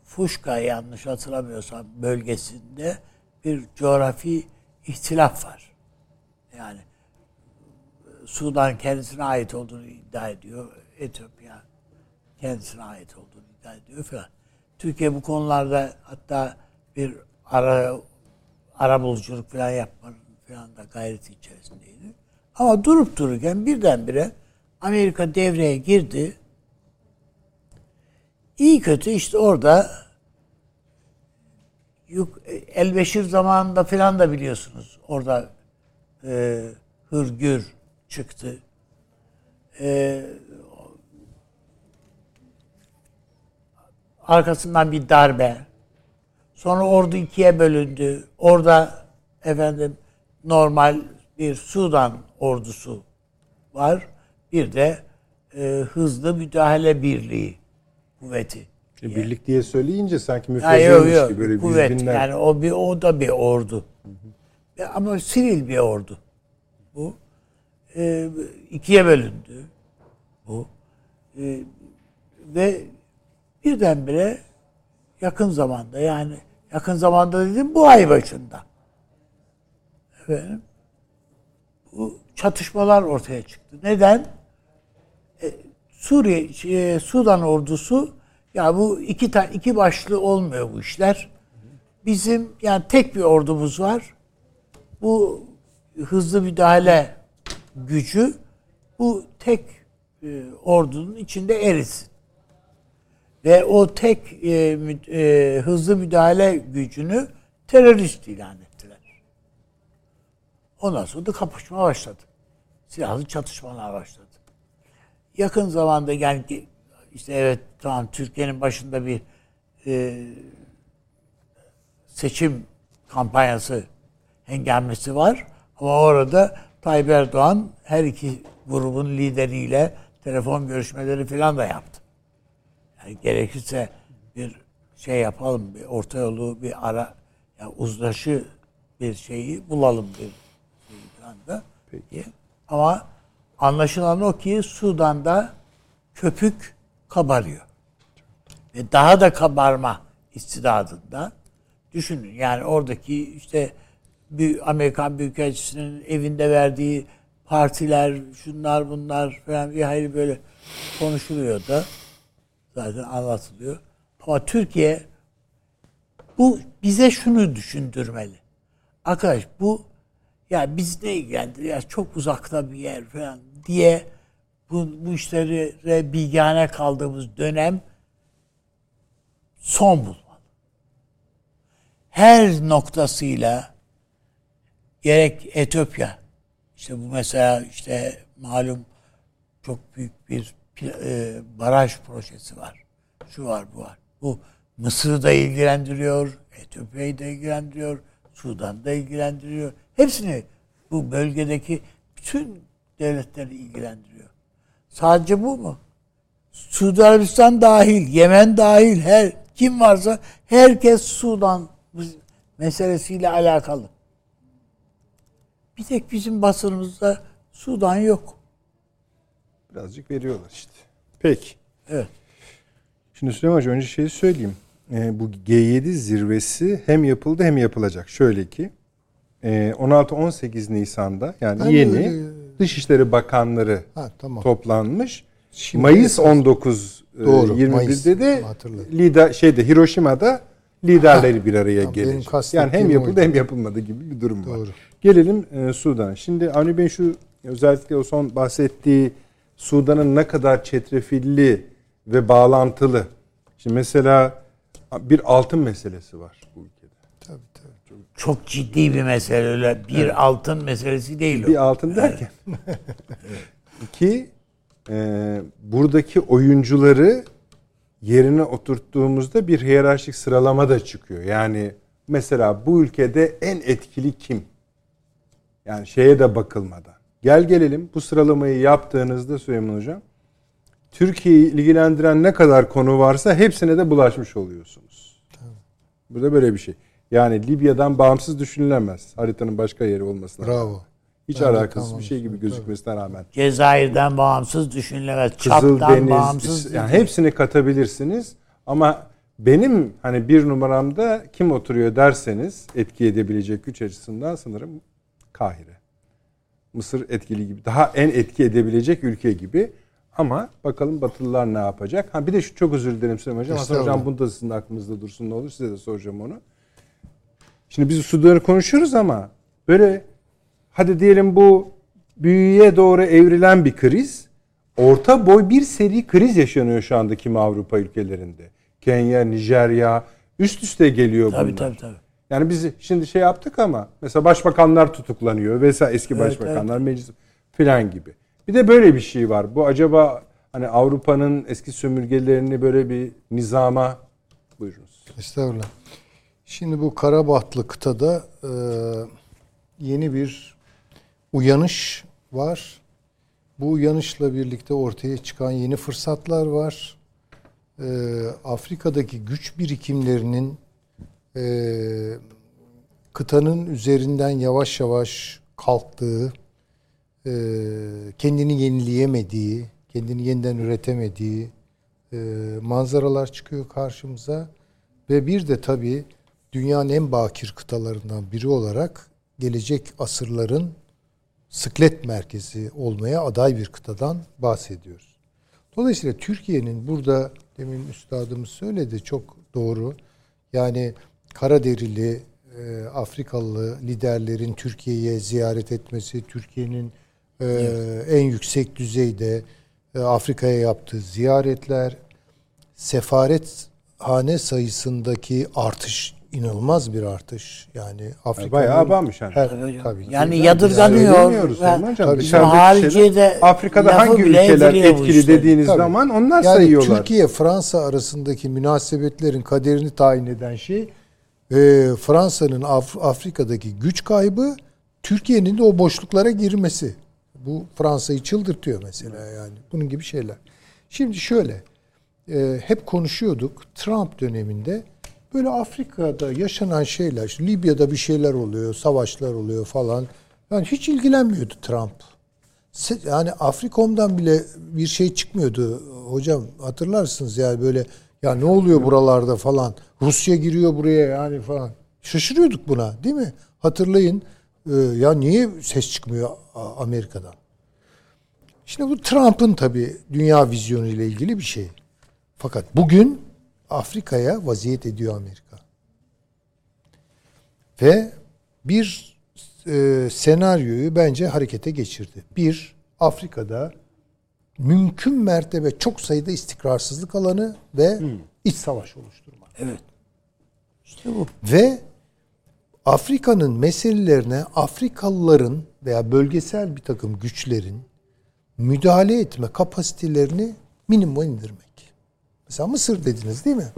Fuşka yanlış hatırlamıyorsam bölgesinde bir coğrafi ihtilaf var. Yani Sudan kendisine ait olduğunu iddia ediyor. Etiyopya kendisine ait olduğunu iddia ediyor falan. Türkiye bu konularda hatta bir ara ara buluculuk falan yapmanın falan da gayreti içerisindeydi. Ama durup dururken birdenbire Amerika devreye girdi. İyi kötü işte orada Elbeşir zamanında falan da biliyorsunuz orada e, hırgür çıktı. E, arkasından bir darbe. Sonra ordu ikiye bölündü. Orada efendim normal bir Sudan ordusu var. Bir de e, hızlı müdahale birliği kuvveti. E, birlik diye söyleyince sanki müfrezemiş gibi böyle kuvvet, binler. Yani o bir o da bir ordu. Hı hı. Ama sivil bir ordu. Bu e, ikiye bölündü. Bu e, ve birdenbire yakın zamanda yani yakın zamanda dedim bu ay başında efendim bu çatışmalar ortaya çıktı. Neden? E, Suriye, şey, Sudan ordusu ya bu iki ta, iki başlı olmuyor bu işler. Bizim yani tek bir ordumuz var. Bu hızlı müdahale gücü bu tek e, ordunun içinde erisin. Ve o tek e, e, hızlı müdahale gücünü terörist ilan ettiler. Ondan sonra da kapışma başladı. Silahlı çatışmalar başladı. Yakın zamanda yani işte evet tamam Türkiye'nin başında bir e, seçim kampanyası hengamesi var. Ama orada Tayyip Erdoğan her iki grubun lideriyle telefon görüşmeleri falan da yaptı. Yani gerekirse bir şey yapalım, bir orta yolu, bir ara, yani uzlaşı bir şeyi bulalım bir şey falan da. Peki. Ama anlaşılan o ki Sudan'da köpük kabarıyor. ve daha da kabarma istidadında düşünün yani oradaki işte bir Amerikan Büyükelçisi'nin evinde verdiği partiler, şunlar bunlar falan bir hayli böyle konuşuluyor da zaten anlatılıyor. Ama Türkiye bu bize şunu düşündürmeli. Arkadaş bu ya biz ne ilgilendiriyor? Ya çok uzakta bir yer falan diye bu, bu işlere bilgane kaldığımız dönem son bulmalı. Her noktasıyla gerek Etiyopya işte bu mesela işte malum çok büyük bir e, baraj projesi var. Şu var bu var. Bu Mısır'ı da ilgilendiriyor, Etiyopya'yı da ilgilendiriyor, Sudan'ı da ilgilendiriyor. Hepsini bu bölgedeki bütün devletleri ilgilendiriyor. Sadece bu mu? Suudi Arabistan dahil, Yemen dahil her kim varsa herkes Sudan meselesiyle alakalı. Bir tek bizim basınımızda Sudan yok. Birazcık veriyorlar işte. Peki. Evet. Şimdi Süleyman Hocam önce şeyi söyleyeyim. Ee, bu G7 zirvesi hem yapıldı hem yapılacak. Şöyle ki e, 16-18 Nisan'da yani Ben yeni öyle- Dışişleri Bakanları Ha tamam. toplanmış. Şimdi Mayıs esas- 19 e, Doğru, 21'de Mayıs. de Hatırladım. lider şeyde Hiroşima'da liderleri bir araya Tamam, kastettiğim Yani hem yapıldı oydu. hem yapılmadı gibi bir durum var. Doğru. Gelelim e, Sudan. Şimdi Avni Bey'in şu özellikle o son bahsettiği Sudan'ın ne kadar çetrefilli ve bağlantılı. Şimdi mesela bir altın meselesi var bu ülkede. Çok ciddi bir mesele öyle bir altın meselesi değil o. Bir altın derken. İki, e, buradaki oyuncuları yerine oturttuğumuzda bir hiyerarşik sıralama da çıkıyor. Yani mesela bu ülkede en etkili kim? Yani şeye de bakılmadan. Gel gelelim bu sıralamayı yaptığınızda Süleyman Hocam Türkiye'yi ilgilendiren ne kadar konu varsa hepsine de bulaşmış oluyorsunuz. Burada böyle bir şey. Yani Libya'dan bağımsız düşünülemez. Haritanın başka yeri olmasına. Bravo. Hiç Ben alakasız bir şey gibi gözükmesine rağmen. Cezayir'den bağımsız düşünülemez. Çat'tan bağımsız. yani hepsini katabilirsiniz. Ama benim hani bir numaramda kim oturuyor derseniz etki edebilecek güç açısından sanırım Kahire. Mısır etkili gibi. Daha en etki edebilecek ülke gibi. Ama bakalım Batılılar ne yapacak? Ha bir de şu çok özür dilerim Süleyman Hocam. Hasan Hocam bunu da sizin aklınızda dursun ne olur. Size de soracağım onu. Şimdi biz Sudan'ı konuşuyoruz ama böyle hadi diyelim bu büyüye doğru evrilen bir kriz. Orta boy bir seri kriz yaşanıyor şu anda kimi Avrupa ülkelerinde. Kenya, Nijerya üst üste geliyor bunlar. Tabii tabii tabii. Yani biz şimdi şey yaptık ama mesela başbakanlar tutuklanıyor vesaire eski Evet, başbakanlar meclis filan gibi. Bir de böyle bir şey var. Bu acaba hani Avrupa'nın eski sömürgelerini böyle bir nizama buyurunuz. Estağfurullah. Şimdi bu Karabahtlı kıtada e, yeni bir uyanış var. Bu uyanışla birlikte ortaya çıkan yeni fırsatlar var. E, Afrika'daki güç birikimlerinin e, kıtanın üzerinden yavaş yavaş kalktığı, e, kendini yenileyemediği, kendini yeniden üretemediği e, manzaralar çıkıyor karşımıza. Ve bir de tabii dünyanın en bakir kıtalarından biri olarak gelecek asırların sıklet merkezi olmaya aday bir kıtadan bahsediyoruz. Dolayısıyla Türkiye'nin burada demin üstadımız söyledi çok doğru. Yani Karaderili e, Afrikalı liderlerin Türkiye'ye ziyaret etmesi, Türkiye'nin e, en yüksek düzeyde e, Afrika'ya yaptığı ziyaretler, sefaret hane sayısındaki artış inanılmaz bir artış. Yani Afrika'nın Bayağı abanmış yani. her, Tabii ki. Yani Yani yadırganıyor. Tabii. Dışarıdaki Hariciye şeyler- de Afrika'da hangi ülkeler etkili işlerin. dediğiniz Tabii. zaman onlar yani sayıyorlar. Türkiye Fransa arasındaki münasebetlerin kaderini tayin eden şey e, Fransa'nın Af- Afrika'daki güç kaybı Türkiye'nin de o boşluklara girmesi. Bu Fransa'yı çıldırtıyor mesela yani. Bunun gibi şeyler. Şimdi şöyle e, hep konuşuyorduk Trump döneminde böyle Afrika'da yaşanan şeyler işte Libya'da bir şeyler oluyor, savaşlar oluyor falan. Yani hiç ilgilenmiyordu Trump. Yani Afrikom'dan bile bir şey çıkmıyordu hocam hatırlarsınız yani böyle Ya ne oluyor buralarda falan. Rusya giriyor buraya yani falan. Şaşırıyorduk buna değil mi? Hatırlayın. Ee, ya niye ses çıkmıyor Amerika'dan? Şimdi bu Trump'ın tabii dünya vizyonu ile ilgili bir şey. Fakat bugün Afrika'ya vaziyet ediyor Amerika. Ve bir e, senaryoyu bence harekete geçirdi. Bir, Afrika'da mümkün mertebe çok sayıda istikrarsızlık alanı ve iç savaş oluşturma. Evet. İşte bu. Ve Afrika'nın meselelerine Afrikalıların veya bölgesel bir takım güçlerin müdahale etme kapasitelerini minimuma indirmek. Mesela Mısır dediniz değil mi?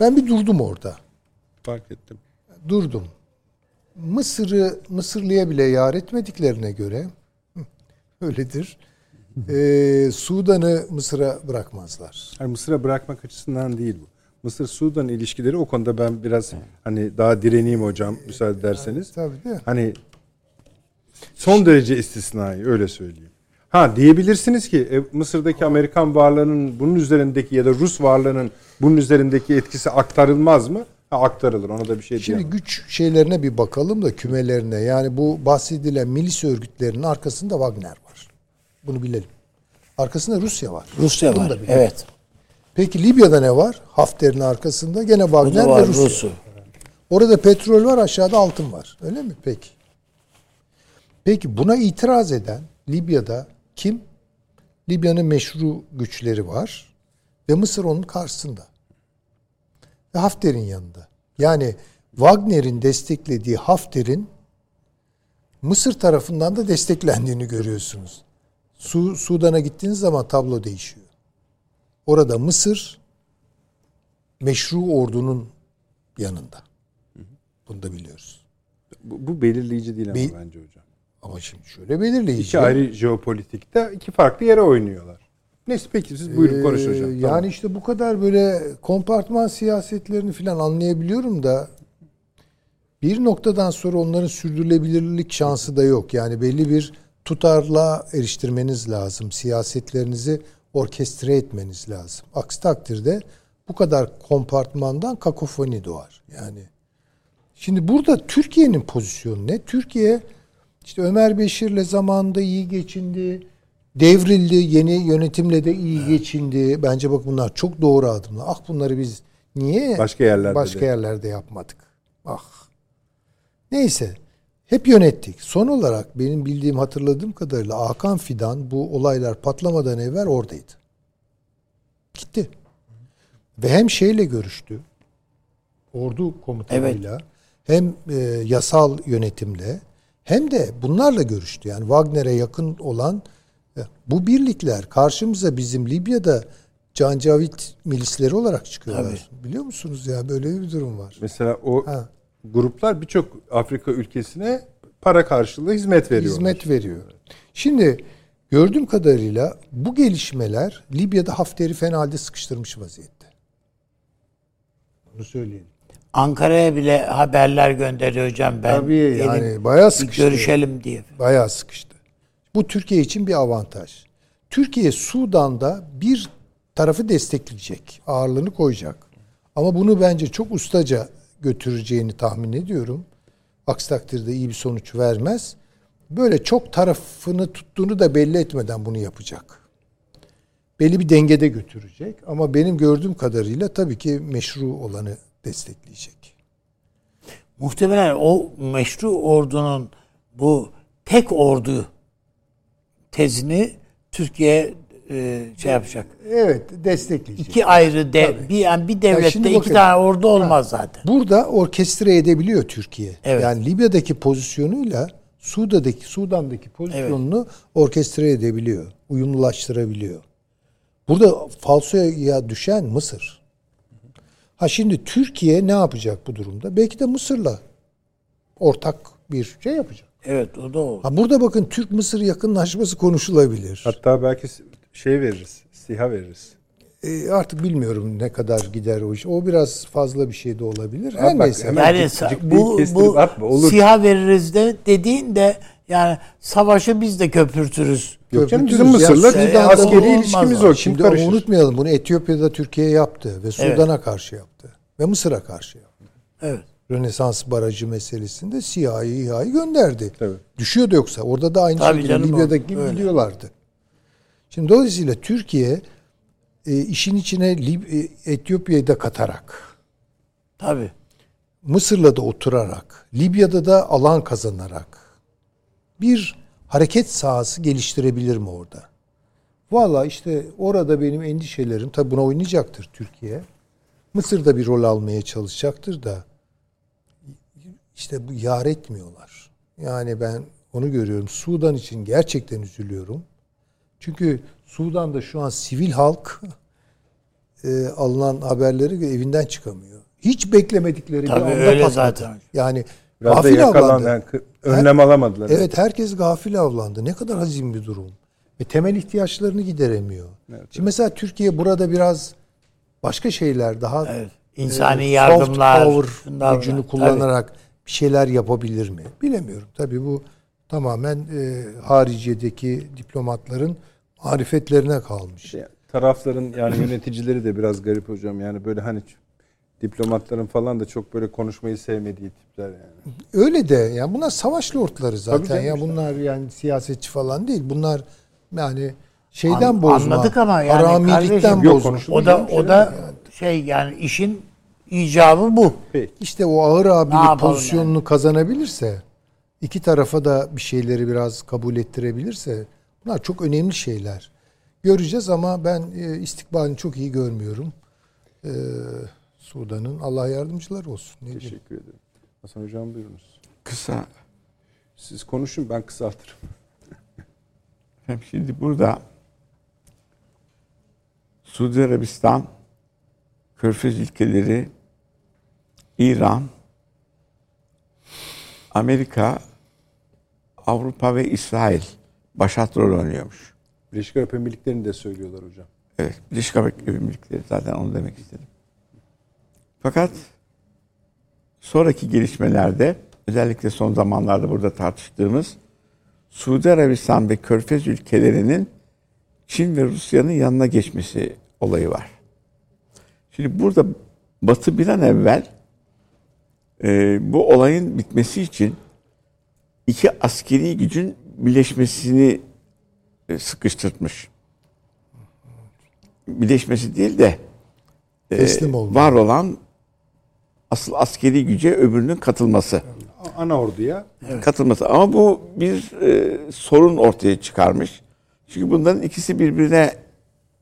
Ben bir durdum orada. Fark ettim. Durdum. Mısır'ı Mısırlı'ya bile yar etmediklerine göre öyledir. Ee, Sudan'ı Mısır'a bırakmazlar. Hayır, Mısır'a bırakmak açısından değil bu. Mısır-Sudan ilişkileri o konuda ben biraz hani daha direneyim hocam müsaade ederseniz. Tabii değil mi? Hani son derece istisnai öyle söyleyeyim. Ha diyebilirsiniz ki e, Mısır'daki Amerikan varlığının bunun üzerindeki ya da Rus varlığının bunun üzerindeki etkisi aktarılmaz mı? Ha, aktarılır ona da bir şey Şimdi diyemem. güç şeylerine bir bakalım da kümelerine. Yani bu bahsedilen milis örgütlerinin arkasında Wagner var. Bunu bilelim. Arkasında Rusya var. Rusya Bunu var. Evet. Peki Libya'da ne var? Hafter'in arkasında gene Wagner var ve Rusya. Rus'u. Orada petrol var, aşağıda altın var. Öyle mi? Peki. Peki buna itiraz eden Libya'da kim? Libya'nın meşru güçleri var ve Mısır onun karşısında. Ve Hafter'in yanında. Yani Wagner'in desteklediği Hafter'in Mısır tarafından da desteklendiğini görüyorsunuz. Su, Sudan'a gittiğiniz zaman tablo değişiyor. Orada Mısır meşru ordunun yanında. Bunu da biliyoruz. Bu, bu belirleyici değil ama Bir- bence hocam. Ama şimdi şöyle belirleyici. İki ayrı jeopolitikte iki farklı yere oynuyor. Neyse peki siz buyurun konuşun Ee, hocam. Yani Tamam. işte bu kadar böyle kompartman siyasetlerini falan anlayabiliyorum da bir noktadan sonra onların sürdürülebilirlik şansı da yok. Yani belli bir tutarla eriştirmeniz lazım. Siyasetlerinizi orkestre etmeniz lazım. Aksi takdirde bu kadar kompartmandan kakofoni doğar. Yani şimdi burada Türkiye'nin pozisyonu ne? Türkiye işte Ömer Beşir'le zamanında iyi geçindi. Devrildi. Yeni yönetimle de iyi geçindi. Bence bak bunlar çok doğru adımlar. Ah bunları biz niye Başka yerlerde başka de. yerlerde yapmadık? Ah. Neyse. Hep yönettik. Son olarak benim bildiğim hatırladığım kadarıyla Hakan Fidan bu olaylar patlamadan evvel oradaydı. Gitti. Ve hem şeyle görüştü. Ordu komutanıyla hem e, yasal yönetimle hem de bunlarla görüştü. Yani Wagner'e yakın olan e, bu birlikler karşımıza bizim Libya'da Cancavit milisleri olarak çıkıyorlar. Biliyor musunuz ya böyle bir durum var. Mesela o Ha. gruplar birçok Afrika ülkesine para karşılığı hizmet veriyorlar. Hizmet veriyor. Şimdi gördüğüm kadarıyla bu gelişmeler Libya'da Hafter'i fena halde sıkıştırmış vaziyette. Bunu söyleyelim. Ankara'ya bile haberler gönderiyor hocam ben. Tabii gelin, yani bayağı sıkıştı. görüşelim diye. Bayağı sıkıştı. Bu Türkiye için bir avantaj. Türkiye Sudan'da bir tarafı destekleyecek. Ağırlığını koyacak. Ama bunu bence çok ustaca götüreceğini tahmin ediyorum. Aksi takdirde iyi bir sonuç vermez. Böyle çok tarafını tuttuğunu da belli etmeden bunu yapacak. Belli bir dengede götürecek. Ama benim gördüğüm kadarıyla tabii ki meşru olanı destekleyecek. Muhtemelen o meşru ordunun bu tek ordu tezini Türkiye e, şey yapacak. Evet destekleyecek. İki ayrı dev, bir yani bir devlette şimdi iki bakın. tane ordu olmaz zaten. Burada orkestre edebiliyor Türkiye. Evet. Yani Libya'daki pozisyonuyla Sudan'daki Sudan'daki pozisyonunu orkestre edebiliyor. Uyumlulaştırabiliyor. Burada falsoya düşen Mısır. Ha şimdi Türkiye ne yapacak bu durumda? Belki de Mısır'la ortak bir şey yapacak. Evet o da o. Ha burada bakın Türk-Mısır yakınlaşması konuşulabilir. Hatta belki şey veririz, siha veririz. E, artık bilmiyorum ne kadar gider o iş. O biraz fazla bir şey de olabilir. Abi Her bak, neyse. Yani bu bu olur. siha veririz de dediğin de Yani savaşı biz de köpürtürüz. Yok canım bizim ya. Mısır'la Sudan'da askeri olmaz ilişkimiz o. Şimdi ama karışır? unutmayalım bunu Etiyopya'da Türkiye yaptı ve Sudan'a karşı yaptı. Ve Mısır'a karşı yaptı. Evet. Rönesans barajı meselesinde SİHA'yı İHA'yı gönderdi. Tabii. Düşüyordu yoksa. Orada da aynı Tabii şekilde Libya'daki gibi gidiyorlardı. Şimdi dolayısıyla Türkiye e, işin içine Lib- e, Etiyopya'yı da katarak, Tabii. Mısır'la da oturarak, Libya'da da alan kazanarak bir hareket sahası geliştirebilir mi orada? Valla işte orada benim endişelerim, tabi buna oynayacaktır Türkiye. Mısır'da bir rol almaya çalışacaktır da işte bu yar etmiyorlar. Yani ben onu görüyorum. Sudan için gerçekten üzülüyorum. Çünkü Sudan'da şu an sivil halk e, alınan haberleri evinden çıkamıyor. Hiç beklemedikleri Tabii bir anda öyle patladı. zaten. Yani Biraz da gafil yakalan, avlandı. yani önlem alamadılar. Evet herkes gafil avlandı. Ne kadar hazin bir durum. Ve temel ihtiyaçlarını gideremiyor. Şimdi mesela Türkiye burada biraz başka şeyler daha Evet. İnsani e, yardımlar, soft power şunlar gücünü kullanarak bir şeyler yapabilir mi? Bilemiyorum. Tabii bu tamamen e, hariciyedeki diplomatların marifetlerine kalmış. Şey, tarafların yani yöneticileri de biraz garip hocam. Yani böyle hani diplomatların falan da çok böyle konuşmayı sevmediği tipler yani. Öyle de yani bunlar savaş lordları zaten. Ya bunlar yani siyasetçi falan değil. Bunlar yani şeyden An- bozma. anladık ama yani haramilikten bozma. O da o da şey yani işin icabı bu. Peki. İşte o ağır abilik pozisyonunu kazanabilirse iki tarafa da bir şeyleri biraz kabul ettirebilirse bunlar çok önemli şeyler. Göreceğiz ama ben e, istikbalini çok iyi görmüyorum. E, Sudan'ın Allah yardımcıları olsun. Ne diyeyim? Teşekkür ederim. Hasan hocam buyurunuz. Kısa Siz konuşun ben kısaltırım. Hem şimdi burada Suudi Arabistan, Körfez ülkeleri, İran, Amerika, Avrupa ve İsrail başat rol oynuyormuş. Birleşik Arap Emirlikleri'ni de söylüyorlar hocam. Evet, Birleşik Arap Emirlikleri zaten onu demek istedim. Fakat sonraki gelişmelerde özellikle son zamanlarda burada tartıştığımız Suudi Arabistan ve Körfez ülkelerinin Çin ve Rusya'nın yanına geçmesi olayı var. Şimdi burada Batı bir an evvel e, bu olayın bitmesi için iki askeri gücün birleşmesini e, sıkıştırmış. Birleşmesi değil de e, var olan asıl askeri güce öbürünün katılması. Ana orduya Katılması. Ama bu bir e, sorun ortaya çıkarmış. Çünkü bunların ikisi birbirine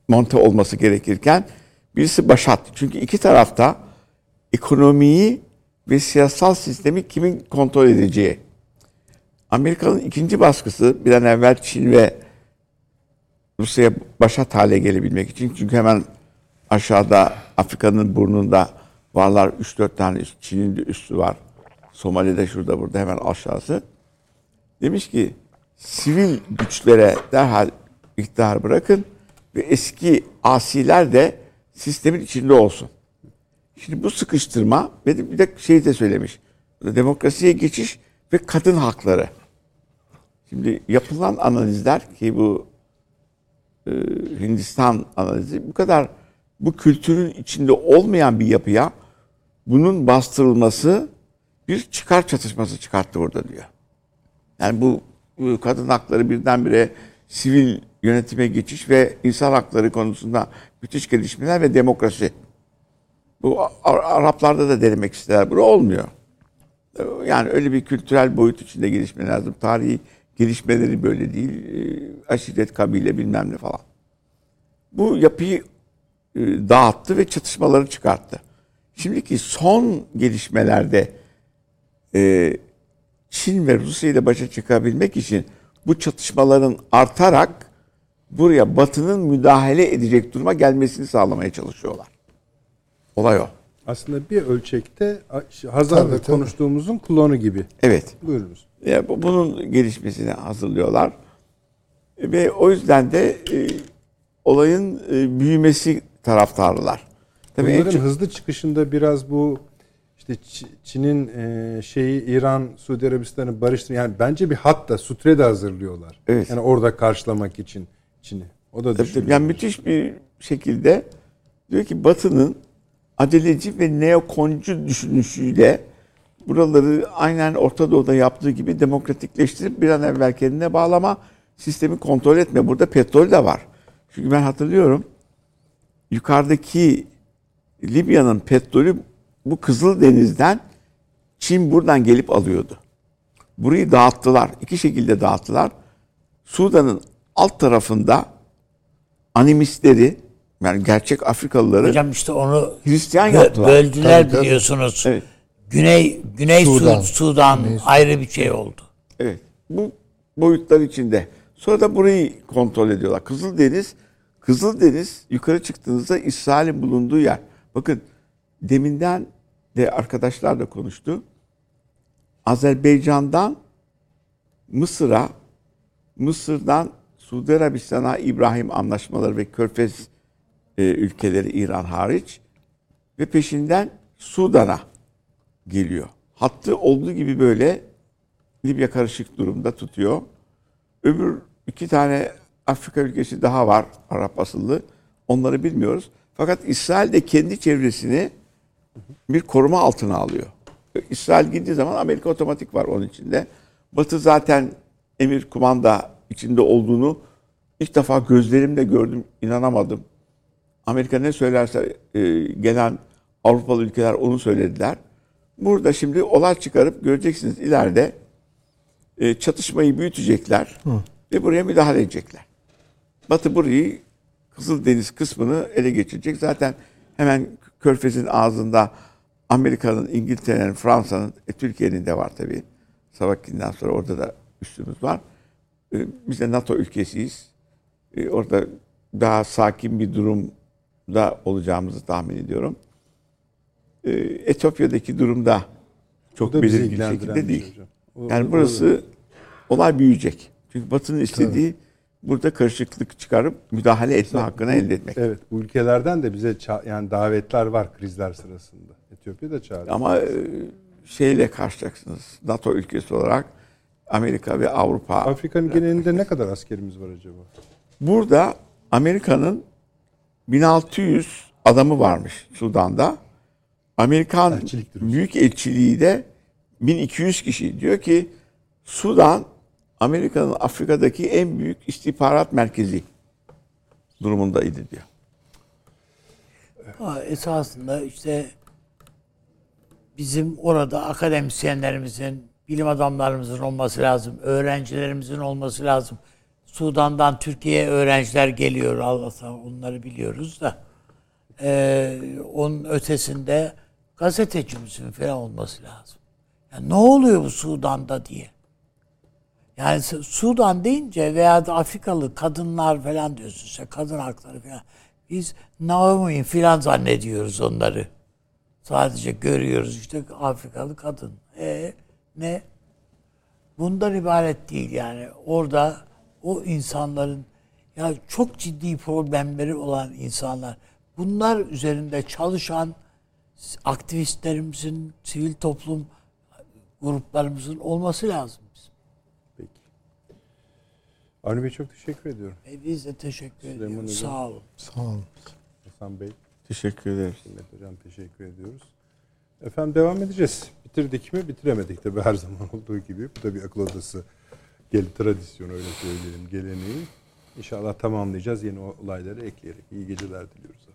monte olması gerekirken birisi başat. Çünkü iki tarafta ekonomiyi ve siyasal sistemi kimin kontrol edeceği. Amerika'nın ikinci baskısı bir an evvel Çin ve Rusya'ya başat hale gelebilmek için. Çünkü hemen aşağıda Afrika'nın burnunda varlar 3-4 tane üst, Çin'in de üstü var. Somali'de şurada burada hemen aşağısı. Demiş ki sivil güçlere derhal iktidar bırakın ve eski asiler de sistemin içinde olsun. Şimdi bu sıkıştırma ve bir de şey de söylemiş. Demokrasiye geçiş ve kadın hakları. Şimdi yapılan analizler ki bu e, Hindistan analizi bu kadar bu kültürün içinde olmayan bir yapıya bunun bastırılması bir çıkar çatışması çıkarttı burada diyor. Yani bu, kadın hakları birdenbire sivil yönetime geçiş ve insan hakları konusunda müthiş gelişmeler ve demokrasi. Bu Ar- Araplarda da denemek isterler. Bu olmuyor. Yani öyle bir kültürel boyut içinde gelişme lazım. Tarihi gelişmeleri böyle değil. Ee, Aşiret, kabile bilmem ne falan. Bu yapıyı e, dağıttı ve çatışmaları çıkarttı. Şimdiki son gelişmelerde e, Çin ve Rusya ile başa çıkabilmek için bu çatışmaların artarak buraya Batı'nın müdahale edecek duruma gelmesini sağlamaya çalışıyorlar. Olay o. aslında bir ölçekte Hazar'da konuştuğumuzun klonu gibi. Evet. Buyurunuz. Ya bu- bunun gelişmesini hazırlıyorlar. Ve o yüzden de e, olayın e, büyümesi taraftarılar. Tabii Bunların çok- hızlı çıkışında biraz bu işte Çin'in e, şeyi İran, Suudi Arabistan'ı barıştır. Yani bence bir hat da sutre de hazırlıyorlar. Evet. Yani orada karşılamak için Çin'i. O da Tabii tabii. Yani müthiş bir şekilde diyor ki Batı'nın aceleci ve neokoncu düşünüşüyle buraları aynen Orta Doğu'da yaptığı gibi demokratikleştirip bir an evvel kendine bağlama, sistemi kontrol etme. Burada petrol de var. Çünkü ben hatırlıyorum yukarıdaki Libya'nın petrolü bu Kızıldeniz'den Çin buradan gelip alıyordu. Burayı dağıttılar. İki şekilde dağıttılar. Sudan'ın alt tarafında animistleri yani gerçek Afrikalıları Hocam işte onu Hristiyan bö- yaptılar. böldüler Tabii, tabii. biliyorsunuz. Evet. Güney Güney Sudan. Sudan, Güney Sudan. ayrı bir şey oldu. Evet. Bu boyutlar içinde. Sonra da burayı kontrol ediyorlar. Kızıldeniz, Kızıldeniz yukarı çıktığınızda İsrail'in bulunduğu yer. Bakın deminden de arkadaşlar da konuştu. Azerbaycan'dan Mısır'a, Mısır'dan Suudi Arabistan'a İbrahim anlaşmaları ve Körfez e, ülkeleri İran hariç ve peşinden Sudan'a geliyor. Hattı olduğu gibi böyle Libya karışık durumda tutuyor. Öbür iki tane Afrika ülkesi daha var Arap asıllı. Onları bilmiyoruz. Fakat İsrail de kendi çevresini bir koruma altına alıyor. İsrail gittiği zaman Amerika otomatik var onun içinde. Batı zaten emir kumanda içinde olduğunu ilk defa gözlerimle gördüm, inanamadım. Amerika ne söylerse e, gelen Avrupalı ülkeler onu söylediler. Burada şimdi olay çıkarıp göreceksiniz ileride e, çatışmayı büyütecekler ve buraya müdahale edecekler. Batı burayı Kızıldeniz kısmını ele geçirecek. Zaten hemen Körfez'in ağzında Amerika'nın, İngiltere'nin, Fransa'nın, e, Türkiye'nin de var tabii. Savakinden sonra orada da üstümüz var. E, biz de NATO ülkesiyiz. E, orada daha sakin bir durumda olacağımızı tahmin ediyorum. E, Etiyopya'daki durumda çok belirgin şekilde değil. şey hocam. O- Yani burası olay büyüyecek. Çünkü Batı'nın istediği burada karışıklık çıkarıp müdahale etme hakkını elde etmek. Evet bu ülkelerden de bize ça- yani davetler var krizler sırasında. Etiyopya da çağırdı. Ama e, şeyle karşılayacaksınız. NATO ülkesi olarak Amerika ve Avrupa. Afrika'nın genelinde ne kadar askerimiz var acaba? Burada Amerika'nın 1600 adamı varmış Sudan'da. Amerikan büyük elçiliği de 1200 kişi. Diyor ki Sudan Amerika'nın Afrika'daki en büyük istihbarat merkezi durumundaydı diyor. Ama esasında işte bizim orada akademisyenlerimizin, bilim adamlarımızın olması lazım, öğrencilerimizin olması lazım. Sudan'dan Türkiye'ye öğrenciler geliyor Allah'tan onları biliyoruz da. Ee, onun ötesinde gazetecimizin falan olması lazım. Yani ne oluyor bu Sudan'da diye. Yani Su- Sudan deyince veya da Afrikalı kadınlar falan diyorsun işte kadın hakları falan. Biz Naomi falan zannediyoruz onları. Sadece görüyoruz işte Afrikalı kadın. E ne? Bundan ibaret değil yani. Orada o insanların ya çok ciddi problemleri olan insanlar bunlar üzerinde çalışan aktivistlerimizin, sivil toplum gruplarımızın olması lazım. Avni Bey çok teşekkür ediyorum. E biz de teşekkür Süleyman ediyoruz. Hocam. Sağ olun. Sağ olun. Hasan Bey, Teşekkür ederiz. Mehmet Hocam teşekkür ediyoruz. Efendim devam edeceğiz. Bitirdik mi? Bitiremedik tabii her zaman olduğu gibi. Bu da bir akıl odası gel tradisyonu öyle söyleyelim geleneği. İnşallah tamamlayacağız yeni olayları ekleyerek. İyi geceler diliyoruz.